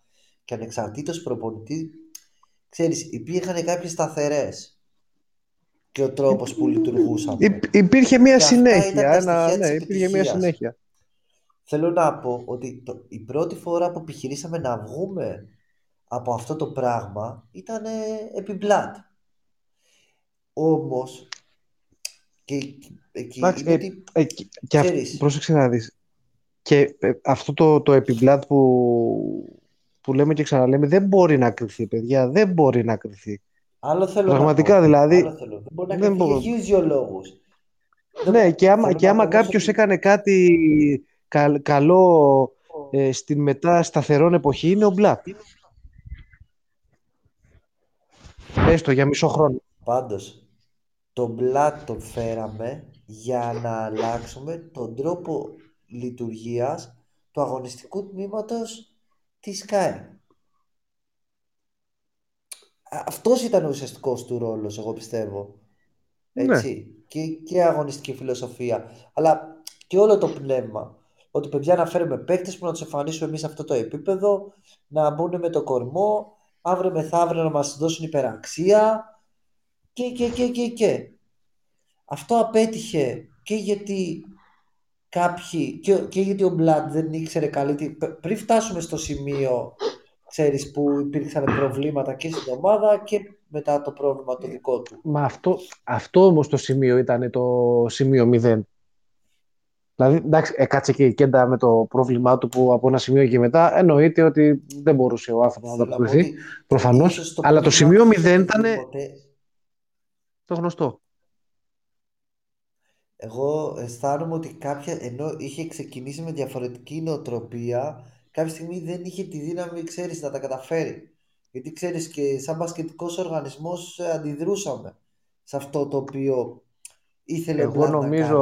και ανεξαρτήτως προπονητή, ξέρεις, υπήρχαν κάποιες σταθερές και ο τρόπος που λειτουργούσαμε. Υπ- υπήρχε μια Και αυτά ήταν συνέχεια. τα Ένα, στοιχεία της ναι, υπήρχε μια επιτυχίας. συνέχεια. Θέλω να πω ότι το, η πρώτη φορά που επιχειρήσαμε να βγούμε από αυτό το πράγμα ήταν επί μπλατ. Όμως, και εκεί Εντάξει, είναι ε, ότι ε, και, και αυ- Ξέρεις. πρόσεξε να δεις. Και ε, αυτό το, το επιμπλάτ που, που λέμε και ξαναλέμε δεν μπορεί να κρυφθεί, παιδιά. Δεν μπορεί να κρυφθεί. άλλο θέλω Πραγματικά, να πω. δηλαδή, Άλλο θέλω. Δεν μπορεί να δεν κρυφθεί για μπο- χίλιους δυο λόγους. Δεν- Ναι, και άμα, θέλω και να άμα πω όμως κάποιος ότι- έκανε κάτι καλ- καλό ε, στην μετά σταθερόν εποχή είναι ο Μπλατ. Έστω για μισό χρόνο. Πάντως, τον μπλατ τον φέραμε για να αλλάξουμε τον τρόπο λειτουργίας του αγωνιστικού τμήματος της ΚΑΕ. Α- Αυτός ήταν ο ουσιαστικός του ρόλος, εγώ πιστεύω. Ναι. Έτσι. Και, και αγωνιστική φιλοσοφία. Αλλά και όλο το πνεύμα. Ότι παιδιά να φέρουμε παίκτες που να τους εμφανίσουμε εμείς σε αυτό το επίπεδο, να μπουν με το κορμό, αύριο μεθαύριο να μας δώσουν υπεραξία και, και, και, και, και. Αυτό απέτυχε και γιατί κάποιοι, και, και γιατί ο Μπλαντ δεν ήξερε καλή, τι- πρι- πριν φτάσουμε στο σημείο, ξέρεις, που υπήρξαν προβλήματα και στην ομάδα και μετά το πρόβλημα το δικό του. Μα αυτό, αυτό όμως το σημείο ήταν το σημείο 0. Δηλαδή, εντάξει, έκατσε και η Κέντα με το πρόβλημά του που από ένα σημείο και μετά εννοείται ότι δεν μπορούσε ο άνθρωπος να Θέλω να πω ανταποκριθεί. ότι προφανώς, ίσως αλλά το πρόβλημα σημείο του μηδέν δεν ήτανε- είναι ποτέ- Το γνωστό. Εγώ αισθάνομαι ότι κάποια, ενώ είχε ξεκινήσει με διαφορετική νοοτροπία, κάποια στιγμή δεν είχε τη δύναμη, ξέρεις, να τα καταφέρει. Γιατί ξέρεις και σαν μπασκετικός οργανισμός ε, αντιδρούσαμε σε αυτό το οποίο ήθελε ο Εγώ Μπλαντ να νομίζω,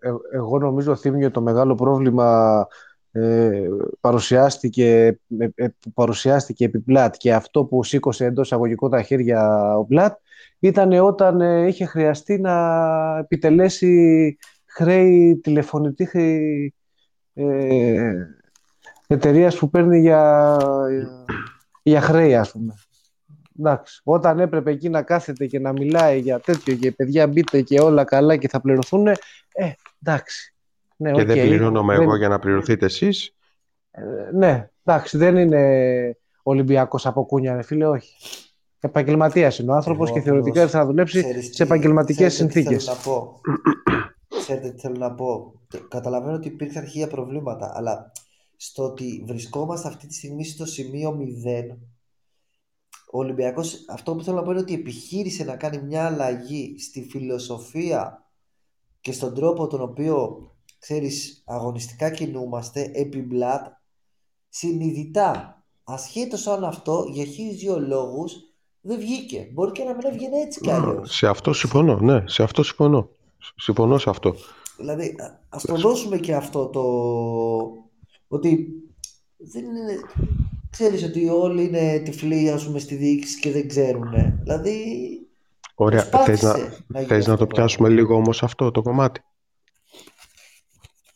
κάνει. ε- εγώ νομίζω Θήμιο, το μεγάλο πρόβλημα ε, παρουσιάστηκε, ε, ε, που παρουσιάστηκε επί Πλάτ και αυτό που σήκωσε εντός αγωγικών τα χέρια ο Πλάτ ήταν όταν ε, είχε χρειαστεί να επιτελέσει χρέη τηλεφωνητή χρέη, ε, εταιρείας που παίρνει για, για χρέη ας πούμε. Εντάξει, όταν έπρεπε εκεί να κάθεται και να μιλάει για τέτοιο και παιδιά μπείτε και όλα καλά και θα πληρωθούν, ε, εντάξει. Ναι, Και οκ. δεν πληρώνομαι Δεν- εγώ για να πληρωθείτε εσείς; ε, ναι, εντάξει, δεν είναι Ολυμπιακός από κούνια, ρε φίλε, όχι. Επαγγελματίας είναι ο άνθρωπος Εγώ και θεωρητικά απλώς, θα δουλέψει ξέρεις σε τι- επαγγελματικές ξέρετε τι συνθήκες. Θέλω να πω. Ξέρετε τι θέλω να πω. Το- Καταλαβαίνω ότι υπήρξαν αρχαία προβλήματα, αλλά στο ότι βρισκόμαστε αυτή τη στιγμή στο σημείο 0, ο Ολυμπιακός, αυτό που θέλω να πω είναι ότι επιχείρησε να κάνει μια αλλαγή στη φιλοσοφία και στον τρόπο τον οποίο, ξέρεις, αγωνιστικά κινούμαστε, επί μπλατ, συνειδητά. Ασχέτως αν αυτό, για χίλιους δύο λόγους, δεν βγήκε. Μπορεί και να μην έβγαινε έτσι κι αλλιώς. Σε αυτό συμφωνώ, ναι, σε αυτό συμφωνώ. Συμφωνώ σε αυτό. Δηλαδή, α- ας το δώσουμε και αυτό το... Ότι δεν είναι... Ξέρεις ότι όλοι είναι τυφλοί, ας πούμε, στη διοίκηση και δεν ξέρουν. Δηλαδή, Ωραία, θες προσπάθησε να, να γίνει θες αυτό να το το πιάσουμε λίγο όμως αυτό το κομμάτι;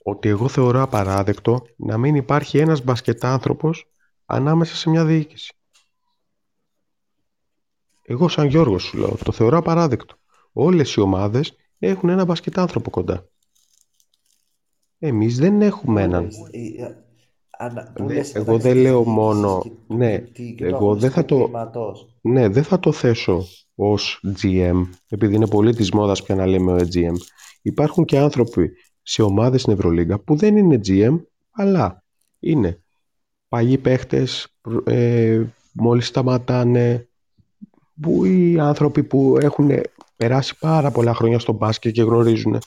Ότι εγώ θεωρώ απαράδεκτο να μην υπάρχει ένας μπασκετάνθρωπος ανάμεσα σε μια διοίκηση. Εγώ σαν Γιώργος σου λέω, το θεωρώ απαράδεκτο. Όλες οι ομάδες έχουν ένα μπασκετάνθρωπο κοντά. Εμείς δεν έχουμε Πού έναν. λες, ε, ε, ανα- πού Ναι, λες εγώ μεταξύ δεν της λέω διοίκησης μόνο- και του ναι, κριτή και του εγώ δεν θα αγωνιστικού το- τμήματος. Ναι, δεν θα το θέσω ως GM, επειδή είναι πολύ της μόδας πια να λέμε ο GM. Υπάρχουν και άνθρωποι σε ομάδες στην Ευρωλίγκα που δεν είναι GM, αλλά είναι παλιοί παίχτες, προ- ε, μόλις σταματάνε, που οι άνθρωποι που έχουν περάσει πάρα πολλά χρόνια στο μπάσκετ και γνωρίζουν.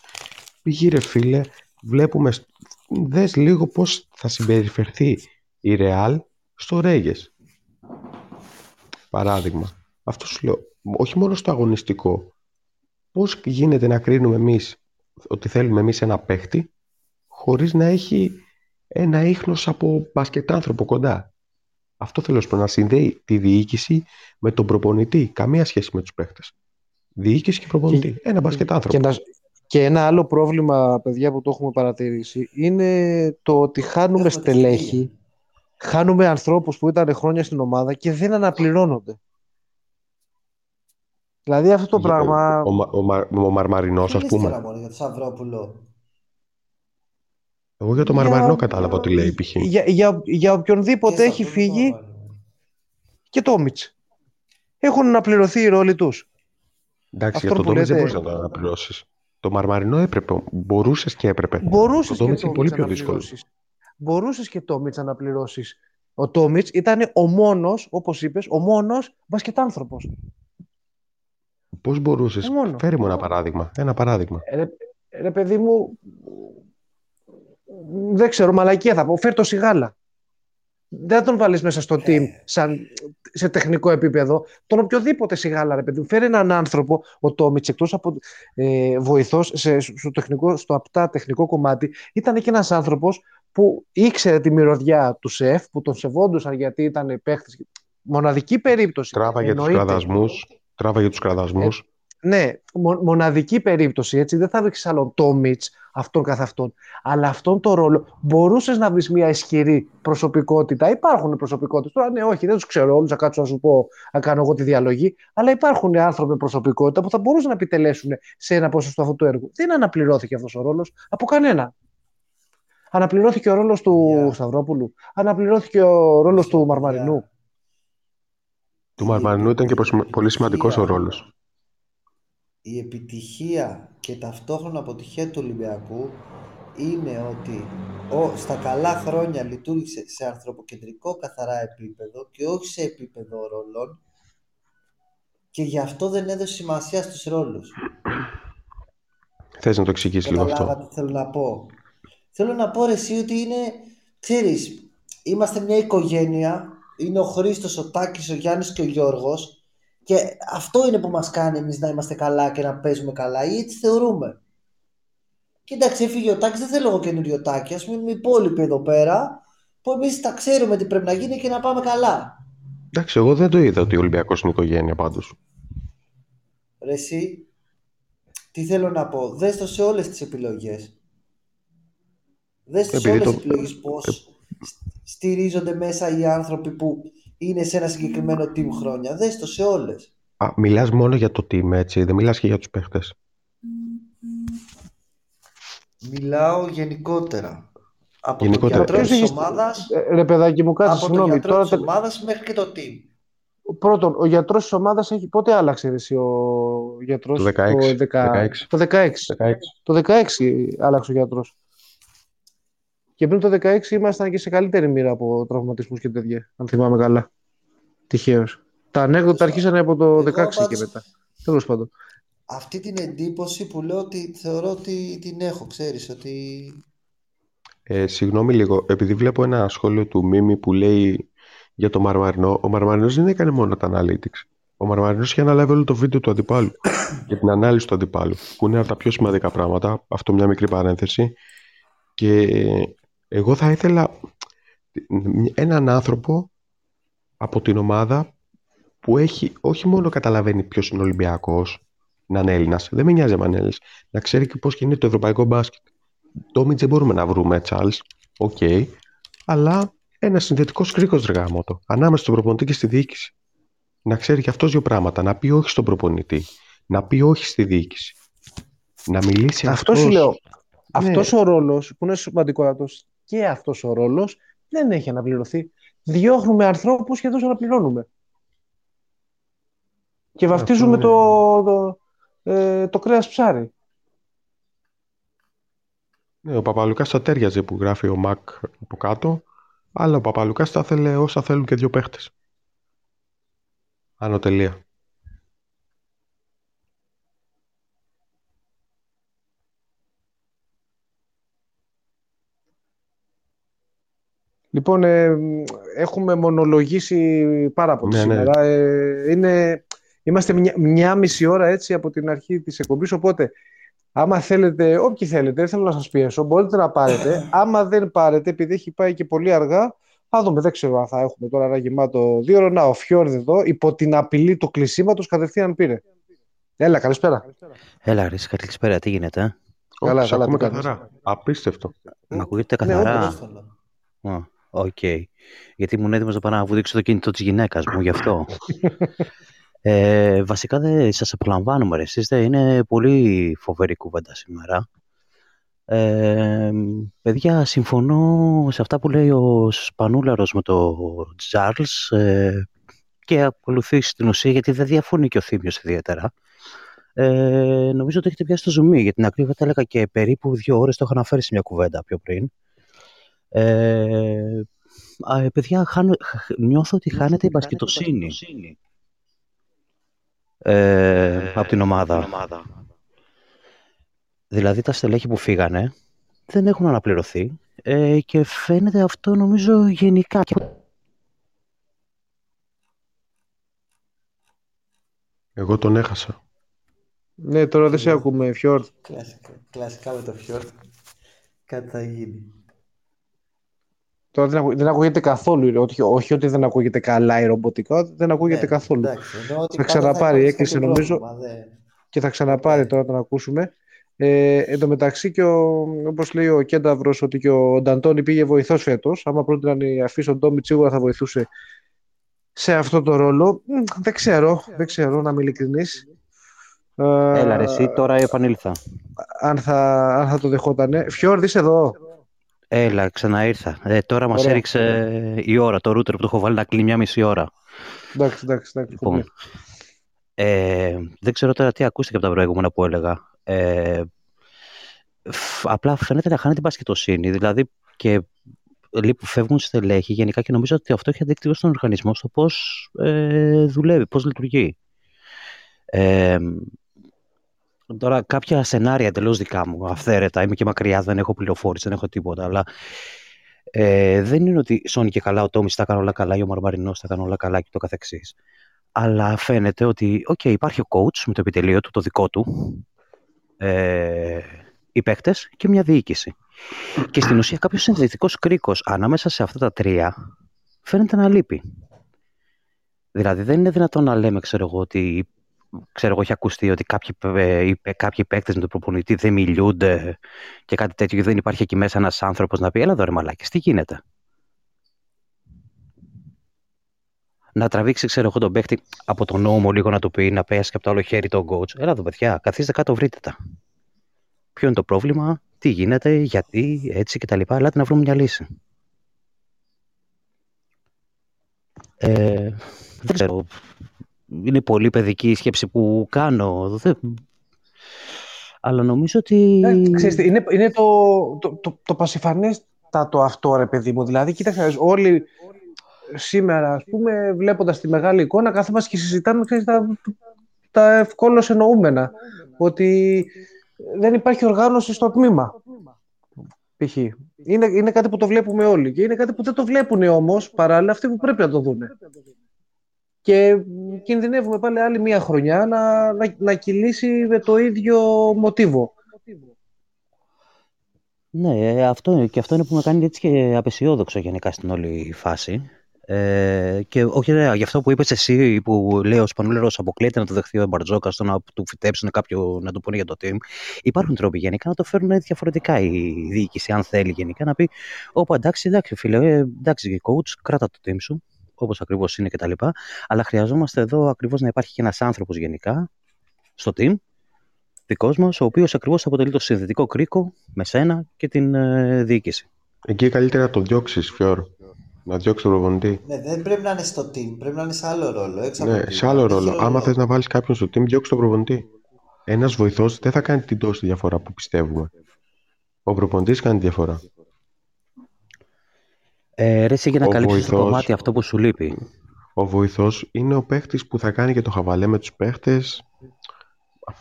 Πήγε ρε φίλε, βλέπουμε, σ- δες λίγο πώς θα συμπεριφερθεί η Ρεάλ στο Ρέγες. Παράδειγμα. Αυτό σου λέω. Όχι μόνο στο αγωνιστικό. Πώς γίνεται να κρίνουμε εμείς ότι θέλουμε εμείς ένα παίχτη χωρίς να έχει ένα ίχνος από μπασκετάνθρωπο κοντά. Αυτό θέλω να σου πω, να συνδέει τη διοίκηση με τον προπονητή. Καμία σχέση με τους παίχτες. Διοίκηση και προπονητή. ένα μπασκετάνθρωπο. Και, να- και ένα άλλο πρόβλημα, παιδιά, που το έχουμε παρατηρήσει είναι το ότι χάνουμε Έχουμε τη στελέχη, φτώχεια. χάνουμε ανθρώπους που ήταν χρόνια στην ομάδα και δεν αναπληρώνονται. Δηλαδή αυτό το Για- πράγμα... Ο, Μα- ο, Μα- ο Μαρμαρινός, Τι ας λες πούμε. τώρα μόνο για τον Σαββρόπουλο; Εγώ για το Για- Μαρμαρινό κατάλαβα ότι λέει π.χ. Για, για, για οποιονδήποτε Και έχει Σαββρόπουλο, φύγει το βάλουμε. και το Μίτς. Έχουν αναπληρωθεί οι ρόλοι τους. Εντάξει, Αυτό για τον που Τόμιτς δεν λέτε- μπορείς να το αναπληρώσεις. Το Μαρμαρινό έπρεπε, μπορούσες και έπρεπε. Μπορούσες Το και Τόμιτς το είναι πολύ Μίτς πιο να δύσκολο. αναπληρώσεις. Μπορούσες και το Μίτς να αναπληρώσεις. Ο Τόμιτς ήταν ο μόνος, όπως είπες, ο μόνος μπασκετάνθρωπος. Πώς μπορούσες, Μόνος. φέρε μου ένα παράδειγμα. Ένα παράδειγμα. Ρε, ρε παιδί μου, δεν ξέρω, μαλακία θα πω. Φέρ το Σιγάλα. Δεν θα τον βάλεις μέσα στο team σαν, σε τεχνικό επίπεδο. Τον οποιοδήποτε Σιγάλα, ρε παιδί μου. Φέρει έναν άνθρωπο, ο Τόμιτς, εκτός από ε, βοηθός σε, στο, τεχνικό, στο απτά τεχνικό κομμάτι, ήταν και ένας άνθρωπος που ήξερε τη μυρωδιά του ΣΕΦ, που τον σεβόντουσαν γιατί ήταν παίχτης. Μοναδική περίπτωση. Τράβαγε τους Εννοείται. κραδασμούς. Τράβαγε τους κραδασμούς. Ναι, μο- μοναδική περίπτωση, έτσι. Δεν θα βρεις άλλον Τόμιτς, αυτόν καθ' αυτόν. Αλλά αυτόν τον ρόλο μπορούσες να βρεις μια ισχυρή προσωπικότητα. Υπάρχουν προσωπικότητες. Τώρα, ναι, όχι, δεν τους ξέρω όλους, θα κάτσω να σου πω, να κάνω εγώ τη διαλογή. Αλλά υπάρχουν άνθρωποι με προσωπικότητα που θα μπορούσαν να επιτελέσουν σε ένα ποσοστό αυτού του έργου. Δεν αναπληρώθηκε αυτός ο ρόλος από κανένα. Αναπληρώθηκε ο ρόλος του Για- Σταυρόπουλου. Αναπληρώθηκε ο ρόλος του Μαρμαρινού. Του Μαρμαρινού ήταν και προσημα- πολύ σημαντικός ο επιτυχία- ρόλος. Η επιτυχία και ταυτόχρονα αποτυχία του Ολυμπιακού είναι ότι ο, στα καλά χρόνια λειτουργήσε σε ανθρωποκεντρικό καθαρά επίπεδο και όχι σε επίπεδο ρόλων και γι' αυτό δεν έδωσε σημασία στους ρόλους. Θες να το εξηγήσεις λίγο αυτό. Καταλάβατε τι θέλω να πω. Θέλω να πω ρε εσύ ότι είναι, ξέρεις, είμαστε μια οικογένεια, είναι ο Χρήστος, ο Τάκης, ο Γιάννης και ο Γιώργος και αυτό είναι που μας κάνει εμείς να είμαστε καλά και να παίζουμε καλά ή έτσι θεωρούμε. Και εντάξει, έφυγε ο Τάκης, δεν θέλω εγώ καινούριο Τάκη, ας πούμε οι υπόλοιποι εδώ πέρα που εμείς τα ξέρουμε τι πρέπει να γίνει και να πάμε καλά. Εντάξει, εγώ δεν το είδα ότι ο Ολυμπιακός είναι οικογένεια πάντως. Ρε εσύ, τι θέλω να πω, δες το σε όλες τις επιλογές. Δες το σε Επειδή όλες το- τις επιλογές πώς στηρίζονται μέσα οι άνθρωποι που είναι σε ένα συγκεκριμένο team χρόνια. Δες το σε όλες. Α, μιλάς μόνο για το team, έτσι. Δεν μιλάς και για τους παίχτες. Μιλάω γενικότερα. Από Γενικότερα. τον γιατρό Ποιος της έχεις- ομάδας, Ε, Ρε παιδάκι μου, κάτσε, από τον συγγνώμη. γιατρό Τώρα, της ομάδας μέχρι και το team. Πρώτον, ο γιατρός της ομάδας έχει... Πότε άλλαξε ρε, εσύ ο γιατρός; Το 16, Το, 10 16. το 16. 16. Το 16 άλλαξε ο γιατρός. Και πριν το 16 ήμασταν και σε καλύτερη μοίρα από τραυματισμούς και τέτοια, αν θυμάμαι καλά. Τυχαίως. Τα ανέκδοτα αρχίσανε από το Εγώ 16 και πάντως- μετά. Τέλος πάντων. Αυτή την εντύπωση που λέω ότι θεωρώ ότι την έχω, ξέρεις, ότι Ε, συγγνώμη λίγο, επειδή βλέπω ένα σχόλιο του Μίμη που λέει για το Μαρμαρινό, ο Μαρμαρινός δεν έκανε μόνο τα analytics. Ο Μαρμαρινός είχε αναλάβει όλο το βίντεο του αντιπάλου για την ανάλυση του αντιπάλου, που είναι από τα πιο σημαντικά πράγματα. Αυτό μια μικρή παρένθεση. Και εγώ θα ήθελα έναν άνθρωπο από την ομάδα που έχει όχι μόνο καταλαβαίνει ποιος είναι Ολυμπιακός, να είναι Έλληνας, δεν με νοιάζει αν είναι Έλληνας, να ξέρει και πώς κινείται το ευρωπαϊκό μπάσκετ. Τόμιτς δεν μπορούμε να βρούμε, Τσάλ. Οκ. Αλλά ένας συνδετικός κρίκος ρε γαμώτο. Ανάμεσα στον προπονητή και στη διοίκηση. Να ξέρει και αυτός δύο πράγματα. Να πει όχι στον προπονητή. Να πει όχι στη διοίκηση. Να μιλήσει Αυτός αυτός. σου λέω. αυτός ο ρόλος που είναι σημαντικότατος και αυτός ο ρόλος δεν έχει αναπληρωθεί. Διώχνουμε ανθρώπους και τους αναπληρώνουμε. Και βαφτίζουμε Αυτό το, το, ε, το κρέας ψάρι. Ναι, ο Παπαλουκάς θα τέριαζε που γράφει ο Μακ από κάτω, αλλά ο Παπαλουκάς θα ήθελε όσα θέλουν και δύο παίχτες. Άνω τελεία. Λοιπόν, ε, έχουμε μονολογήσει πάρα πολύ Ναι, ναι. σήμερα. Ε, είναι, είμαστε μια, μια μισή ώρα έτσι από την αρχή της εκπομπής, οπότε άμα θέλετε, όποιοι θέλετε, δεν θέλω να σας πιέσω, μπορείτε να πάρετε. άμα δεν πάρετε, επειδή έχει πάει και πολύ αργά, θα δούμε, δεν ξέρω αν θα έχουμε τώρα ένα γεμάτο δύο ώρα. Να, ο Φιόρδ εδώ, υπό την απειλή του κλεισίματος, κατευθείαν πήρε. Έλα, καλησπέρα. Έλα, ρε, καλησπέρα, τι γίνεται, ε; Καλά, Όχι, σε καλά, ακούμε τι κάνεις; καθαρά. Απίστευτο. Μ' ακούγεται Ναι, καθαρά. Πολύ εύκολο. Α, Οκ. Γιατί ήμουν έτοιμος να πάω να βουτήξω το κινητό της γυναίκας μου, γι' αυτό. ε, βασικά δεν σας απολαμβάνουμε, ρε. Εσείς δεν είναι πολύ φοβερή κουβέντα σήμερα. Ε, παιδιά, συμφωνώ σε αυτά που λέει ο Σπανούλαρος με τον Τζάρλς ε, και ακολουθεί στην ουσία γιατί δεν διαφωνεί και ο Θήμιος ιδιαίτερα. Ε, νομίζω ότι έχετε πιάσει το ζουμί. Για την ακρίβεια τα έλεγα και περίπου δύο ώρες το είχα αναφέρει σε μια κουβέντα πιο πριν. Ε, α, ε, παιδιά, χάνω, χ- νιώθω ότι χάνεται η μπασκετοσύνη ε, από την ομάδα. Δηλαδή τα στελέχη που φύγανε δεν έχουν αναπληρωθεί ε, και φαίνεται αυτό νομίζω γενικά. Εγώ τον έχασα. Ναι, τώρα δεν σε ακούμε, Φιόρδ. Κλασικά, κλασικά με το Φιόρτ. Κάτι θα γίνει. Τώρα δεν, ακου- δεν ακούγεται καθόλου. ρε. Όχι, όχι ότι δεν ακούγεται καλά η ρομποτικά, δεν ακούγεται Ναι, καθόλου. Εντάξει, εννοώ ότι Θα πάντα ξαναπάρει, υπάρξει έκλεισε κάποιο νομίζω. πρόβλημα, δε. Και θα ξαναπάρει τώρα να τον ακούσουμε. Ε, εν τω μεταξύ και ο, όπως λέει ο Κένταβρος ότι και ο Νταντώνη πήγε βοηθός φέτος. Άμα πρότειναν οι αφή στον Τόμιτ σίγουρα θα βοηθούσε σε αυτό το ρόλο. Μ, Δεν ξέρω, δεν ξέρω να είμαι ειλικρινής. Ε, Έλα ρε εσύ, τώρα επανήλθα. αν, θα, αν θα το δεχότανε. Φιόρδ, είσαι εδώ. Έλα, ξαναήρθα. Ε, τώρα μας Ωραία. έριξε η ώρα, το router που το έχω βάλει να κλείνει μια μισή ώρα. Εντάξει, εντάξει, εντάξει. Λοιπόν, ε, δεν ξέρω τώρα τι ακούστηκε από τα προηγούμενα που έλεγα. Ε, φ- απλά φαίνεται να χάνεται η μπασκετοσύνη. Δηλαδή και λίγοι που φεύγουν στελέχη γενικά και νομίζω ότι αυτό έχει αντίκτυπο στον οργανισμό στο πώς ε, δουλεύει, πώς λειτουργεί. Ε, τώρα κάποια σενάρια εντελώς δικά μου, αυθαίρετα, είμαι και μακριά, δεν έχω πληροφόρηση, δεν έχω τίποτα, αλλά ε, δεν είναι ότι σώνει και καλά ο Τόμις τα κάνει όλα καλά ή ο Μαρμαρινός τα κάνει όλα καλά και το καθεξής. Αλλά φαίνεται ότι, οκ, υπάρχει ο coach με το επιτελείο του, το δικό του, ε, οι παίκτες και μια διοίκηση. Και στην ουσία κάποιος συνδετικός κρίκος ανάμεσα σε αυτά τα τρία φαίνεται να λείπει. Δηλαδή δεν είναι δυνατόν να λέμε, ξέρω εγώ, ότι ξέρω εγώ, έχει ακουστεί ότι κάποιοι, ε, είπε- κάποιοι παίκτες με τον προπονητή δεν μιλούνται και κάτι τέτοιο και δεν υπάρχει εκεί μέσα ένας άνθρωπος να πει «Έλα εδώ ρε μαλάκες, τι γίνεται». Να τραβήξει, ξέρω εγώ, τον παίκτη από τον νόμο λίγο να του πει, να πέσει και από το άλλο χέρι τον coach. Έλα εδώ, παιδιά, καθίστε κάτω, βρείτε τα. Ποιο είναι το πρόβλημα, τι γίνεται, γιατί, έτσι κτλ. Ελάτε να βρούμε μια λύση. Ε, δεν ξέρω. Είναι πολύ παιδική η σκέψη που κάνω. Δεν... Αλλά νομίζω ότι... Ε, ξέρεις τι, είναι, είναι το, το, το, το πασιφανέστατο αυτό, ρε παιδί μου. Δηλαδή, κοίταξε, να δεις, όλοι σήμερα, ας πούμε, βλέποντας τη μεγάλη εικόνα, κάθομαστε και συζητάμε ξέρεις, τα, τα ευκόλως εννοούμενα. Ότι δεν υπάρχει οργάνωση στο τμήμα. Π.χ. Είναι, είναι κάτι που το βλέπουμε όλοι και είναι κάτι που δεν το βλέπουν όμως παράλληλα αυτοί που πρέπει να το δουν. Και κινδυνεύουμε πάλι άλλη μία χρονιά να, να, να κυλήσει με το ίδιο μοτίβο. Ναι, ε, αυτό, και αυτό είναι που με κάνει έτσι και απεσιόδοξο γενικά στην όλη φάση. Ε, και όχι, ρε, γι' αυτό που είπες εσύ, που λέει ο Σπανούλερος αποκλείεται να το δεχθεί ο Μπαρτζόκα, στο να του φυτέψουν κάποιο να του πούνε για το team. Υπάρχουν τρόποι γενικά να το φέρουν διαφορετικά η διοίκηση, αν θέλει γενικά, να πει: Όπα εντάξει, εντάξει, φίλε, ε, εντάξει, coach, κράτα το team σου, όπως ακριβώς είναι κτλ. Αλλά χρειαζόμαστε εδώ ακριβώς να υπάρχει και ένας άνθρωπος γενικά στο team δικός μας, ο οποίος ακριβώς αποτελεί το συνδετικό κρίκο με σένα και την ε, διοίκηση. Εκεί καλύτερα να το διώξεις, Φιόρ. Να διώξει τον προπονητή. Ναι, δεν πρέπει να είναι στο team, πρέπει να είναι σε άλλο ρόλο. Έξω από Ναι, το team. σε άλλο Έχει ρόλο. Άμα θες να βάλεις κάποιον στο team, διώξει τον προπονητή. Ένας βοηθός δεν θα κάνει την τόση διαφορά που πιστεύουμε. Ο προπονητής κάνει διαφορά. Ε, ρε, εσύ για να Ο καλύψεις το βοηθός. κομμάτι αυτό που σου λείπει. Ο βοηθός είναι ο παίχτης που θα κάνει και το χαβαλέ με τους παίχτες.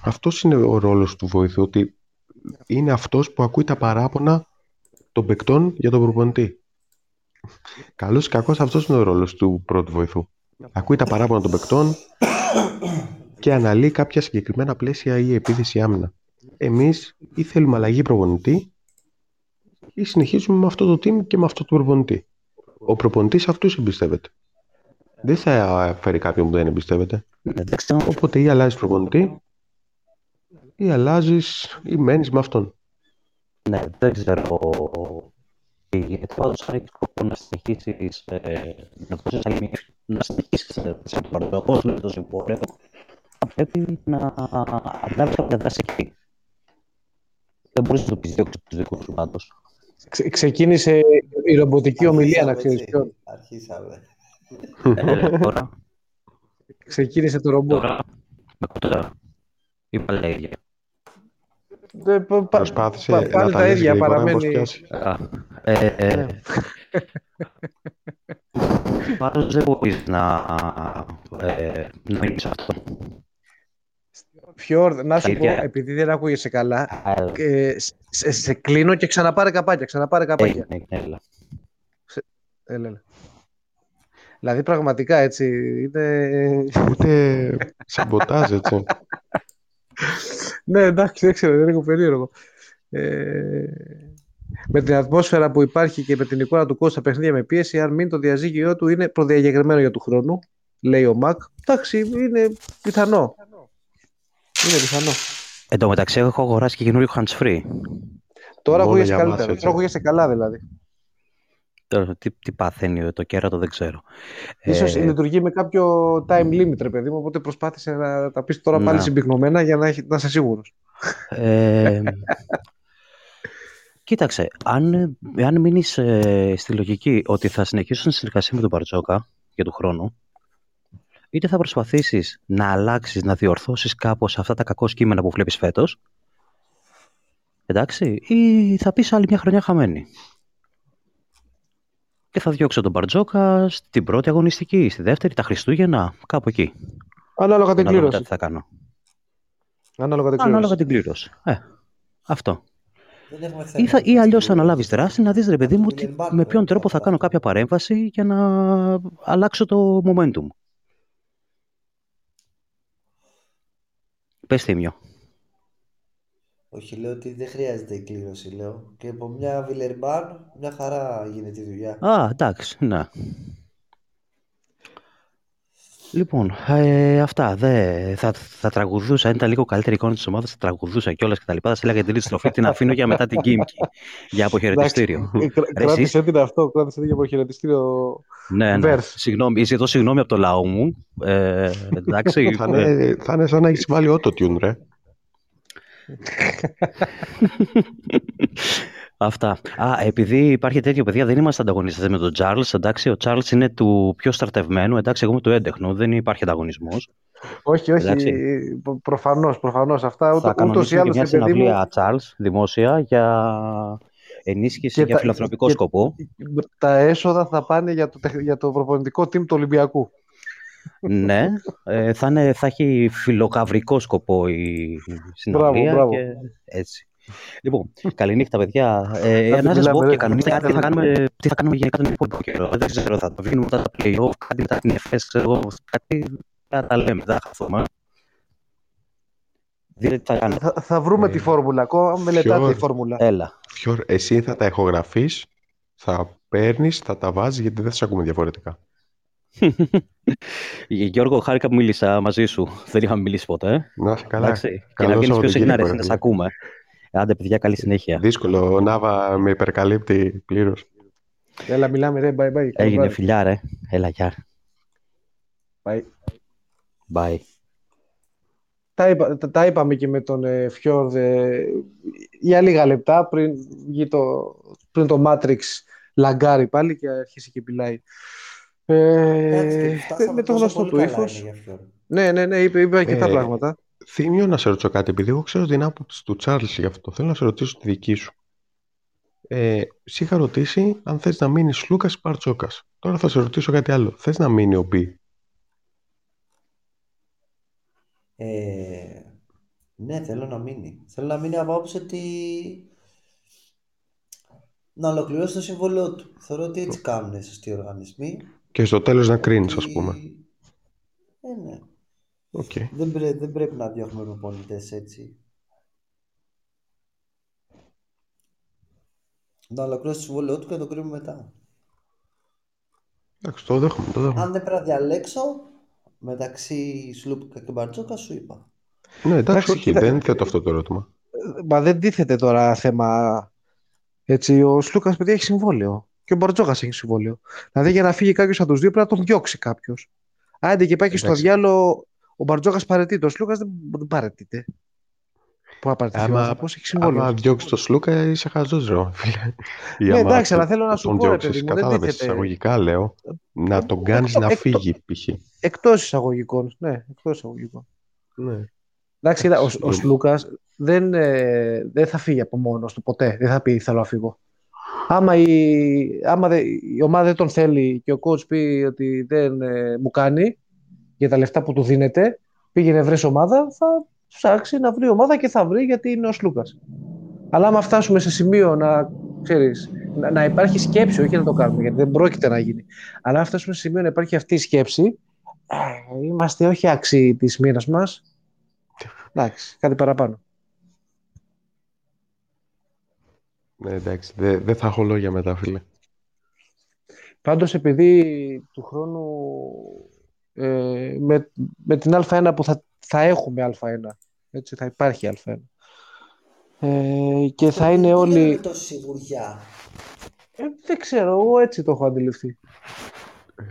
Αυτός είναι ο ρόλος του βοηθού. Ότι είναι αυτός που ακούει τα παράπονα των παικτών για τον προπονητή. Καλός ή κακός, αυτός είναι ο ρόλος του πρώτου βοηθού. Ακούει τα παράπονα των παικτών και αναλύει κάποια συγκεκριμένα πλαίσια ή επίθεση άμυνα. Εμείς ή θέλουμε αλλαγή προπονητή ή συνεχίζουμε με αυτό το team και με αυτό το προπονητή. Ο προπονητής αυτούς εμπιστεύεται. Δεν θα φέρει κάποιον που δεν εμπιστεύεται. Ε, δεν ξέρω, Οπότε ή αλλάζεις προπονητή ή αλλάζεις ή μένεις με αυτόν. ναι, δεν ξέρω τι γίνεται. Πάντως, αν έχεις σκοπό να συνεχίσεις ε, να δώσεις άλλη μια να συνεχίσεις ε, σε το παραδοχό σου, το συμπόρευμα, θα πρέπει να αναλάβεις κάποια δράση εκεί. Δεν μπορείς να το πεις διώξεις τους δικούς σου πάντως. Ξε- ξεκίνησε η ρομποτική ομιλία, να Αρχίσαμε, ξέρεις έτσι. ποιον. Αρχίσαμε. Ε, τώρα, Ξεκίνησε το ρομπότ. τώρα, με κοντά. Είπα λέει ίδια. Ε, πα- πα- Προσπάθησε πα- να πάλι τα τα λες ίδια, γρήγορα, παραμένει. μήπως πιάσει. Α, ε, ε, Πάντως δεν μπορείς να, ε, να μείνεις σε αυτό. Φιόρ, να σου πω, Αλήθεια. επειδή δεν ακούγεσαι καλά, Α, ε, σε, σε κλείνω και ξαναπάρε καπάκια, ξαναπάρε καπάκια. Έγινε, έγινε, έλα. Έλα, έλα. Δηλαδή πραγματικά έτσι είναι... Ούτε σαμποτάζ, έτσι. ναι, εντάξει, δεν ξέρω, είναι λίγο περίεργο. Ε, με την ατμόσφαιρα που υπάρχει και με την εικόνα του κόσμου στα παιχνίδια με πίεση, αν μην το διαζύγιο του είναι προδιαγεγραμμένο για του χρόνου, λέει ο Μακ. Εντάξει, είναι πιθανό. Είναι πιθανό. Εν τω μεταξύ έχω αγοράσει και καινούριο hands free. Τώρα Μόνο ακούγεσαι για μας, καλύτερα. έτσι. Τώρα ακούγεσαι καλά δηλαδή. Τώρα, τι, τι παθαίνει το κέρατο δεν ξέρω. Ίσως Ε, λειτουργεί με κάποιο time limit, ρε παιδί μου, οπότε προσπάθησε να τα πεις τώρα πάλι Να. συμπυκνωμένα για να, έχει- να είσαι σίγουρος. ε, κοίταξε, αν, αν μείνεις στη λογική ότι θα συνεχίσουν συνεργασία με τον Μπαρτζόκα για του χρόνου, είτε θα προσπαθήσεις να αλλάξεις, να διορθώσεις κάπως αυτά τα κακό κείμενα που βλέπεις φέτος, εντάξει, ή θα πεις άλλη μια χρονιά χαμένη. Και θα διώξω τον Μπαρτζόκα στην πρώτη αγωνιστική, στη δεύτερη, τα Χριστούγεννα, κάπου εκεί. Ανάλογα την Να δούμε μετά κλήρωση. τι θα κάνω. Ανάλογα την κλήρωση. Ανάλογα την κλήρωση. Ε, αυτό. Δεν έχουμε θέμα. Ή, θα, ή αλλιώς θα αναλάβεις δράση να δεις ρε παιδί μου Είναι τι- embargo, με ποιον ε, τρόπο θα αυτά. κάνω κάποια παρέμβαση για να αλλάξω το momentum. Πες Θήμιο. Όχι, λέω ότι δεν χρειάζεται η κλήρωση, λέω. Και από μια Βιλερμπάν, μια χαρά γίνεται η δουλειά. Α, εντάξει, ναι. Λοιπόν, ε, αυτά. Δε, θα, θα τραγουδούσα. Αν ήταν λίγο καλύτερη εικόνα της ομάδας, θα τραγουδούσα κιόλας και τα λοιπά. Θα σε έλεγα την τρίτη στροφή, την αφήνω για μετά την Κίμκι. για αποχαιρετιστήριο. Ε, κρά- Ρε, Κράτησε την αυτό, κράτησε την για αποχαιρετιστήριο. ναι, ναι. Verse. Συγγνώμη, ζητώ συγγνώμη από το λαό μου. Ε, εντάξει. θα, είναι, θα είναι σαν να έχεις βάλει auto-tune, ρε. Αυτά. Α, επειδή υπάρχει τέτοιο παιδιά, δεν είμαστε ανταγωνιστές με τον Τσάρλ. Εντάξει, ο Τσάρλ είναι του πιο στρατευμένου. Εντάξει, εγώ είμαι του έντεχνου. Δεν υπάρχει ανταγωνισμός. όχι, όχι, Εντάξει. προ- προφανώς, προφανώς. Αυτά Θα ούτω, ούτως ή κανονίσουμε και άλλως, μια ρε παιδί μου, συναυλία Τσάρλ δημόσια για ενίσχυση Και για τα- φιλανθρωπικό και- σκοπό. τα έσοδα θα πάνε για το, τεχ- για το προπονητικό team του Ολυμπιακού. ναι, ε, θα, είναι, θα έχει φιλοκαυρικό σκοπό η συναυλία μπράβο. και έτσι. Λοιπόν, καληνύχτα παιδιά. Ε, Άντε, να σας μιλάμε, πω ρε. και κανονίστε κάτι τι θα κάνουμε, τι θα κάνουμε γενικά τον υπόλοιπο καιρό. Δεν ξέρω, θα το βγαίνουμε μετά τα play-off, κάτι μετά την ΕΦΕΣ, ξέρω εγώ, κάτι θα τα λέμε, δεν θα χαθούμε. Δείτε τι θα κάνουμε. Θα, θα βρούμε Ε, τη φόρμουλα. Ακόμα μελετάτε ποιο- τη φόρμουλα. Έλα. Φιόρ, εσύ θα τα ηχογραφείς, θα παίρνεις, θα τα βάζεις γιατί δεν θα σε ακούμε διαφορετικά. Γιώργο, χάρηκα που μίλησα μαζί σου. Δεν είχαμε μιλήσει ποτέ. ε. Να είσαι καλά. Εντάξει. Και Καλό να βγαίνει πιο συχνά, ρε, Σαββατοκύριακο, να ρε σε ακούμε. Άντε, παιδιά, καλή συνέχεια. Δύσκολο. Ο Νάβα με υπερκαλύπτει πλήρως. Έλα, μιλάμε, ρε. Bye, bye. Έγινε φιλιά, ρε. Έλα, γεια. Bye. Bye. τα, είπα, τα, τα είπαμε και με τον ε, Φιόρδ ε, για λίγα λεπτά πριν, βγει το, πριν το Matrix λαγκάρει πάλι και αρχίσει και μιλάει. Εντάξει, και Ε, φτάσαμε με το τόσο γνωστό πολύ του καλά ύφος. είναι για Φιόρ. Ναι, ναι, ναι, είπε, είπε αρκετά Ε, πράγματα. Θύμιο να σε ρωτήσω κάτι, επειδή εγώ ξέρω την άποψη του Τσάρλς γι' αυτό. Θέλω να σε ρωτήσω τη δική σου. Ε, σε είχα ρωτήσει αν θες να μείνεις Λούκας ή Παρτσόκας. Τώρα θα σε ρωτήσω κάτι άλλο. Θες να μείνει ο Μπι; Ε, ναι, θέλω να μείνει. Θέλω να μείνει από άποψη ότι να ολοκληρώσει το συμβόλαιό του. Θεωρώ ότι έτσι κάνουν οι σωστοί οργανισμοί. Και στο τέλος να κρίνεις, ας Ότι- πούμε. Ε, ναι. Οκ. Δεν, πρέ- δεν πρέπει να διώχνουμε προπονητές έτσι. Να ολοκληρώσει το συμβόλαιό του και να το κρίνουμε μετά. Εντάξει, το δέχομαι, το δέχομαι. Αν δεν πρέπει να διαλέξω μεταξύ Σλούπικα και Μπαρτζόκα, σου είπα. Ναι, εντάξει, Εντάξει, όχι, κοίτα- δεν θέτω αυτό το ερώτημα. Μα δεν τίθεται τώρα θέμα. Έτσι, ο Σλούκας, παιδιά, έχει συμβόλαιο. Και ο Μπαρτζόκας έχει συμβόλαιο. Δηλαδή, για να φύγει κάποιος από τους δύο πρέπει να τον διώξει κάποιος. Άντε και πάει και στο Εντάξει. διάλογο. Ο Μπαρτζόκας παρετείται. Ο Σλούκας δεν, δεν παρετείται. Πού να παρετηθεί ο Άμα- άνθρωπος, έχει συμβόλαιο. Άμα διώξει το Σλούκα, είσαι χαζός, ρε, φίλε. Ή Ναι, άμα εντάξει, τον- αλλά θέλω να σου τον πω, ρε διώξεις, παιδί μου, δεν κατάλαβες, τίθεται. εισαγωγικά λέω, να τον κάνεις εκτό- να εκτο- φύγει, π.χ. Εκτός εισαγωγικών. Ναι, εκτός εισαγωγικών. Ναι. Εντάξει, κοίτα, ο, ο Εντάξει. Σλούκας δεν, ε, δεν θα φύγει από μόνος του ποτέ. Δεν θα πει θέλω να φύγω. Άμα, η, άμα δε- η ομάδα δεν τον θέλει και ο coach πει ότι δεν ε, μου κάνει για τα λεφτά που του δίνεται, πήγαινε βρες ομάδα, θα ψάξει να βρει ομάδα και θα βρει γιατί είναι ο Σλούκας. Αλλά άμα φτάσουμε σε σημείο να, ξέρεις, να, να υπάρχει σκέψη, όχι να το κάνουμε γιατί δεν πρόκειται να γίνει, αλλά αν φτάσουμε σε σημείο να υπάρχει αυτή η σκέψη, ε, είμαστε όχι άξιοι της μοίρας μας, Εντάξει, κάτι παραπάνω. Ναι, εντάξει, δεν δεν θα έχω λόγια μετά, φίλε. Πάντως επειδή του χρόνου ε, με, με την Α1 που θα, θα έχουμε Α1, έτσι, θα υπάρχει Α1. Ε, και θα είναι Γιατί όλοι... λέμε τόση σιγουριά; Ε, δεν ξέρω, εγώ έτσι το έχω αντιληφθεί.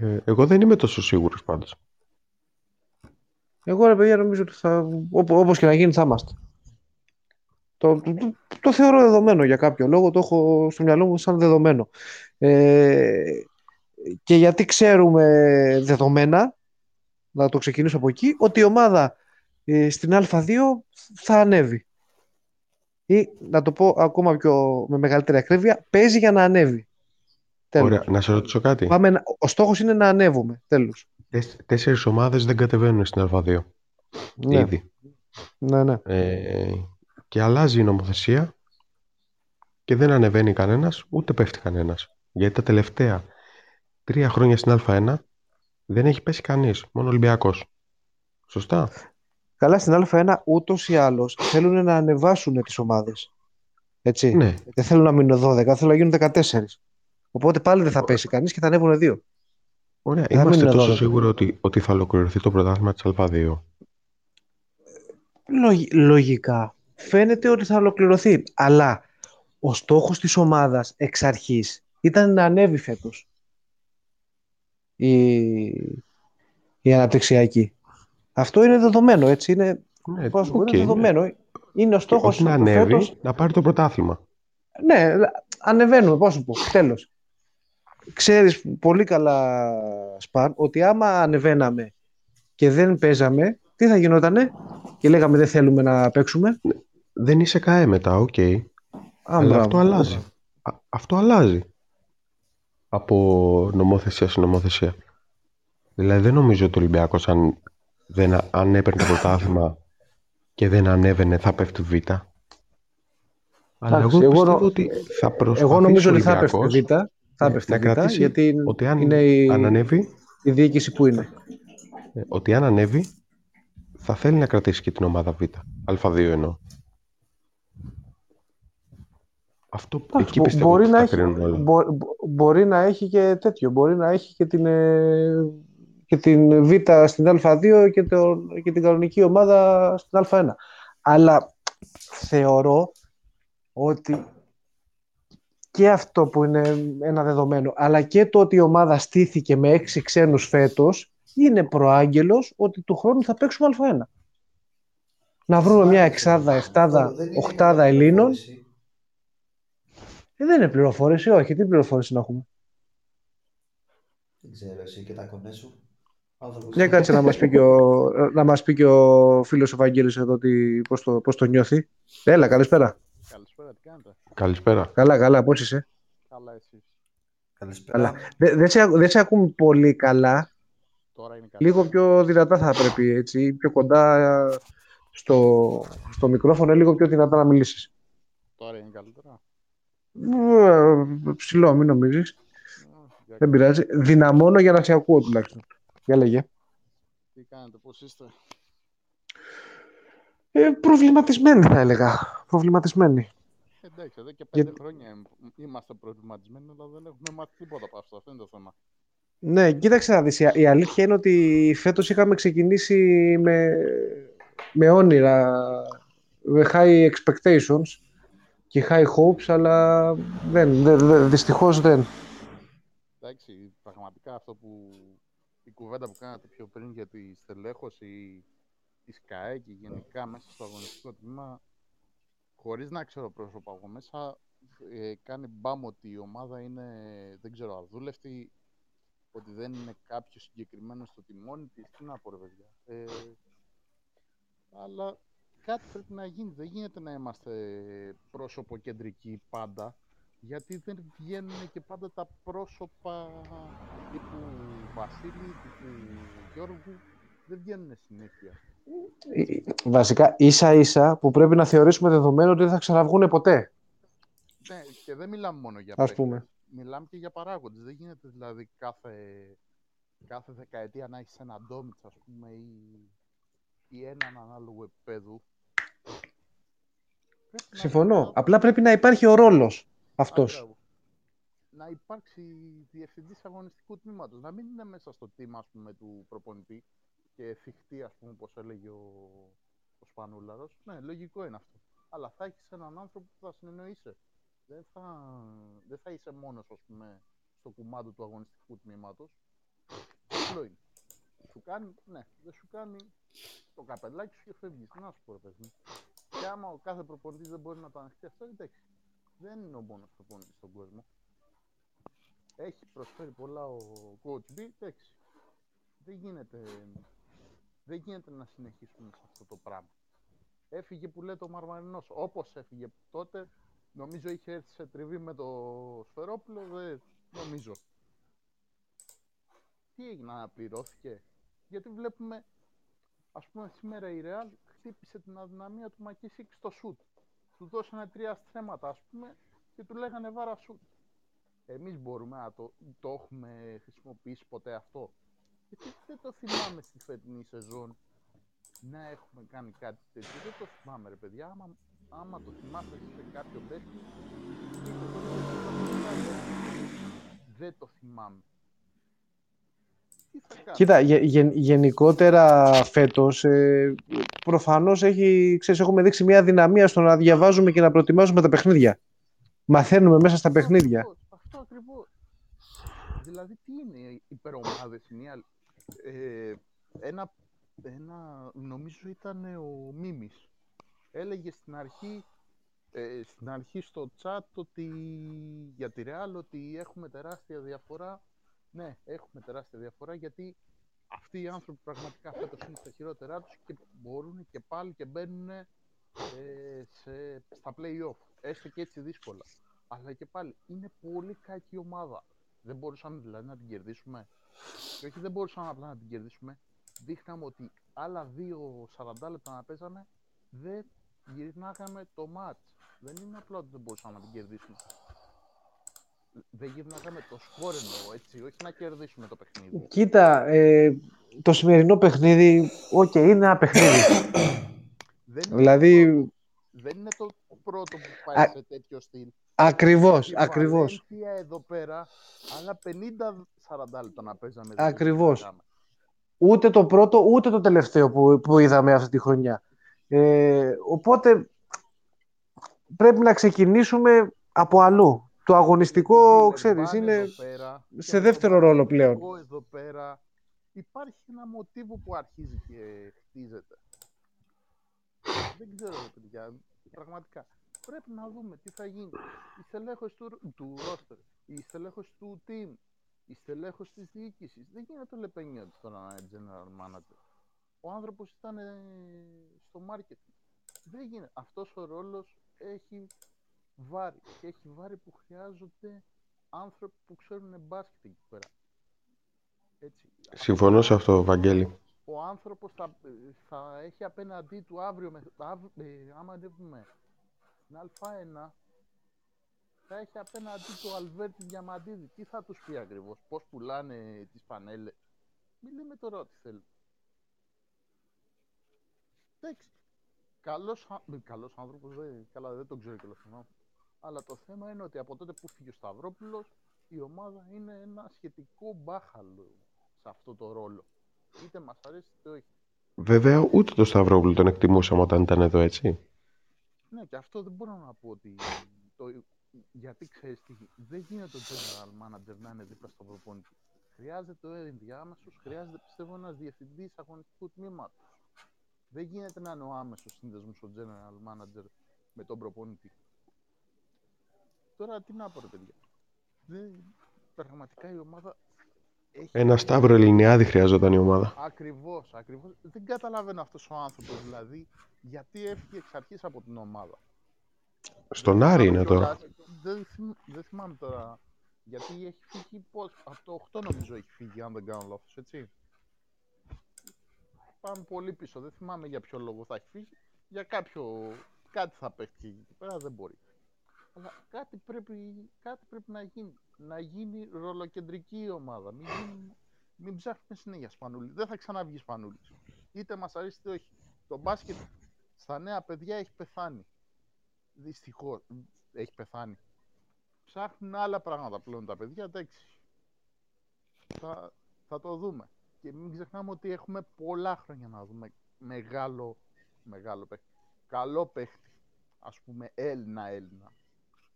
Ε, εγώ δεν είμαι τόσο σίγουρος πάντως. Εγώ ρε παιδιά νομίζω ότι θα, όπου, όπως και να γίνει θα είμαστε. Το, το, το, το θεωρώ δεδομένο για κάποιο λόγο, το έχω στο μυαλό μου σαν δεδομένο. Ε, και γιατί ξέρουμε δεδομένα, να το ξεκινήσω από εκεί, ότι η ομάδα ε, στην Α2 θα ανέβει. Ή να το πω ακόμα πιο με μεγαλύτερη ακρίβεια, παίζει για να ανέβει. Τέλος. Ωραία, να σε ρωτήσω κάτι. Πάμε, να- ο στόχος είναι να ανέβουμε. Τέλος. Τεσ- Τέσσερις ομάδες δεν κατεβαίνουν στην Α2. Ναι, Ήδη. ναι, ναι. Ε, και αλλάζει η νομοθεσία και δεν ανεβαίνει κανένας, ούτε πέφτει κανένας. Γιατί τα τελευταία τρία χρόνια στην Α1 δεν έχει πέσει κανείς, μόνο ο Ολυμπιακός. Σωστά. Καλά, στην Α1 ούτως ή άλλως θέλουν να ανεβάσουν τις ομάδες. Έτσι. Ναι, Δεν θέλουν να μείνουν 12, θέλουν να γίνουν 14. Οπότε πάλι δεν θα Ωραία. πέσει κανείς και θα ανέβουν δύο. ωραία. Δεν θα Είμαστε μείνουν τόσο 12. σίγουροι ότι, ότι θα ολοκληρωθεί το πρωτάθλημα της Α2. Λογι- λογικά φαίνεται ότι θα ολοκληρωθεί. Αλλά ο στόχος της ομάδας εξ αρχής ήταν να ανέβει φέτος η, η αναπτυξιακή. Αυτό είναι δεδομένο, έτσι. Είναι, Ναι, πώς να σου πω, οκ, είναι ναι. δεδομένο. Είναι ο στόχος Όχι να του ανέβει, φέτος. να πάρει το πρωτάθλημα. Ναι, ανεβαίνουμε, πώς σου πω, τέλος. Ξέρεις πολύ καλά, Σπαν, ότι άμα ανεβαίναμε και δεν παίζαμε, τι θα γινότανε; Και λέγαμε δεν θέλουμε να παίξουμε. Δεν είσαι ΚΑΕ μετά, οκ. Α, Αλλά μπράβο. αυτό αλλάζει. Α, αυτό αλλάζει. Από νομοθεσία σε νομοθεσία. Δηλαδή δεν νομίζω ότι ο Ολυμπιακός αν, δεν, α- αν έπαιρνε το πρωτάθλημα και δεν ανέβαινε θα πέφτει β. Αλλά Εντάξει, εγώ εγώ πιστεύω νο- ότι θα προσπαθήσει Εγώ νομίζω ο ότι θα έπεφτε Ολυμπιακός Β. Θα ναι, έπεφτε να Β, κρατήσει γιατί ότι αν, είναι η, αν ανέβει, η διοίκηση που είναι. ε, ότι αν ανέβει θα θέλει να κρατήσει και την ομάδα Β. Α2 εννοώ. Αυτό Εντάξει, εκεί μπο- πιστεύω μπορεί, ότι να θα έχει, κρίνουν όλα. μπο- μπο- μπορεί να έχει και τέτοιο. Μπορεί να έχει και την, ε, και την Β στην Α2 και, το, και την κανονική ομάδα στην Α1. Αλλά θεωρώ ότι και αυτό που είναι ένα δεδομένο, αλλά και το ότι η ομάδα στήθηκε με έξι ξένους φέτος, είναι προάγγελος ότι του χρόνου θα παίξουμε Α1. να βρούμε μια Υπάρχει εξάδα, αυτό. εφτάδα, Αυτό δεν είναι οχτάδα μια Ελλήνων. Πληροφόρηση. Ε, δεν είναι πληροφόρηση, όχι. Τι πληροφόρηση να έχουμε; Δεν ξέρω εσύ και τα κονέ σου. Άνθρωπος Για είναι. κάτσε να μας πει και ο, να μας πει και ο φίλος ο Βαγγέλης εδώ τι, πώς, το, πώς το νιώθει. Έλα, καλησπέρα. Καλησπέρα, τι κάνετε; Καλησπέρα. Καλά, καλά, πώς είσαι; Καλά εσείς. Καλησπέρα. Καλά. Δεν δεν σε, δεν σε ακούμε πολύ καλά. Τώρα είναι καλά. Λίγο πιο δυνατά θα πρέπει, έτσι, πιο κοντά ε, στο, στο μικρόφωνο, ε, λίγο πιο δυνατά να μιλήσεις. Τώρα είναι καλύτερα. Ε, Ψηλό, μην νομίζεις. Α, για- Δεν πειράζει. Δυναμώνω για να σε ακούω τουλάχιστον. Για λέγε. Τι κάνετε, πώς είστε; Ε, προβληματισμένοι θα έλεγα. Προβληματισμένοι. Εντάξει, εδώ και πέντε Γιατί- χρόνια εμ- είμαστε προβληματισμένοι, αλλά δεν έχουμε μάθει τίποτα από αυτό. Αυτό είναι το θέμα. Ναι, κοίταξε να δεις. Η η αλήθεια είναι ότι φέτος είχαμε ξεκινήσει με, με όνειρα, με high expectations και high hopes, αλλά δεν, δεν, δεν- δυστυχώς δεν. Εντάξει, πραγματικά αυτό που η κουβέντα που κάνατε πιο πριν για τη στελέχωση της ΚΑΕ και γενικά μέσα στο αγωνιστικό τμήμα, χωρίς να ξέρω πρόσωπα από μέσα, ε, κάνει μπαμ ότι η ομάδα είναι, δεν ξέρω, αδούλευτη, ότι δεν είναι κάποιος συγκεκριμένος στο τιμόνι της. Τι να πω ρε παιδιά. Ε, αλλά κάτι πρέπει να γίνει. Δεν γίνεται να είμαστε πρόσωπο κεντρικοί πάντα. Γιατί δεν βγαίνουν και πάντα τα πρόσωπα τύπου Βασίλη, τύπου Γιώργου. Δεν βγαίνουν συνέχεια. Ε, Βασικά, ίσα ίσα που πρέπει να θεωρήσουμε δεδομένο ότι δεν θα ξαναβγούν ποτέ, Ναι, και δεν μιλάμε μόνο για ας παίκτες. πούμε. Μιλάμε και για παράγοντες. Δεν γίνεται δηλαδή κάθε, κάθε δεκαετία να έχεις ένα ντόμιτς, ας πούμε, ή, ή έναν ανάλογο επίπεδου. Πρέπει να- Συμφωνώ. να- Απλά πρέπει να υπάρχει ο ρόλος αυτός. Μπράβο. Να υπάρξει διευθυντής αγωνιστικού τμήματος. Να μην είναι μέσα στο team, ας πούμε, του προπονητή και θυχτή, ας πούμε, όπως έλεγε ο, ο Σπανούλαρος. Ναι, λογικό είναι αυτό. Αλλά θα έχεις έναν άνθρωπο που θα συνεννοείσαι. Δεν θα, δεν θα είσαι μόνος, ας πούμε, στο κουμάντο του αγωνιστικού τμήματος. Απλό είναι. Σου κάνει, ναι, δεν σου κάνει το καπελάκι σου και φεύγεις. Να σου πω, ρε παιδί μου. Και άμα ο κάθε προπονητής δεν μπορεί να το ανοιχτεί αυτό, εντάξει. Δεν είναι ο μόνος προπονητής στον κόσμο. Έχει προσφέρει πολλά ο coach B, εντάξει. Δεν γίνεται, δεν γίνεται να συνεχίσουμε σε αυτό το πράγμα. Έφυγε που λέει το Μαρμαρινός. Όπως έφυγε τότε, νομίζω είχε έρθει σε τριβή με το Σφερόπουλο, δεν νομίζω. Τι έγινε, αναπληρώθηκε; Γιατί βλέπουμε, ας πούμε σήμερα η Real χτύπησε την αδυναμία του Μακίσικ στο σουτ. Του δώσανε τρία στρέμματα, ας πούμε, και του λέγανε βάρα σουτ. Εμείς μπορούμε να το, το έχουμε χρησιμοποιήσει ποτέ αυτό; Γιατί δεν το θυμάμαι στη φετινή σεζόν να έχουμε κάνει κάτι τέτοιο. Δεν το θυμάμαι ρε παιδιά. Άμα, άμα το θυμάστε σε κάποιο παίκτη, πείτε το λίγο. δεν το θυμάμαι. Τι θα κάνω. Κοίτα, γε- γε- γενικότερα φέτος ε, προφανώς έχει, ξέρεις, έχουμε δείξει μια δυναμία στο να διαβάζουμε και να προετοιμάζουμε τα παιχνίδια. Μαθαίνουμε μέσα στα Αυτό παιχνίδια. ακριβώς, Αυτό ακριβώς. Δηλαδή τι είναι οι υπερομάδες, μια, ε, ένα, ένα, νομίζω ήταν ο Μίμης. Έλεγε στην αρχή, ε, στην αρχή στο chat ότι για τη Real ότι έχουμε τεράστια διαφορά. Ναι, έχουμε τεράστια διαφορά γιατί αυτοί οι άνθρωποι πραγματικά φέτος είναι στα χειρότερά τους και μπορούν και πάλι και μπαίνουν ε, σε, στα play-off. Έστω και έτσι δύσκολα. Αλλά και πάλι είναι πολύ κακή ομάδα. Δεν μπορούσαμε δηλαδή να την κερδίσουμε; Και όχι δεν μπορούσαμε απλά να την κερδίσουμε. Δείχναμε ότι άλλα δύο 40 λεπτά να παίζαμε δεν γυρνάγαμε το ματς. Δεν είναι απλά ότι δεν μπορούσαμε να την κερδίσουμε. Δεν γυρνάγαμε το σκορ εννοώ, έτσι, όχι να κερδίσουμε το παιχνίδι. Κοίτα, ε, το σημερινό παιχνίδι, οκ, είναι ένα παιχνίδι. Δεν είναι, δηλαδή, το πρώτο, δεν είναι το πρώτο που πάει Α- σε τέτοιο στυλ. ακριβώς, Στη ακριβώς. Βαλένθια εδώ πέρα, άλλα 50-40 λεπτά να παίζαμε. δεν Ακριβώς. γυρνάγαμε. Ούτε το πρώτο, ούτε το τελευταίο που, που είδαμε αυτή τη χρονιά. Ε, οπότε πρέπει να ξεκινήσουμε από αλλού. Το αγωνιστικό, Βιλερμπάν ξέρεις, είναι εδώ πέρα και σε με δεύτερο τον ρόλο πλέον. Παναθηναϊκό Εδώ πέρα υπάρχει ένα μοτίβο που αρχίζει και χτίζεται. Δεν ξέρω, ρε παιδιά. Πραγματικά. Πρέπει να δούμε τι θα γίνει. Η στελέχωση του, του roster, η στελέχωση του team, η στελέχωση της διοίκησης. Δεν γίνεται λεπένιο τώρα να είναι general manager. Ο άνθρωπος ήταν ε, στο marketing. Δεν γίνεται. Αυτός ο ρόλος έχει βάρη. Και έχει βάρη που χρειάζονται άνθρωποι που ξέρουν μπάσκετ εκεί πέρα. Έτσι. Συμφωνώ σε αυτό, Βαγγέλη. Ο άνθρωπος θα, θα έχει απέναντί του αύριο, με, αυ- ε, άμα ανέβουμε στην Α1, θα έχει απέναντί του Αλβέρτη Διαμαντίδη. Τι θα τους πει ακριβώς, πώς πουλάνε τις πανέλες. Μην λέμε τώρα ό,τι θέλει. Εντάξει. Καλός, α- ε, καλός άνθρωπος, δεν, καλά δεν τον ξέρω κιόλας τον άνθρωπο. Αλλά το θέμα είναι ότι από τότε που φύγει ο Σταυρόπουλος, η ομάδα είναι ένα σχετικό μπάχαλο σε αυτό το ρόλο. Είτε μας αρέσει είτε όχι. Βέβαια, ούτε το Σταυρόπουλο τον εκτιμούσαμε όταν ήταν εδώ, έτσι. Ναι, και αυτό δεν μπορώ να πω ότι. Το... Γιατί ξέρεις τι, δεν γίνεται ο general manager να είναι δίπλα στον προπονητή. Χρειάζεται ο ενδιάμεσο, χρειάζεται πιστεύω ένας διευθυντής αγωνιστικού τμήματος. Δεν γίνεται να είναι ο άμεσος σύνδεσμος ο general manager με τον προπονητή. Τώρα τι να πω, ρε παιδιά. Δεν... Πραγματικά η ομάδα έχει. Ένα Σταύρο Ελληνιάδη χρειαζόταν η ομάδα. Ακριβώς, ακριβώς. Δεν καταλαβαίνω αυτός ο άνθρωπος δηλαδή γιατί έφυγε εξ αρχής από την ομάδα. Στον Άρη είναι τώρα. Δεν, θυμ- δεν θυμάμαι τώρα. Γιατί έχει φύγει πώς, από το 8 νομίζω έχει φύγει, αν δεν κάνω λάθος, έτσι. Πάμε πολύ πίσω, δεν θυμάμαι για ποιο λόγο θα έχει φύγει. Για κάποιο, κάτι θα πέφτει εκεί πέρα, δεν μπορεί. Αλλά κάτι πρέπει, κάτι πρέπει να γίνει. Να γίνει ρολοκεντρική η ομάδα. Μην, γίνει, μην ψάχνουμε συνέχεια σπανούλη. Δεν θα ξαναβγείς σπανούλη. Είτε μας αρέσει είτε όχι. Το μπάσκετ στα νέα παιδιά έχει πεθάνει. Δυστυχώς έχει πεθάνει. Ψάχνουν άλλα πράγματα πλέον τα παιδιά, εντάξει. Θα, θα το δούμε. Και μην ξεχνάμε ότι έχουμε πολλά χρόνια να δούμε μεγάλο, μεγάλο παίχτη. Καλό παίχτη. Ας πούμε Έλληνα Έλληνα.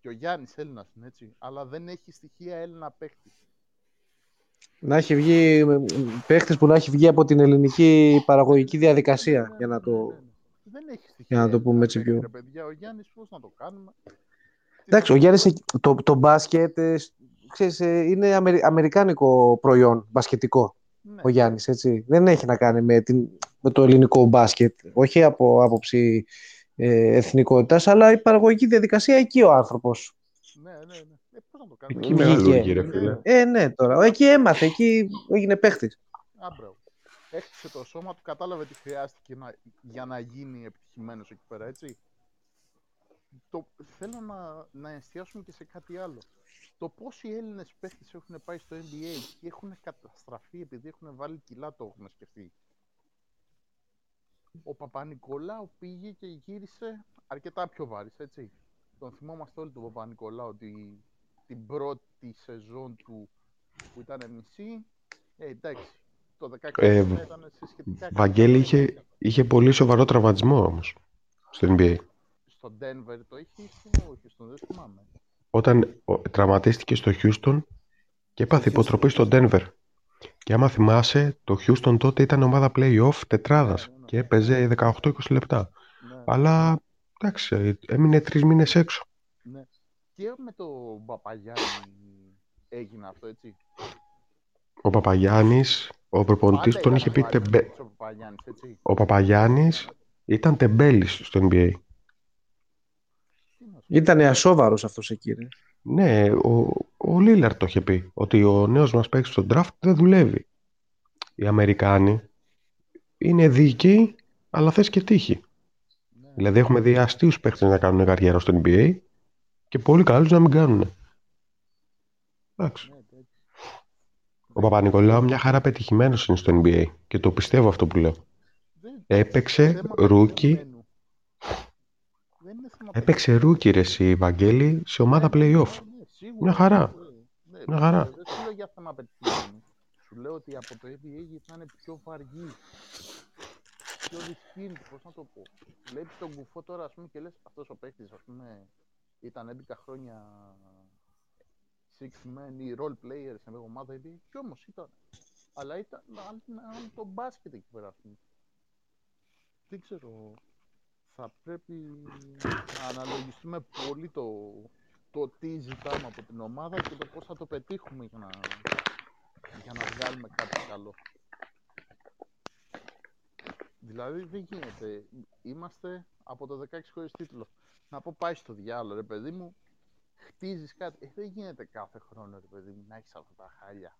Και ο Γιάννης Έλληνας είναι έτσι. Αλλά δεν έχει στοιχεία Έλληνα παίχτη. Να έχει βγει παίχτης που να έχει βγει από την ελληνική παραγωγική διαδικασία για να το... Ναι, ναι. Δεν έχει στοιχεία Για να το πούμε Έλληνα έτσι παίχτη, πιο- ρε παιδιά. Ο Γιάννης πώς να το κάνουμε. Εντάξει, ο Γιάννης, το, το μπάσκετ ε, ξέρεις, ε, είναι αμερι- αμερικάνικο προϊόν, μπασκετικό, Ναι. ο Γιάννης, έτσι. Δεν έχει να κάνει με, την, με το ελληνικό μπάσκετ, όχι από άποψη ε, εθνικότητας, αλλά η παραγωγική διαδικασία εκεί ο άνθρωπος. Ναι, ναι, ναι. Ε, πώς να το κάνουμε; Εκεί Βγήκε. μεγαλούργη, ρε φίλε. Ε, ναι, τώρα. Εκεί έμαθε, εκεί έγινε παίχτης. Άμπραο. Έκτισε το σώμα του, κατάλαβε τι χρειάστηκε να, για να γίνει επιτυχημένος εκεί πέρα, έτσι. Το, θέλω να, να εστιάσουμε και σε κάτι άλλο. Το πόσοι Έλληνες παίχτες έχουν πάει στο NBA και έχουν καταστραφεί επειδή έχουν βάλει κιλά, το έχουν σκεφτεί. Ο Παπα-Νικολάου πήγε και γύρισε αρκετά πιο βάρης, έτσι. Τον θυμόμαστε όλοι τον Παπα-Νικολάου ότι την πρώτη σεζόν του που ήταν μισή, ε, εντάξει, το 16 Ε, ήταν σε σχετικά Βαγγέλη καλά είχε, παιχνίδια. είχε πολύ σοβαρό τραυματισμό όμως στο NBA. Στο Denver το είχε ή στο Houston, δεν θυμάμαι. Όταν ο- τραυματίστηκε στο Houston και έπαθε Στο υποτροπή στο Denver. Και άμα θυμάσαι, το Houston τότε ήταν ομάδα play-off τετράδας Ναι, ναι, ναι. και έπαιζε 18-20 λεπτά. Ναι, Αλλά εντάξει, έμεινε τρεις μήνες έξω. ναι. Και με το Παπαγιάννη έγινε αυτό, έτσι. Ο Παπαγιάννης, ο προπονητής Πάντα τον ήταν είχε πει βάρης τεμπέ... ο Παπαγιάννης, έτσι. Ο Παπαγιάννης ήταν τεμπέλης στο NBA. Τι να σου πω. Ήτανε ασόβαρος αυτός εκεί, ρε. Ναι, ο, ο Λίλαρ το είχε πει ότι ο νέος μας παίκτης στο draft δεν δουλεύει. Οι Αμερικάνοι είναι δίκαιοι, αλλά θες και τύχη. Ναι. Δηλαδή έχουμε δει αστείους παίκτες να κάνουν καριέρα στο NBA και πολύ καλούς να μην κάνουν. Εντάξει. Ναι, εντάξει. Ο Παπα-Νικολάου μια χαρά πετυχημένος είναι στο NBA και το πιστεύω αυτό που λέω. Δεν- Έπαιξε θέμα rookie, πετυχημένου. Δεν είναι θέμα έπαιξε rookie ρε εσύ Βαγγέλη σε ομάδα Ναι, ναι, ναι, play-off. ναι, σίγουρα, Μια χαρά. ναι, ναι. Μια χαρά. Δεν σου λέω για θέμα πετυχημένου. Σου λέω ότι από το NBA γυρνάνε πιο βαριοί. Πιο δυσκίνητοι, πώς να το πω. Βλέπεις τον Κουφό τώρα, ας πούμε, και λες αυτός ο παίκτης, ας πούμε, ήταν 11 χρόνια six men ή role player σε μια ομάδα NBA. Κι όμως ήταν. Αλλά ήταν άλλο το μπάσκετ εκεί πέρα, ας πούμε. Δεν ξέρω. Θα πρέπει να αναλογιστούμε πολύ το, το τι ζητάμε από την ομάδα και το πώς θα το πετύχουμε για να, για να βγάλουμε κάτι καλό. Δηλαδή δεν γίνεται. Είμαστε από το 16 χωρίς τίτλο. Να πω πάει στο διάλογο, ρε παιδί μου. Χτίζεις κάτι. Ε, δεν γίνεται κάθε χρόνο, ρε παιδί μου, να έχεις αυτά τα χάλια.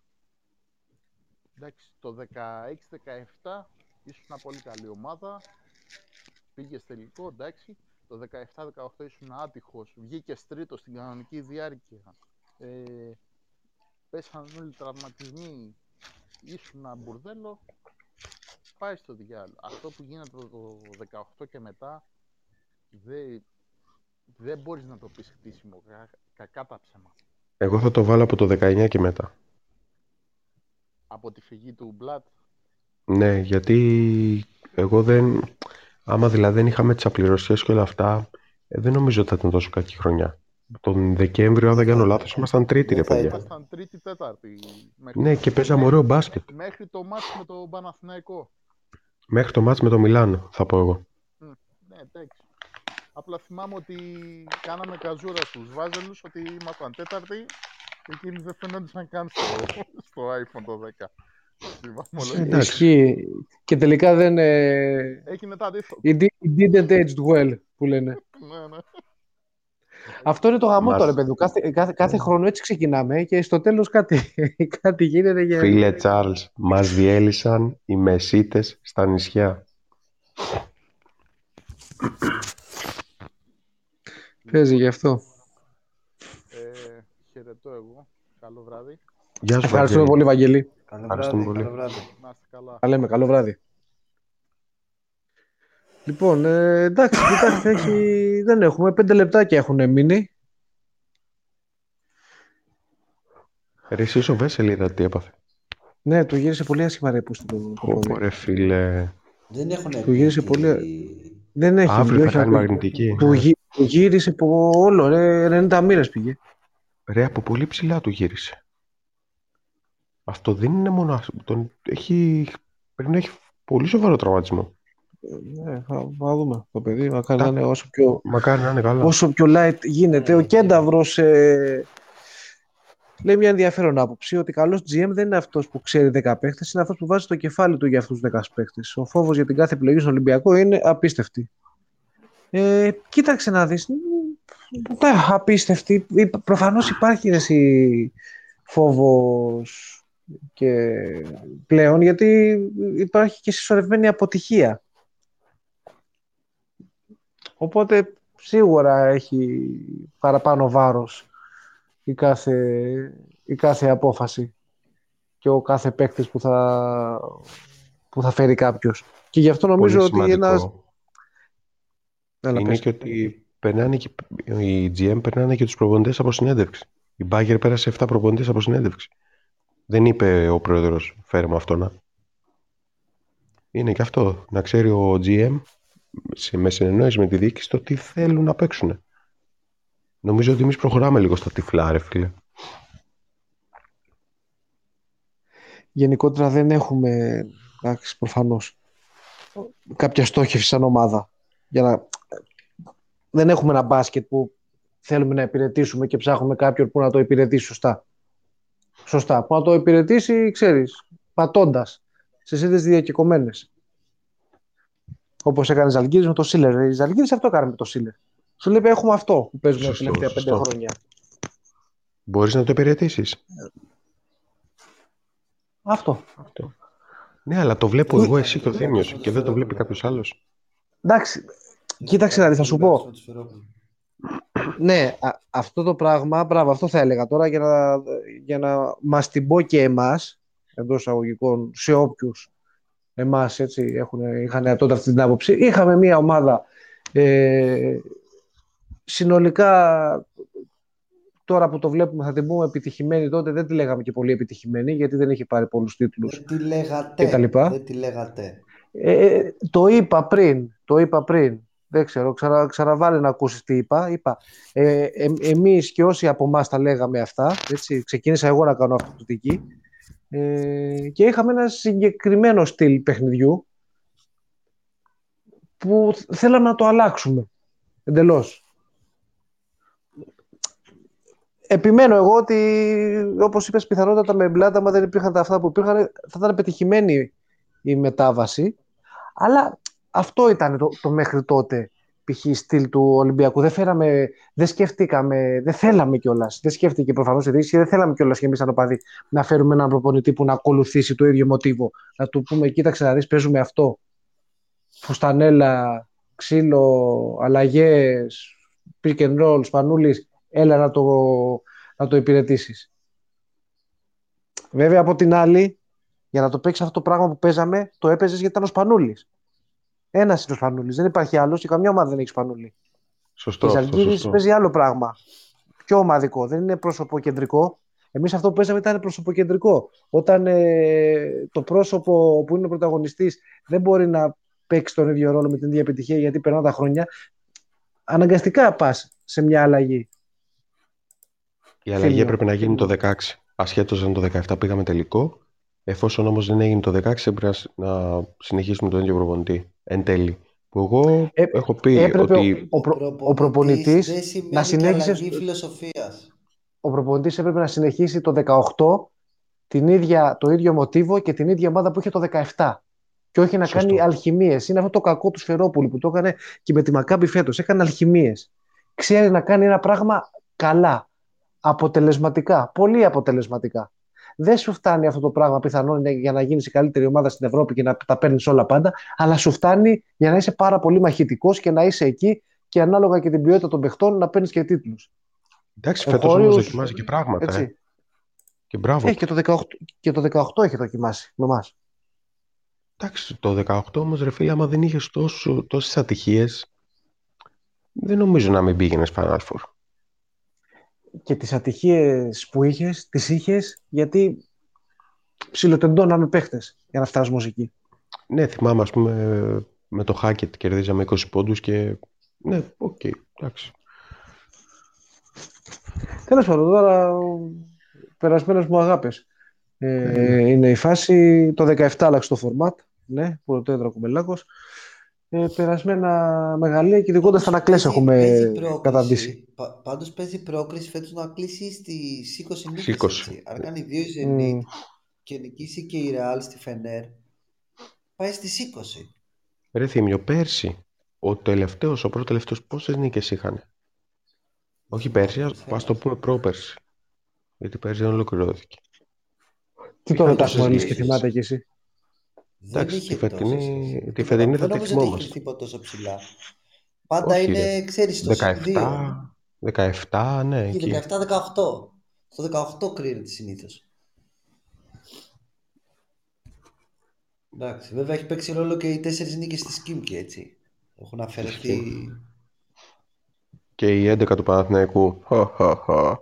Εντάξει, το 16-17 ήσουν μια πολύ καλή ομάδα. Πήγε τελικό, εντάξει. Το 17-18 ήσουν άτυχος. Βγήκε τρίτος στην κανονική διάρκεια. Ε, πέσαν όλοι οι τραυματισμοί. Ήσουν ένα μπουρδέλο. Πάει στο διάλογο. Αυτό που γίνεται το 18 και μετά δεν, δεν μπορείς να το πεις χτίσιμο. Κα- κακά τα ψέματα. Εγώ θα το βάλω από το 19 και μετά. Από τη φυγή του Μπλατ Ναι, γιατί εγώ δεν. Άμα δηλαδή δεν είχαμε τις απληρωσίε και όλα αυτά, ε, δεν νομίζω ότι θα ήταν τόσο κακή χρονιά. Τον Δεκέμβριο, αν δεν κάνω λάθος, ήμασταν τρίτη, ρε Δεν θα παιδιά. ήταν. ήμασταν τρίτη, τέταρτη. Μέχρι, Ναι, και παίζαμε ωραίο μπάσκετ. μέχρι το μάτς με τον Παναθηναϊκό. Μέχρι το μάτς με το Μιλάνο, θα πω εγώ. Ναι, εντάξει. Απλά θυμάμαι ότι κάναμε καζούρα στους Βάζελους ότι ήμασταν τέταρτη και εκείνοι δεν φαινόντουσαν καν στο, στο iPhone το 10. Θυμάμαι όλα. Εντάξει. Ισχύει. Και τελικά δεν. Ε, Έγινε τα αντίθετα. it, did- it didn't age well, που λένε. Ναι, ναι. Αυτό είναι το γαμό Μας- τώρα, παιδί μου. Κάθε, κάθε, κάθε χρόνο έτσι ξεκινάμε και στο τέλος κάτι, κάτι γίνεται. Και... Φίλε Τσάρλς, μας διέλυσαν οι μεσίτες στα νησιά. Παίζει γι' αυτό. Ε, χαιρετώ εγώ. Καλό βράδυ. Γεια σου, Ευχαριστούμε Βαγγέλη. πολύ, Βαγγέλη. Καλό Ευχαριστούμε βράδυ, πολύ. καλό βράδυ. Να είστε καλά. Τα λέμε. Καλό βράδυ. Λοιπόν, ε, εντάξει, κοιτάξτε, έχει... δεν έχουμε. Πέντε λεπτάκια έχουν μείνει. Ρε, εσύ ο Βέσελ είδα τι έπαθε. Ναι, του γύρισε πολύ άσχημα ρε που στο το πόδι. Ω, ρε φίλε. Δεν έχουν Του γύρισε πει πολύ- τι- Δεν έχει Αύριο βγει, θα όχι κάνει ακόμα. μαγνητική. Του, γύ- του γύρισε από όλο, ρε, 90 μοίρες πήγε. Ρε, από πολύ ψηλά του γύρισε. Αυτό δεν είναι μόνο. άσ- Τον έχει... Πρέπει να έχει πολύ σοβαρό τραυματισμό. Ναι, θα, θα δούμε το παιδί, μακάρι να είναι όσο πιο, Μακάρι να είναι καλά. όσο πιο light γίνεται. Ο Κένταβρος ε, λέει μια ενδιαφέρον άποψη ότι καλός GM δεν είναι αυτός που ξέρει 10 παίχτες, είναι αυτός που βάζει το κεφάλι του για αυτούς τους 10 παίχτες. Ο φόβος για την κάθε επιλογή στον Ολυμπιακό είναι απίστευτη. Ε, κοίταξε να δεις. Ναι, απίστευτη. Υπ- Προφανώς υπάρχει εσύ φόβος και πλέον γιατί υπάρχει και συσσωρευμένη αποτυχία. Οπότε σίγουρα έχει παραπάνω βάρος η κάθε, η κάθε απόφαση και ο κάθε παίκτης που θα, που θα φέρει κάποιος. Και γι' αυτό νομίζω Πολύ ότι σημαντικό. ένας... Έλα, είναι πες. και ότι περνάνε και, οι GM περνάνε και τους προπονητές από συνέντευξη. Η Μπάγκερ πέρασε 7 προπονητές από συνέντευξη. Δεν είπε ο πρόεδρος φέρε μου αυτό να. Είναι και αυτό. Να ξέρει ο GM σε, με συνεννόηση με τη διοίκηση το τι θέλουν να παίξουν. Νομίζω ότι εμείς προχωράμε λίγο στα τυφλά, ρε φίλε. Γενικότερα δεν έχουμε, εντάξει, προφανώς, κάποια στόχευση σαν ομάδα. Για να... Δεν έχουμε ένα μπάσκετ που θέλουμε να υπηρετήσουμε και ψάχνουμε κάποιον που να το υπηρετήσει σωστά. Σωστά. Που να το υπηρετήσει, ξέρεις, πατώντας σε σύνδεσες διακεκομένες. Όπως έκανες η Ζαλγκύρης με το Σίλερ. Η Ζαλγκύρης αυτό έκανε με το Σίλερ. Σου λέει έχουμε αυτό που παίζουμε τα Σωστό, τελευταία πέντε σωστό. χρόνια. Μπορείς να το υπηρετήσεις. Αυτό. Αυτό. Ναι, αλλά το βλέπω εγώ, εσύ και ο Θήμιος και δεν το βλέπει κάποιος άλλος. Εντάξει, κοίταξε να δεις, θα σου πω. Στο Σφυρόπουλο. Ναι, α- αυτό το πράγμα, μπράβο, αυτό θα έλεγα τώρα για να, για να μας την πω και εμάς, εντός εισαγωγικών, σε όποιους εμάς έτσι έχουν, είχαν τότε αυτή την άποψη. Είχαμε μια ομάδα ε, συνολικά τώρα που το βλέπουμε θα την πούμε επιτυχημένη τότε δεν τη λέγαμε και πολύ επιτυχημένη γιατί δεν είχε πάρει πολλούς τίτλους Δεν τη λέγατε. Και τα λοιπά. Δεν τη λέγατε. ε, το είπα πριν, το είπα πριν. Δεν ξέρω, ξανα, ξαναβάλε να ακούσεις τι είπα. Είπα, ε, ε, εμείς και όσοι από εμάς τα λέγαμε αυτά, έτσι, ξεκίνησα εγώ να κάνω αυτοκριτική ε, και είχαμε ένα συγκεκριμένο στυλ παιχνιδιού που θέλαμε να το αλλάξουμε εντελώς. Επιμένω εγώ ότι, όπως είπες, πιθανότατα με μπλάτα, μα δεν υπήρχαν τα αυτά που υπήρχαν, θα ήταν πετυχημένη η μετάβαση. Αλλά αυτό ήταν το, το μέχρι τότε π.χ. στυλ του Ολυμπιακού. Δεν, φέραμε, δεν σκέφτηκαμε, δεν θέλαμε κιόλας. Δεν σκέφτηκε προφανώς η διοίκηση, δεν θέλαμε κιόλας κι εμείς σαν οπαδοί να φέρουμε έναν προπονητή που να ακολουθήσει το ίδιο μοτίβο. Να του πούμε, κοίταξε να δεις, παίζουμε αυτό. Φουστανέλα, ξύλο, αλλαγές, pick and roll, σπανούλης, έλα να το, να το υπηρετήσεις. Βέβαια από την άλλη, για να το παίξεις αυτό το πράγμα που παίζαμε, το έπαιζες γιατί ήταν ο Σπανούλης. Ένας είναι ο Σπανούλης. Δεν υπάρχει άλλος και καμιά ομάδα δεν έχει Σπανούλη. Σωστό. Η αυτό, Ζαλγκύρη σωστό. παίζει άλλο πράγμα. Πιο ομαδικό. Δεν είναι πρόσωπο-κεντρικό. Εμείς αυτό που παίζαμε ήταν πρόσωπο-κεντρικό. Όταν ε, το πρόσωπο που είναι ο πρωταγωνιστής δεν μπορεί να παίξει τον ίδιο ρόλο με την ίδια επιτυχία γιατί περνάνε τα χρόνια, αναγκαστικά πας σε μια αλλαγή. Η αλλαγή Φίλιο. έπρεπε να γίνει το 16. Ασχέτως αν το 17 πήγαμε τελικό. Εφόσον όμως δεν έγινε το 16, έπρεπε να σ- να συνεχίσουμε τον ίδιο προπονητή. Εν τέλει. Που εγώ Ε, έχω πει έπρεπε ότι. ο, προ- ο προπονητής δεν σημαίνει να και συνέχισε αλλαγή φιλοσοφίας. ο προπονητής έπρεπε να συνεχίσει το 18 την ίδια, το ίδιο μοτίβο και την ίδια ομάδα που είχε το 17. Και όχι να Σωστό. κάνει αλχημίες. Είναι αυτό το κακό του Σφερόπουλου που το έκανε και με τη Μακάμπη φέτος. Έκανε αλχημίες. Ξέρει να κάνει ένα πράγμα καλά. Αποτελεσματικά. Πολύ αποτελεσματικά. Δεν σου φτάνει αυτό το πράγμα πιθανόν είναι για να γίνεις η καλύτερη ομάδα στην Ευρώπη και να τα παίρνεις όλα πάντα, αλλά σου φτάνει για να είσαι πάρα πολύ μαχητικός και να είσαι εκεί και ανάλογα και την ποιότητα των παιχτών να παίρνεις και τίτλους. Εντάξει, Ο φέτος όμως Χόριος- δοκιμάζει και πράγματα. Ε. Έτσι. Και μπράβο. Έχει και το 18, και το 18 έχει δοκιμάσει με εμάς. Εντάξει, το 18 όμως, ρε φίλε, άμα δεν είχες τόσες ατυχίες, δεν νομίζω να μην πήγαινες Final Four. Και τις ατυχίες που είχες, τις είχες γιατί ψιλοτεντώναμε παίχτες για να φτάσουμε ως εκεί. Ναι, θυμάμαι, ας πούμε, με το Hackett κερδίζαμε 20 πόντους και... Ναι, οκ, εντάξει. Τέλος πάντων, τώρα περασμένες μου αγάπες. Ε, είναι η φάση. Το 17 άλλαξε το format. Ναι, που το έδρα κουμπελάκος. Ε, περασμένα μεγαλεία και ειδικότερα στα ανακλές Παίζει- έχουμε παίζει πρόκριση. καταντήσει. Πα- πάντως παίζει πρόκριση φέτος να κλείσει στις 20 νίκες. 20. έτσι. Αν κάνει δύο η Zenit Μμ. και νικήσει και η Real στη Φενέρ, πάει στις 20. Ρε Θήμιο, πέρσι, ο τελευταίος, ο πρώτος τελευταίος, πόσες νίκες είχαν. Όχι πέρσι, ας ας το πούμε πρόπερσι. Γιατί πέρσι δεν ολοκληρώθηκε. Τι Είχαν τώρα τα τόσες έχουμε λύσει και νίκες. θυμάται κι εσύ. Δεν Εντάξει, είχε τη φετινή- τόσες. τη φετινή θα Δεν τη νομίζω ότι έχει θυμόμαστε. τίποτα τόσο ψηλά. Πάντα Όχι, είναι, ρε. ξέρεις, στο συν 17, 17, ναι, Εκεί, εκεί. 17-18. Στο 18 κρίνεται συνήθως. Εντάξει, βέβαια έχει παίξει ρόλο και οι τέσσερις νίκες της Κίμκι, έτσι. Έχουν αφαιρεθεί. Και η 11 του Παναθηναϊκού. Χα, χα, χα.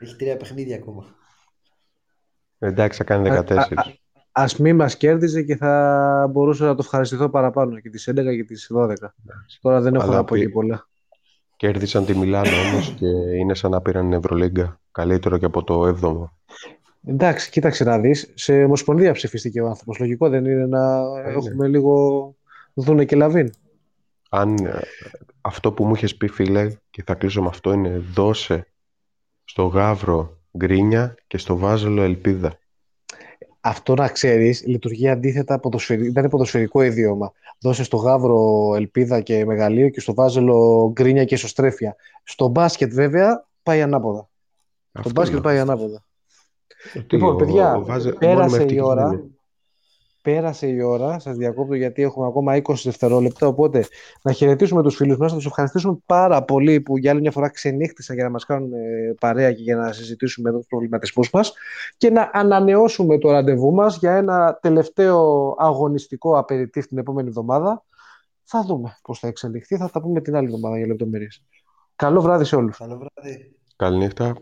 Έχει τρία παιχνίδια ακόμα. Εντάξει, θα κάνει Α- 14. Α μη μας κέρδιζε και θα μπορούσα να το ευχαριστηθώ παραπάνω και τις 11 και τις 12. Τώρα δεν έχω Αλλά να πω πει- και πολλά. Κέρδισαν τη Μιλάνο όμως και είναι σαν να πήραν την Ευρωλίγκα. Καλύτερο και από το 7ο. Εντάξει, κοίταξε να δεις. Σε ομοσπονδία ψηφίστηκε ο άνθρωπος. Λογικό δεν είναι να είναι. έχουμε λίγο δούνε και λαβίν. Αν ε, αυτό που μου είχες πει φίλε και θα κλείσω με αυτό είναι δώσε στο Γαύρο γκρίνια και στο Βάζελο ελπίδα. Αυτό να ξέρεις, λειτουργεί αντίθετα. Ποδοσφαιρι... Δεν είναι ποδοσφαιρικό ιδίωμα. Δώσε στο γάβρο ελπίδα και μεγαλείο και στο βάζελο γκρίνια και ισοστρέφεια. Στο μπάσκετ, βέβαια, πάει ανάποδα. Το Αυτό μπάσκετ λέω. πάει ανάποδα. Ε, τι, Λοιπόν, ο- παιδιά, ο Βάζε- πέρασε μόνιμα η ευτυχισμένοι. ώρα. Πέρασε η ώρα, σας διακόπτω γιατί έχουμε ακόμα 20 δευτερόλεπτα, οπότε να χαιρετήσουμε τους φίλους μας, να τους ευχαριστήσουμε πάρα πολύ που για άλλη μια φορά ξενύχτησαν για να μας κάνουν ε, παρέα και για να συζητήσουμε εδώ τους προβληματισμούς μας και να ανανεώσουμε το ραντεβού μας για ένα τελευταίο αγωνιστικό απεριτήφ την επόμενη εβδομάδα. Θα δούμε πώς θα εξελιχθεί, θα τα πούμε την άλλη εβδομάδα για λεπτομέρειες. Καλό βράδυ σε όλους. Καλό βράδυ. Καληνύχτα.